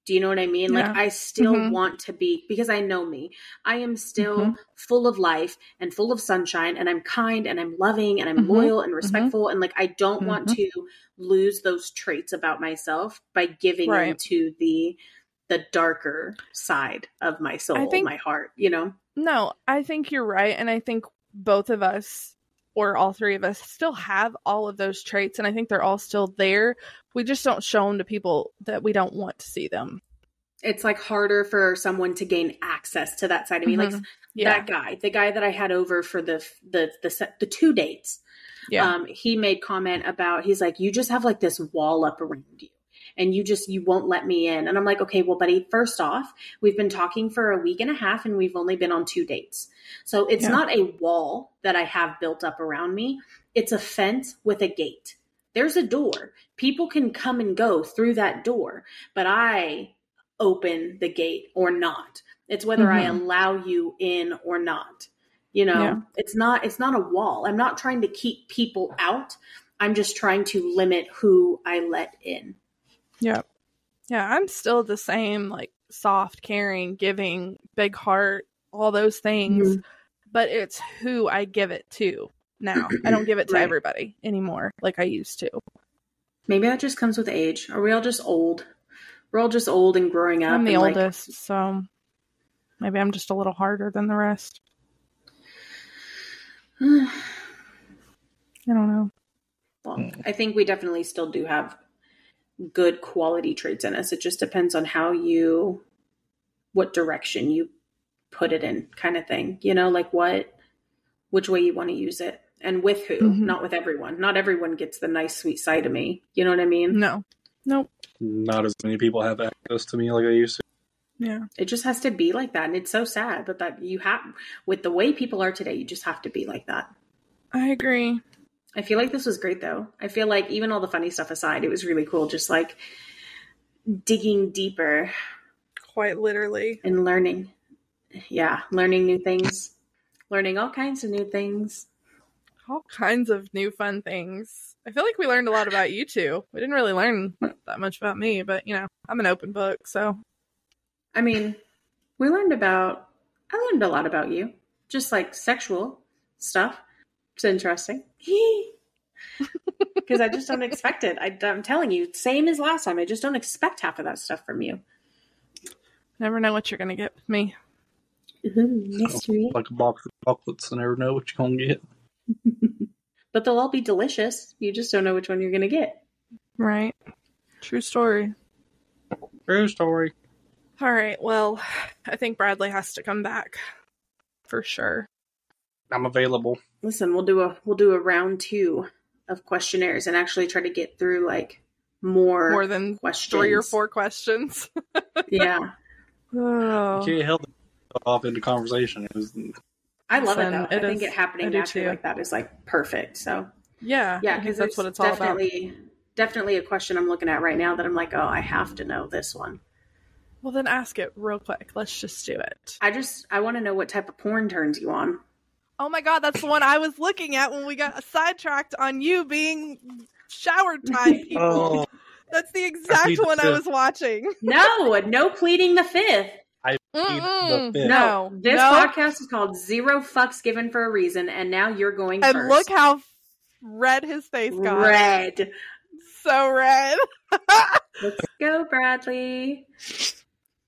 S4: Do you know what I mean?
S1: Yeah.
S4: Like I still
S1: Mhm.
S4: want to be because I know me. I am still
S1: Mhm.
S4: full of life and full of sunshine and I'm kind and I'm loving and I'm
S1: Mhm.
S4: loyal and respectful and like I don't want
S1: Mhm.
S4: to lose those traits about myself by giving
S1: Right.
S4: into the the darker side of my soul,
S1: think-
S4: my heart, you know?
S1: no, I think you're right. And I think both of us, or all three of us, still have all of those traits. And I think they're all still there. We just don't show them to people that we don't want to see them.
S4: it's like harder for someone to gain access to that side of me. Like
S1: Mhm. Yeah.
S4: that guy, the guy that I had over for the the the the two dates.
S1: yeah.
S4: Um, he made comment about he's like, you just have like this wall up around you, and you just you won't let me in. And I'm like, okay, well, buddy, first off, we've been talking for a week and a half, and we've only been on two dates, so it's
S1: Yeah.
S4: not a wall that I have built up around me. It's a fence with a gate. There's a door. People can come and go through that door, but I open the gate or not. It's whether I
S1: Mhm.
S4: allow you in or not. You know,
S1: Yeah.
S4: it's not it's not a wall. I'm not trying to keep people out. I'm just trying to limit who I let in.
S1: Yeah. Yeah, I'm still the same, like soft, caring, giving, big heart, all those things. Mm-hmm. But it's who I give it to now. I don't give it to
S4: Right.
S1: everybody anymore like I used to.
S4: Maybe that just comes with age. Are we all just old? We're all just old and growing up.
S1: I'm the
S4: and, like,
S1: oldest, so maybe I'm just a little harder than the rest. I don't know.
S4: well, I think we definitely still do have good quality traits in us. It just depends on how you, what direction you put it in, kind of thing. You know, like what, which way you want to use it, and with who.
S1: Mhm.
S4: Not with everyone. Not everyone gets the nice, sweet side of me. You know what I mean?
S1: No. Nope.
S3: Not as many people have access to me like I used to.
S1: Yeah.
S4: It just has to be like that, and it's so sad. But that you have, with the way people are today, you just have to be like that.
S1: I agree.
S4: I feel like this was great though. I feel like even all the funny stuff aside, it was really cool just like digging deeper
S1: Quite literally.
S4: and learning. Yeah, learning new things, learning all kinds of new things.
S1: All kinds of new fun things. I feel like we learned a lot about you two. We didn't really learn that much about me, but you know, I'm an open book, so
S4: I mean, we learned about, I learned a lot about you, just like sexual stuff. It's interesting. Because I just don't expect it. I, I'm telling you, same as last time. I just don't expect half of that stuff from you.
S1: never know what you're gonna get with me. Mm-hmm.
S4: Ooh, mystery.
S3: Like a box of chocolates, I never know what you're gonna get.
S4: But they'll all be delicious. You just don't know which one you're going to get.
S1: Right. True story.
S3: True story.
S1: All right. Well, I think Bradley has to come back for sure.
S3: I'm available.
S4: Listen, we'll do a we'll do a round two of questionnaires and actually try to get through like more
S1: More than
S4: questions.
S1: three or four questions.
S4: Yeah,
S1: Oh.
S3: You can't help off into conversation. It was,
S4: I love it though.
S1: it
S4: I think
S1: is-
S4: it happening
S1: I do
S4: naturally like that is like perfect. So
S1: Yeah.
S4: yeah, because
S1: that's what it's all about.
S4: definitely definitely a question I'm looking at right now that I'm like, oh, I have to know this one.
S1: Well, then ask it real quick. Let's just do it.
S4: I just I want to know what type of porn turns you on.
S1: Oh my god, that's the one I was looking at when we got sidetracked on you being shower time people.
S3: oh,
S1: That's the exact
S3: plead the
S1: one I was watching.
S4: No, no pleading the fifth.
S1: Mm-mm.
S3: fifth.
S1: No,
S4: This
S1: no.
S4: podcast is called Zero Fucks Given for a Reason, and now you're going
S1: And
S4: first.
S1: look how red his face got.
S4: red.
S1: So red.
S4: Let's go, Bradley. What's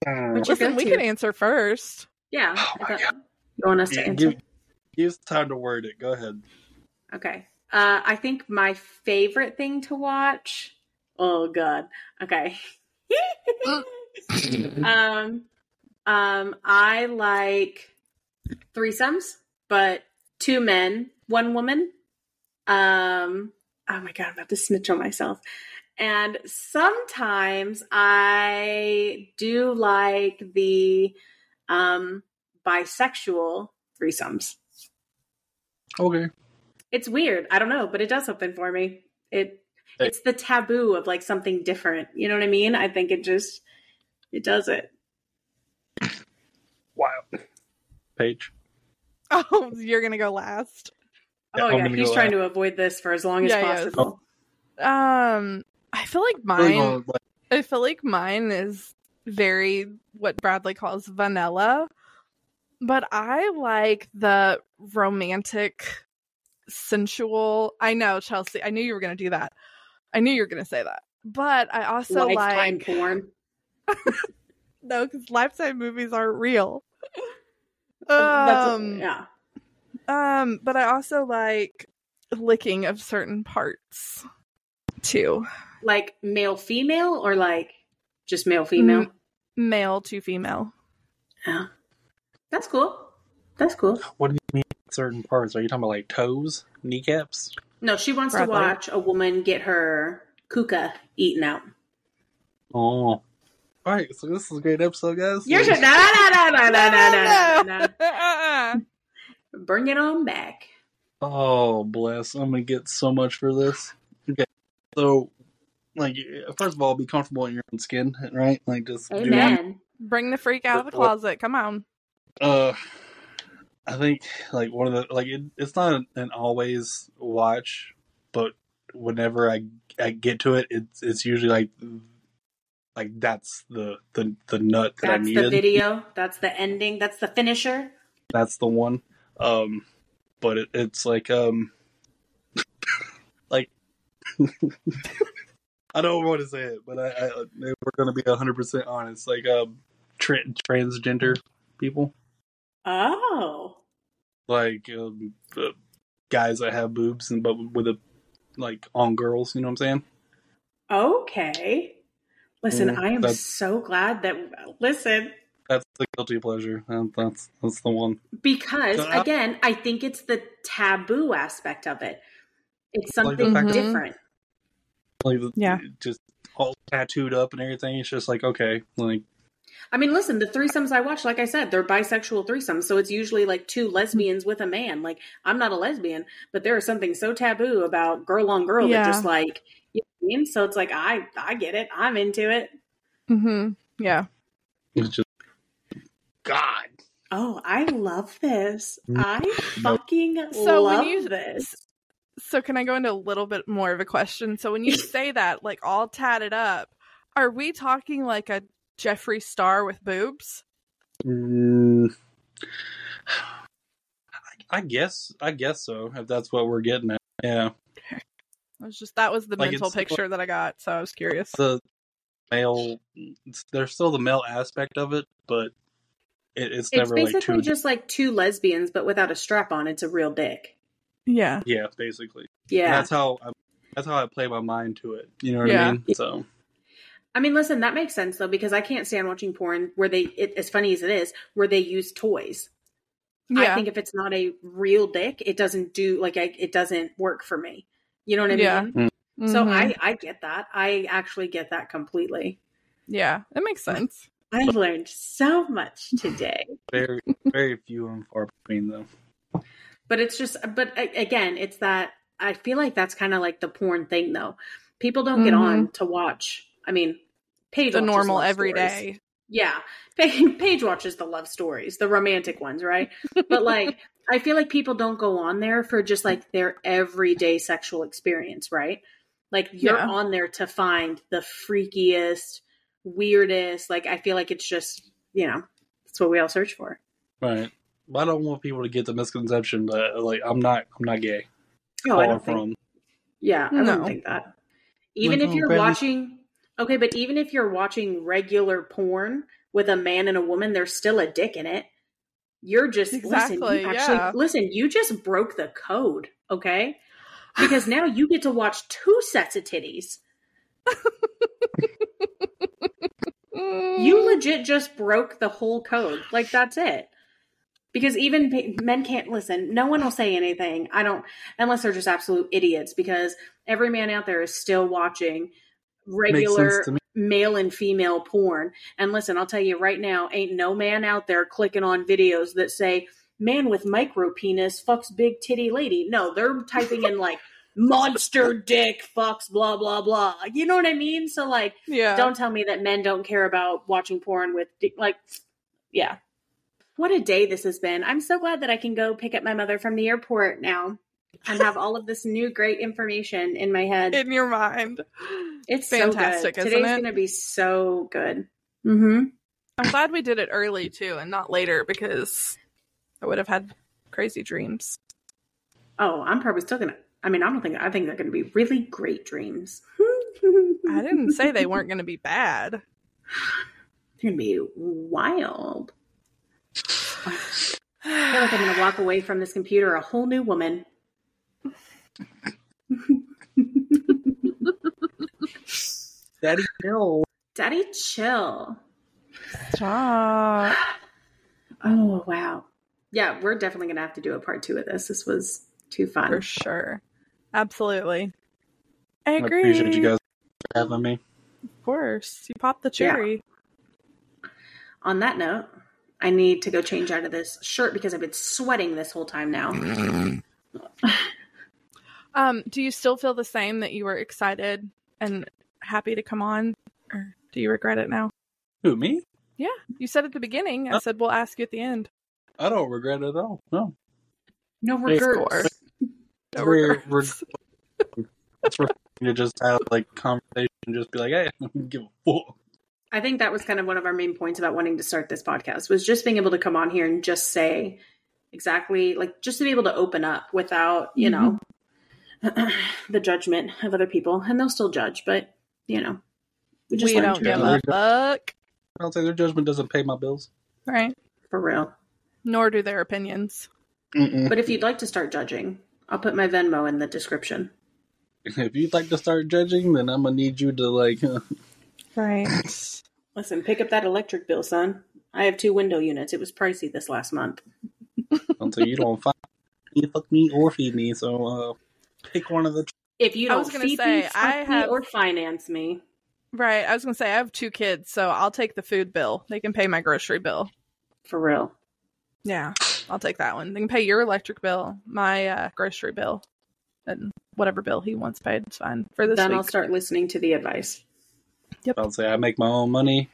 S4: your
S1: Listen, we
S4: go-to?
S1: can answer first.
S4: Yeah.
S3: Oh
S4: I
S3: my
S4: thought- You want us to answer?
S3: give, give us time to word it. Go ahead.
S4: Okay. Uh, I think my favorite thing to watch. Oh God. Okay. um, um, I like threesomes, but two men, one woman. Um, oh my God, I'm about to snitch on myself. And sometimes I do like the um bisexual threesomes.
S3: Okay.
S4: It's weird. I don't know, but it does something for me. It it's the taboo of like something different. You know what I mean? I think it just it does it.
S3: Wow. Paige.
S1: Oh, you're gonna go last.
S3: Yeah,
S4: oh
S3: I'm
S4: yeah, he's trying
S3: last.
S4: to avoid this for as long as
S1: Yeah, he is.
S4: possible.
S1: Um, I feel like mine. I feel like mine is very what Bradley calls vanilla, but I like the romantic, sensual. I know Chelsea. I knew you were gonna do that. I knew you were gonna say that. But I also
S4: Lifetime
S1: like
S4: porn.
S1: no, because lifetime movies aren't real.
S4: That's
S1: Um,
S4: yeah.
S1: um, but I also like licking of certain parts too.
S4: Like male female or like just male female?
S1: male to female.
S4: Yeah. That's cool. That's cool.
S3: What do you mean certain parts? Are you talking about like toes, kneecaps?
S4: No, she wants
S1: Probably.
S4: to watch a woman get her kuka eaten out.
S3: Oh. All right, so this is a great episode, guys.
S4: You're just No, no, no, no, no, no, no, no. Bring it on back.
S3: Oh, bless. I'm going to get so much for this. Okay. So, like, first of all, be comfortable in your own skin, right? Like, just
S4: Amen.
S1: Do Bring the freak out of the closet. Come on.
S3: Uh, I think, like, one of the, like, it, it's not an, always watch, but whenever I, I get to it, it's, it's usually like, like, that's the, the, the nut that I need.
S4: That's
S3: needed.
S4: the video. That's the ending. That's the finisher.
S3: that's the one. Um, but it, it's like um, like I don't want to say it, but I, I we're gonna be hundred percent honest. Like um, tra- transgender people,
S4: Oh.
S3: like um, the guys that have boobs and but with a like on girls. You know what I'm saying?
S4: Okay. Listen,
S3: Mm,
S4: I am so glad that listen
S3: That's the guilty pleasure. and That's that's the one.
S4: because
S3: So
S4: again, I think it's the taboo aspect of it. It's
S3: Like the
S4: something
S1: fact
S3: that-
S4: different.
S3: Like the-
S1: Yeah.
S3: just all tattooed up and everything. It's just like okay, like
S4: I mean, listen, the threesomes I watch, like I said, they're bisexual threesomes. So it's usually like two lesbians with a man. Like, I'm not a lesbian, but there is something so taboo about girl on girl
S1: Yeah.
S4: that just like, you know what I mean? So it's like, I, I get it. I'm into it.
S1: Mm-hmm. Yeah.
S3: it's just God.
S4: Oh, I love this.
S3: Mm.
S4: I fucking
S1: So when
S4: love
S1: you-
S4: this.
S1: So can I go into a little bit more of a question? So when you say that, like all tatted up, are we talking like a Jeffree Star with boobs?
S3: Mm, I guess. I guess so. If that's what we're getting at. Yeah.
S1: It was just that was the
S3: Like,
S1: mental
S3: it's-
S1: picture that I got, so I was curious.
S3: The male. There's still the male aspect of it, but it, it's,
S4: It's
S3: never like
S4: basically just like two lesbians, but without a strap on. It's a real dick.
S1: Yeah.
S3: yeah, basically.
S4: Yeah.
S3: That's how. I, that's how I play my mind to it. You know what
S1: Yeah.
S3: I mean? So
S4: I mean, listen, that makes sense though, because I can't stand watching porn where they, it, as funny as it is, where they use toys. I think if it's not a real dick, it doesn't do like I, it doesn't work for me. You know what I
S1: Yeah.
S4: mean? So
S1: Mhm.
S4: I I get that. I actually get that completely.
S1: Yeah, that makes sense.
S4: I've learned so much today.
S3: very, very few and far between though.
S4: But it's just but again, it's that I feel like that's kind of like the porn thing though. People don't get
S1: Mhm.
S4: on to watch. I mean, Paige
S1: The normal everyday.
S4: Yeah. Page Paige watches the love stories, the romantic ones, right? But like I feel like people don't go on there for just like their everyday sexual experience, right? Like you're
S1: Yeah.
S4: on there to find the freakiest, weirdest. Like I feel like it's just, you know, that's what we all search for.
S3: Right. But I don't want people to get the misconception that like I'm not. I'm not gay.
S4: Oh, I don't think. Yeah, I
S1: No.
S4: don't think that. Even
S3: Like,
S4: if
S3: oh,
S4: you're
S3: Bradley-
S4: watching, okay, but even if you're watching regular porn with a man and a woman, there's still a dick in it. You're just listen.
S1: Exactly,
S4: You actually,
S1: yeah.
S4: listen. You just broke the code, okay? Because now you get to watch two sets of titties. You legit just broke the whole code. Like that's it. Because even men can't listen. No one will say anything. I don't unless they're just absolute idiots. Because every man out there is still watching regular
S3: sense to me.
S4: male and female porn. And listen, I'll tell you right now, ain't no man out there clicking on videos that say man with micro penis fucks big titty lady. No, they're typing in like monster dick fucks blah blah blah. You know what I mean? So like
S1: yeah.
S4: don't tell me that men don't care about watching porn with like yeah what a day this has been i'm so glad that i can go pick up my mother from the airport now and have all of this new great information in my head
S1: in your mind.
S4: it's
S1: fantastic,
S4: so today's
S1: it?
S4: gonna be so good mm-hmm
S1: I'm glad we did it early too and not later because I would have had crazy dreams.
S4: oh i'm probably still gonna i mean i don't think i think they're gonna be really great dreams
S1: I didn't say they weren't going to be bad.
S4: they're gonna be wild i feel like i'm gonna walk away from this computer a whole new woman
S3: Daddy, chill.
S4: Daddy, chill.
S1: Stop.
S4: Oh wow. Yeah, we're definitely gonna have to do a part two of this. This was too fun.
S1: For sure. Absolutely. I
S3: I
S1: agree.
S3: appreciate you guys for having me.
S1: Of course. You popped the
S4: Yeah.
S1: cherry.
S4: On that note, I need to go change out of this shirt because I've been sweating this whole time now.
S1: Um, do you still feel the same that you were excited and happy to come on? Or do you regret it now?
S3: Who, me?
S1: Yeah, you said at the beginning, I
S3: Uh,
S1: said we'll ask you at the end.
S3: I don't regret it at all. No.
S4: No
S3: Hey,
S1: score.
S4: regrets.
S1: No
S3: We're-
S1: regrets.
S3: It's refreshing to just have like conversation, just be like, hey, give a fuck.
S4: I think that was kind of one of our main points about wanting to start this podcast was just being able to come on here and just say exactly like just to be able to open up without, you know, the judgment of other people. And they'll still judge, but you know. We just
S1: we don't give a fuck.
S3: I don't say their judgment doesn't pay my bills.
S1: Right.
S4: for real.
S1: Nor do their opinions.
S3: Mm-mm.
S4: But if you'd like to start judging, I'll put my Venmo in the description.
S3: If you'd like to start judging, then I'm gonna need you to like.
S1: Right.
S4: Listen, pick up that electric bill, son. I have two window units. It was pricey this last month.
S3: until you don't find me, fuck me, or feed me. So uh, pick one of the.
S4: If you don't
S1: was gonna
S4: feed
S1: say,
S4: me, fuck
S1: I
S4: me,
S1: have-
S4: or finance me,
S1: right. I was going to say, I have two kids, so I'll take the food bill. They can pay my grocery bill.
S4: for real.
S1: Yeah. I'll take that one. They can pay your electric bill, my uh, grocery bill, and whatever bill he wants paid. It's fine for this
S4: then
S1: week.
S4: I'll start listening to the advice. Yep.
S3: I'll say I make my own money.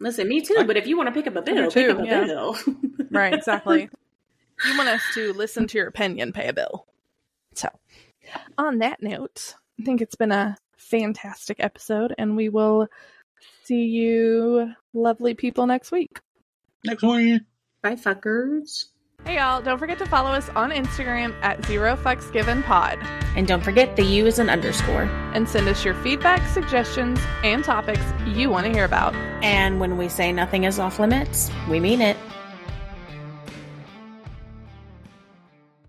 S4: Listen, me too. But if you want to pick up a bill,
S1: Me
S4: pick
S1: too,
S4: up a
S1: yeah.
S4: bill.
S1: Right, exactly. you want us to listen to your opinion, pay a bill. So, on that note, I think it's been a fantastic episode, and we will see you, lovely people, next week.
S3: Next week.
S4: Bye, fuckers.
S1: Hey, y'all, don't forget to follow us on Instagram at Zero Fucks Given Pod
S2: And don't forget the U is an underscore.
S1: and send us your feedback, suggestions, and topics you want to hear about.
S2: And when we say nothing is off limits, we mean it.